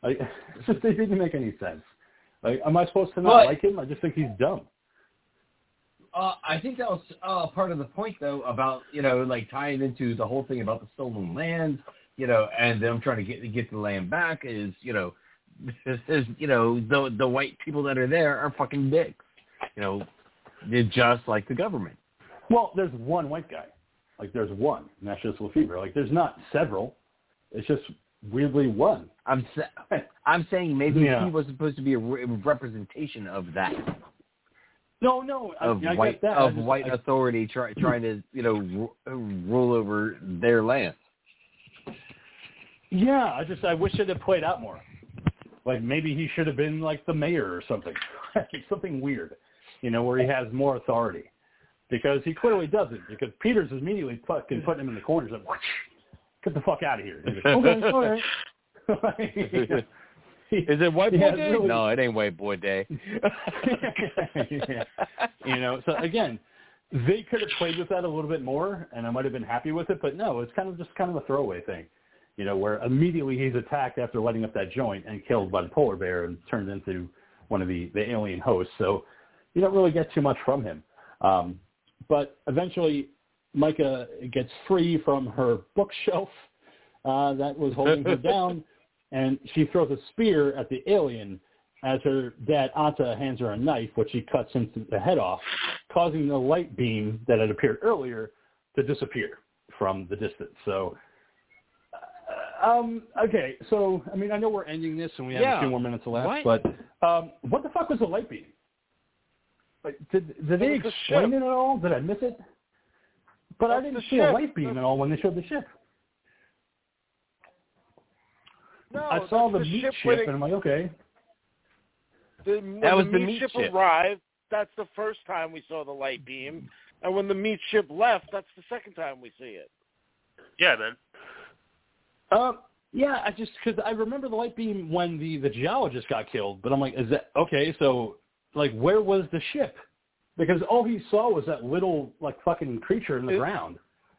like it's just it didn't make any sense. Like, am I supposed to not But- like him? I just think he's dumb. Uh, I think that was uh, part of the point, though, about you know, like tying into the whole thing about the stolen land, you know, and them trying to get get the land back is, you know, *laughs* is you know the the white people that are there are fucking dicks, you know, they're just like the government. Well, there's one white guy. Like there's one, and that's just Lefevre. Like there's not several. It's just weirdly one. I'm sa- *laughs* I'm saying maybe Yeah. he was supposed to be a re- representation of that No, no, I, of I white get that. Of just- white I- authority try, trying to you know ru- rule over their land. Yeah, I just I wish it had played out more. Like maybe he should have been like the mayor or something, *laughs* something weird, you know, where he has more authority, because he clearly doesn't. Because Peters is immediately fucking putting him in the corner, he's like, "Whoosh, "Get the fuck out of here!" He's *laughs* like, okay, all right. *laughs* Is it white boy Yeah, day? really. No, it ain't white boy day. Yeah. *laughs* You know, so again, they could have played with that a little bit more, and I might have been happy with it. But no, it's kind of just kind of a throwaway thing, you know, where immediately he's attacked after lighting up that joint and killed by the polar bear and turned into one of the the alien hosts. So you don't really get too much from him. Um, but eventually, Micah gets free from her bookshelf uh, that was holding her *laughs* down, and she throws a spear at the alien as her dad Ata hands her a knife, which she cuts into the head off, causing the light beam that had appeared earlier to disappear from the distance. So, uh, um, okay, so I mean, I know we're ending this and we have Yeah. a few more minutes left, What? but um, what the fuck was the light beam? Like, did did they It was the explain it at all? Did I miss it? But I didn't the see a light beam at all when they showed the ship. No, I saw the, the meat ship ship, it- and I'm like, okay. The, when That was the the meat, meat ship, ship. arrived, that's the first time we saw the light beam, and when the meat ship left, that's the second time we see it. Yeah, man. Um, yeah, I just because I remember the light beam when the the geologist got killed, but I'm like, is that okay? So, like, where was the ship? Because all he saw was that little like fucking creature in the It- ground.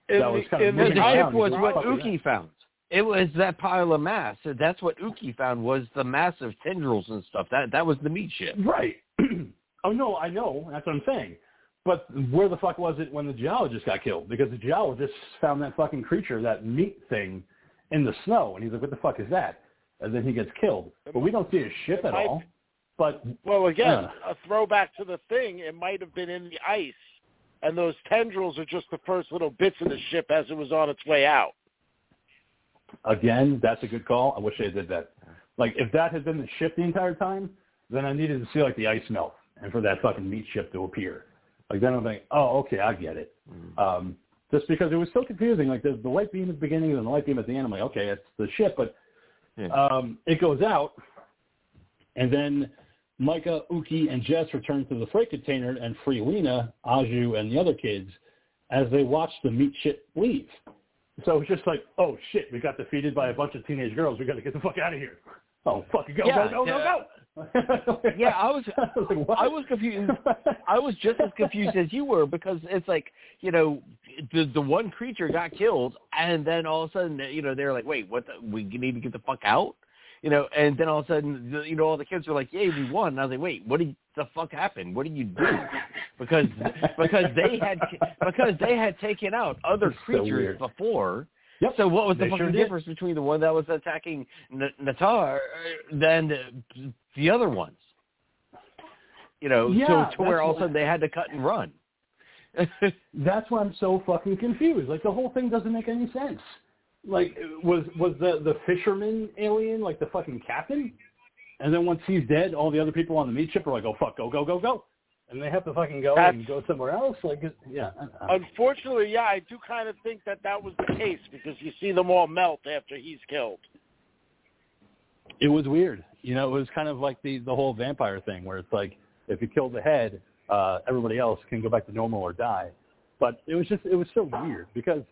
In That was the- kind of in No, moving the around. ship was what "Fuck is Uki found. It was that pile of mass. That's what Uki found was the massive tendrils and stuff. That that was the meat ship. Right. *clears throat* oh no, I know. That's what I'm saying. But where the fuck was it when the geologist got killed? Because the geologist found that fucking creature, that meat thing, in the snow, and he's like, "What the fuck is that?" And then he gets killed. But we don't see a ship at all. But Well, again, Yeah. a throwback to the thing, it might have been in the ice, and those tendrils are just the first little bits of the ship as it was on its way out. Again, that's a good call. I wish they did that. Like, if that had been the ship the entire time, then I needed to see like the ice melt and for that fucking meat ship to appear. Like then I'm like, oh, okay, I get it. Um, just because it was so confusing. Like the, the light beam at the beginning and the light beam at the end. I'm like, okay, it's the ship, but Yeah. um, it goes out, and then Micah, Uki, and Jess return to the freight container and free Lena, Aju, and the other kids as they watch the meat ship leave. So it's just like, oh shit, we got defeated by a bunch of teenage girls. We got to get the fuck out of here. Oh, fucking go, Yeah, go, go, yeah. go, go. Yeah, I was *laughs* I was, like. I was confused. I was just as confused as you were because it's like you know the the one creature got killed and then all of a sudden you know they're like wait what the, we need to get the fuck out you know and then all of a sudden you know all the kids were like yay we won and I was like wait what did the fuck happened what did you do because because they had because they had taken out other so creatures weird. before Yep. so what was the They fucking sure difference between the one that was attacking N- Natar uh, than the, the other ones? You know, Yeah, to, to where all of a sudden they had to cut and run. *laughs* That's why I'm so fucking confused. Like the whole thing doesn't make any sense. Like was was the the fisherman alien like the fucking captain? And then once he's dead, all the other people on the meat ship are like, "Oh fuck, go go go go," and they have to fucking go and go somewhere else. Like, yeah, Unfortunately, yeah, I do kind of think that that was the case because you see them all melt after he's killed. it was weird. You know, it was kind of like the the whole vampire thing where it's like if you kill the head, uh, everybody else can go back to normal or die. But it was just it was so weird because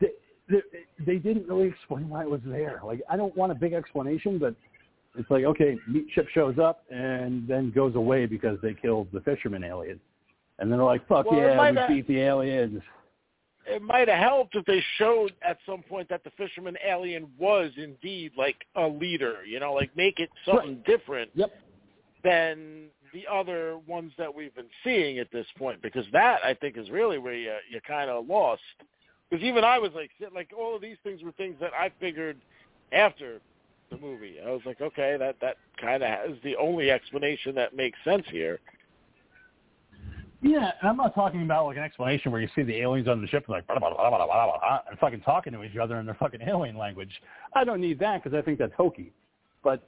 they, they didn't really explain why it was there. Like I don't want a big explanation, but it's like okay, meat ship shows up and then goes away because they killed the fisherman alien, and then they're like, fuck Well, yeah, we have- beat the aliens. It might have helped if they showed at some point that the fisherman alien was indeed like a leader, you know, like make it something different Yep. than the other ones that we've been seeing at this point because that I think is really where you you kind of lost Because even I was like, like all of these things were things that I figured after the movie. I was like, okay, that that kind of is the only explanation that makes sense here. Yeah, and I'm not talking about like an explanation where you see the aliens on the ship and like blah, blah, blah, blah, blah, blah, and fucking talking to each other in their fucking alien language. I don't need that because I think that's hokey. But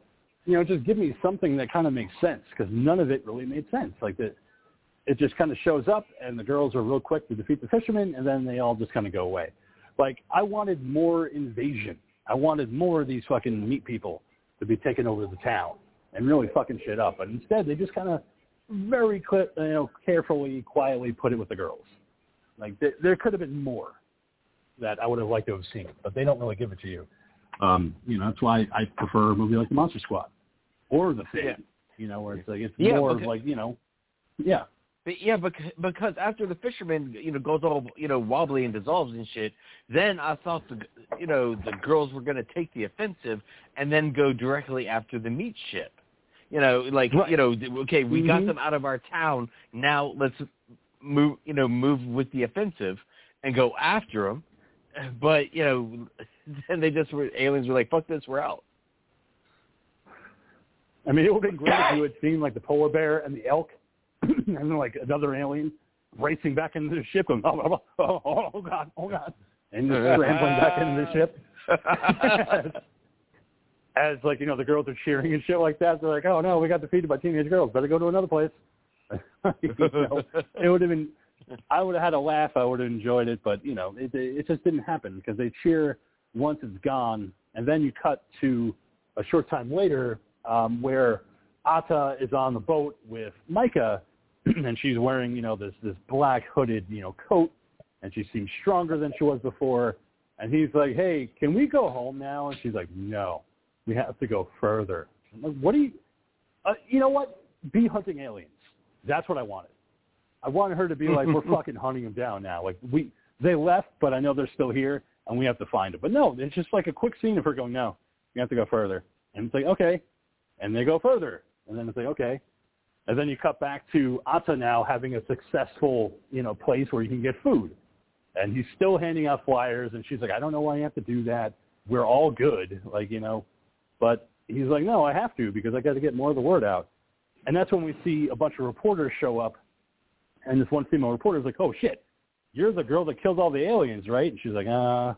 you know, just give me something that kind of makes sense because none of it really made sense. Like that, it just kind of shows up and the girls are real quick to defeat the fishermen and then they all just kind of go away. Like I wanted more invasion. I wanted more of these fucking meat people to be taking over the town and really fucking shit up. But instead, they just kind of very you know carefully, quietly put it with the girls. Like th- there could have been more that I would have liked to have seen, but they don't really give it to you. Um, you know, that's why I prefer a movie like The Monster Squad or The Thing. Yeah. You know, where it's like it's Yeah, more of like you know, yeah, But yeah, because, because after the fisherman, you know, goes all you know wobbly and dissolves and shit, then I thought the you know the girls were going to take the offensive and then go directly after the meat ship. You know, like Right. you know, okay, we got Mhm. them out of our town. Now let's move, you know, move with the offensive and go after them. But you know, *laughs* then they just were aliens were like, "Fuck this, we're out." I mean, it would have been great if you had seen like the polar bear and the elk, *laughs* and then like another alien racing back into the ship, going, *laughs* oh, oh, oh, oh god, oh god, and just *laughs* scrambling back into the ship. As like you know, the girls are cheering and shit like that. They're like, oh no, we got defeated by teenage girls. Better go to another place. you know, it would have been. I would have had a laugh. I would have enjoyed it, but you know, it it just didn't happen because they cheer once it's gone, and then you cut to a short time later um, where Ata is on the boat with Micah, *clears throat* and she's wearing you know this this black hooded you know coat, and she seems stronger than she was before. And he's like, "Hey, can we go home now?" And she's like, "No, we have to go further." I'm like, "What do you? Uh, you know what? Be hunting aliens. That's what I wanted. I wanted her to be like, we're *laughs* fucking hunting them down now. Like we, they left, but I know they're still here, and we have to find them. But no, it's just like a quick scene of her going, no, we have to go further. And it's like, okay, and they go further, and then it's like, okay, and then you cut back to Ata now having a successful, you know, place where you can get food, and he's still handing out flyers, and she's like, I don't know why you have to do that. We're all good, like you know, but he's like, no, I have to because I got to get more of the word out. And that's when we see a bunch of reporters show up, and this one female reporter is like, "Oh shit, you're the girl that killed all the aliens, right?" And she's like, "Uh,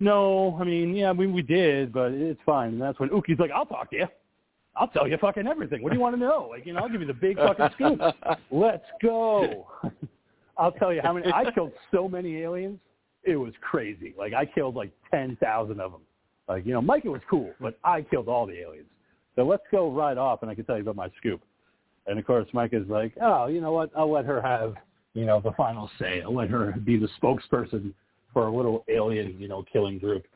no, I mean, yeah, we we did, but it's fine." And that's when Uki's like, "I'll talk to you. I'll tell you fucking everything. What do you want to know? Like, you know, I'll give you the big fucking scoop. *laughs* Let's go." *laughs* I'll tell you how many I *laughs* killed so many aliens. It was crazy. Like I killed like ten thousand of them. Like you know, Micah was cool, but I killed all the aliens. So let's go right off, and I can tell you about my scoop. And of course, Micah's like, oh, you know what? I'll let her have you know the final say. I'll let her be the spokesperson for a little alien you know killing group.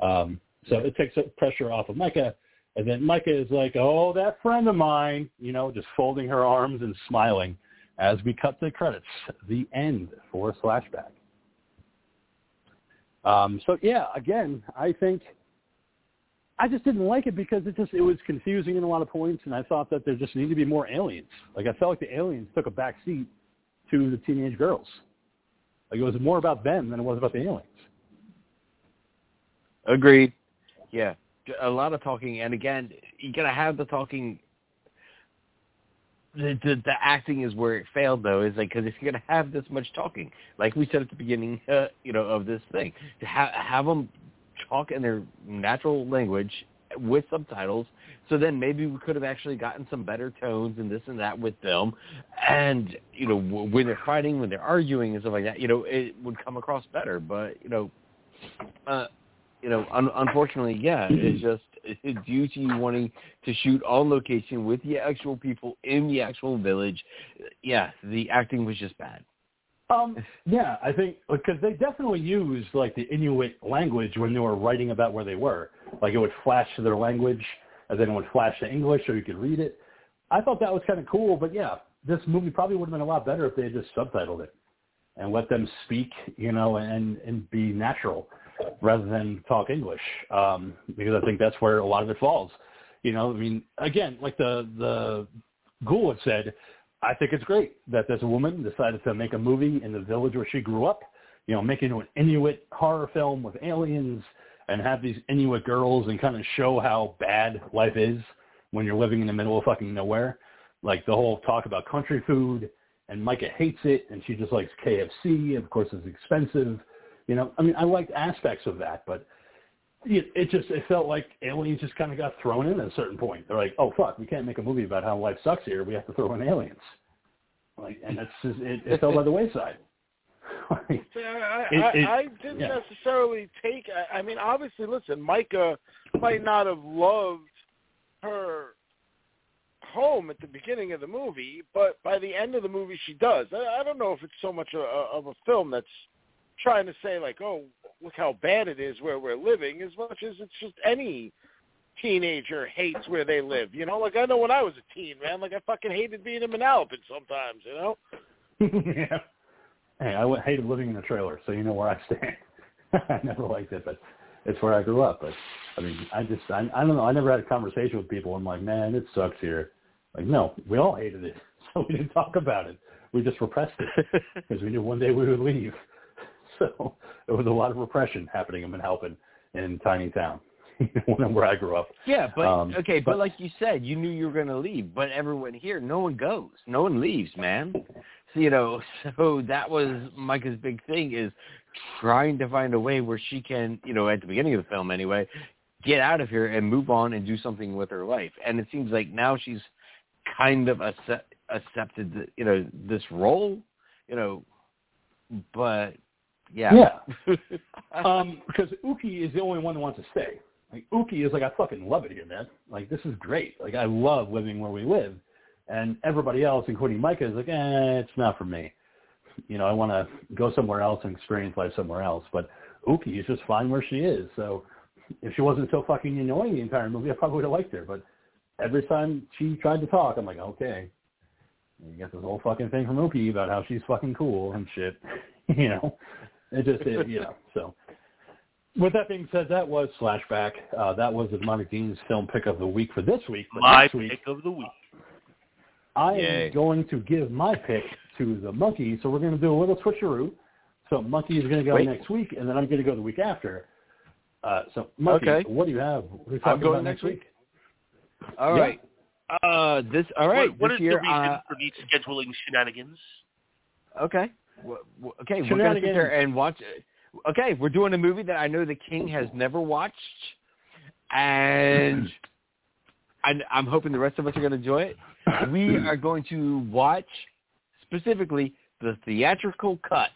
Um, so it takes the pressure off of Micah. And then Micah is like, oh, that friend of mine, you know, just folding her arms and smiling as we cut the credits, the end for Slash/Back. Um, so yeah, again, I think I just didn't like it because it just it was confusing in a lot of points, and I thought that there just needed to be more aliens. Like I felt like the aliens took a back seat to the teenage girls. Like it was more about them than it was about the aliens. Agreed. Yeah, a lot of talking, and again, you gotta have the talking. The, the the acting is where it failed, though. Is like because if you're gonna have this much talking, like we said at the beginning, uh, *laughs* you know, of this thing, to have have them talk in their natural language with subtitles, so then maybe we could have actually gotten some better tones and this and that with them, and you know, w- when they're fighting, when they're arguing and stuff like that, you know, it would come across better. But you know, uh, you know, un- unfortunately, yeah, it's just it's due to you wanting to shoot on location with the actual people in the actual village. Yeah, the acting was just bad. Um, yeah, I think because they definitely used like the Inuit language when they were writing about where they were. Like it would flash to their language, and then it would flash to English, so you could read it. I thought that was kind of cool, but yeah, this movie probably would have been a lot better if they had just subtitled it and let them speak, you know, and and be natural rather than talk English, um, because I think that's where a lot of it falls. You know, I mean, again, like the the Ghoul had said, I think it's great that this woman decided to make a movie in the village where she grew up. you know, make it into an Inuit horror film with aliens and have these Inuit girls and kind of show how bad life is when you're living in the middle of fucking nowhere. Like the whole talk about country food and Micah hates it and she just likes KFC. Of course, it's expensive. You know, I mean, I liked aspects of that, but it, it just it felt like aliens just kind of got thrown in at a certain point. They're like, oh fuck, we can't make a movie about how life sucks here. We have to throw in aliens. Like, and that's just it, it fell by the wayside. *laughs* like, It- I, I didn't yeah. necessarily take. I, I mean, obviously, listen, Micah might not have loved her home at the beginning of the movie, but by the end of the movie, she does. I, I don't know if it's so much a, a, of a film that's trying to say like, oh, look how bad it is where we're living, as much as it's just any teenager hates where they live. You know, like I know when I was a teen, man, like I fucking hated being in Manalapan sometimes. You know. *laughs* yeah. Hey, I w- hated living in a trailer, so you know where I stand. *laughs* I never liked it, but it's where I grew up. But I mean, I just, I, I don't know. I never had a conversation with people. I'm like, man, it sucks here. Like, no, we all hated it, *laughs* so we didn't talk about it. We just repressed it because we knew one day we would leave. *laughs* So there was a lot of repression happening in Manalapan in tiny town, *laughs* where I grew up. Yeah, but Um, okay, but, but- like you said, you knew you were going to leave, but everyone here, no one goes, no one leaves, man. So you know, *laughs* so that was Micah's big thing is trying to find a way where she can, you know, at the beginning of the film anyway, get out of here and move on and do something with her life. And it seems like now she's kind of accept, accepted, the, you know, this role, you know, but yeah, Yeah. *laughs* um, because Uki is the only one that wants to stay. Like Uki is like, I fucking love it here, man. Like this is great. Like I love living where we live, and everybody else, including Micah, is like, eh, it's not for me. You know, I want to go somewhere else and experience life somewhere else. But Uki is just fine where she is. So if she wasn't so fucking annoying the entire movie, I probably would have liked her. But every time she tried to talk, I'm like, okay. You get this whole fucking thing from Uki about how she's fucking cool and shit. *laughs* you know, it just, it, you know, so. With that being said, that was Slash/Back. Uh, that was the Demonic Dean's film pick of the week for this week. But My next week, pick of the week. I Yay. am going to give my pick to the Monkey. So we're going to do a little switcheroo. So Monkey is going to go Wait. next week, and then I'm going to go the week after. Uh, so Monkey, Okay. what do you have? What are we I'm talking going about next next week? All Yeah. right. Uh, this all right. What, what this is year, the reason uh, for these scheduling shenanigans? Okay. W- w- Okay, we're gonna sit there and watch. Okay, we're doing a movie that I know the King has never watched, and *clears throat* I, I'm hoping the rest of us are going to enjoy it. We are going to watch specifically the theatrical cuts.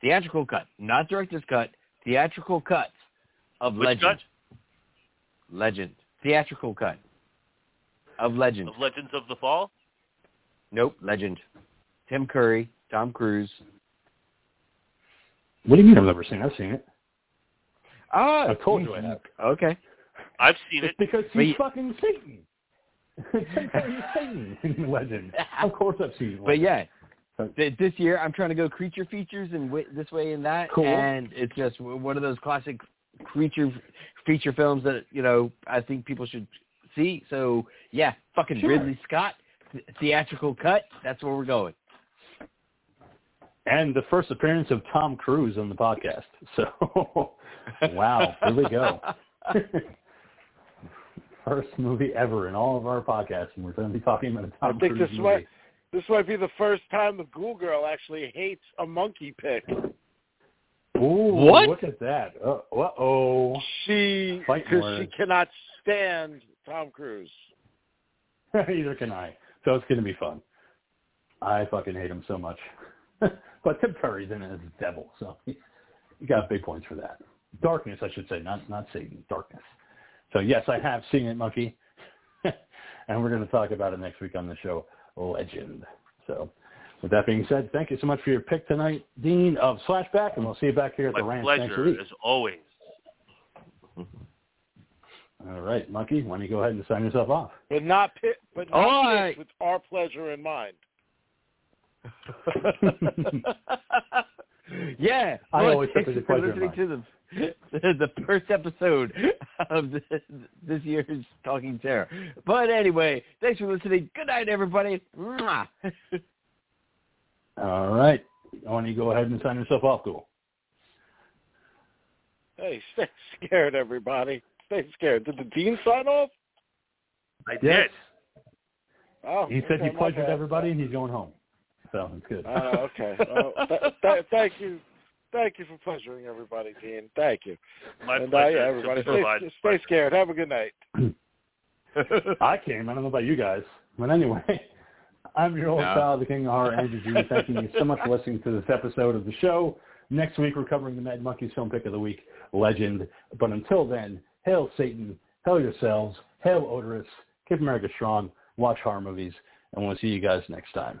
Theatrical cut, not director's cut. Theatrical cuts of Which Legend. cut? Legend. Theatrical cut of Legend. Of Legends of the Fall? Nope, Legend. Tim Curry, Tom Cruise. What do you mean I've never seen? it? I've seen it. Ah, I've told you I have. Okay. I've seen It's it. because he's you- fucking Satan. *laughs* he's fucking Satan *laughs* in Legend. *laughs* Of course I've seen it. But yeah, this year I'm trying to go creature features and wi- this way and that, Cool. and it's just one of those classic creature feature films that you know I think people should see. So yeah, fucking Sure. Ridley Scott th- theatrical cut. That's where we're going. And the first appearance of Tom Cruise on the podcast. *laughs* So, wow, here we go. *laughs* First movie ever in all of our podcasts, and we're going to be talking about a I Tom think Cruise this movie. might this might be the first time the Ghoul Girl actually hates a monkey pick. Ooh, What? Look at that. Uh oh. She because she cannot stand Tom Cruise. *laughs* Either can I. So it's going to be fun. I fucking hate him so much. But Tim Curry's in it as a devil, so you got big points for that. Darkness, I should say, not not Satan. Darkness. So yes, I have seen it, Monkey, *laughs* and we're going to talk about it next week on the show, Legend. So, with that being said, thank you so much for your pick tonight, Dean of Slash/Back, and we'll see you back here at the My ranch next pleasure, week. as always. All right, Monkey, why don't you go ahead and sign yourself off? But not pit, but not right. with our pleasure in mind. Yeah, I well, always have the for pleasure listening to the *laughs* the first episode of this, this year's Talking Terror. But anyway, thanks for listening. Good night, everybody. All right. why don't you go ahead and sign yourself off, Ghoul? Hey, *laughs* stay scared, everybody. Stay scared. Did the dean sign off? I Yes. did. Oh, He said okay, he my pleasured everybody and he's going home. So it's good. Oh, okay. *laughs* Well, th- th- thank you. Thank you for pleasuring everybody, Dean. Thank you. My and uh, pleasure. yeah, everybody, stay, provide stay pleasure. scared. Have a good night. *clears throat* I came. I don't know about you guys. But anyway, *laughs* I'm your old No. pal, the King of Horror, Andrew G. Thanking you so much for listening to this episode of the show. Next week, we're covering the Mad Monkeys Film Pick of the Week, Legend. But until then, hail Satan, hail yourselves, hail Odorous, keep America strong, watch horror movies, and we'll see you guys next time.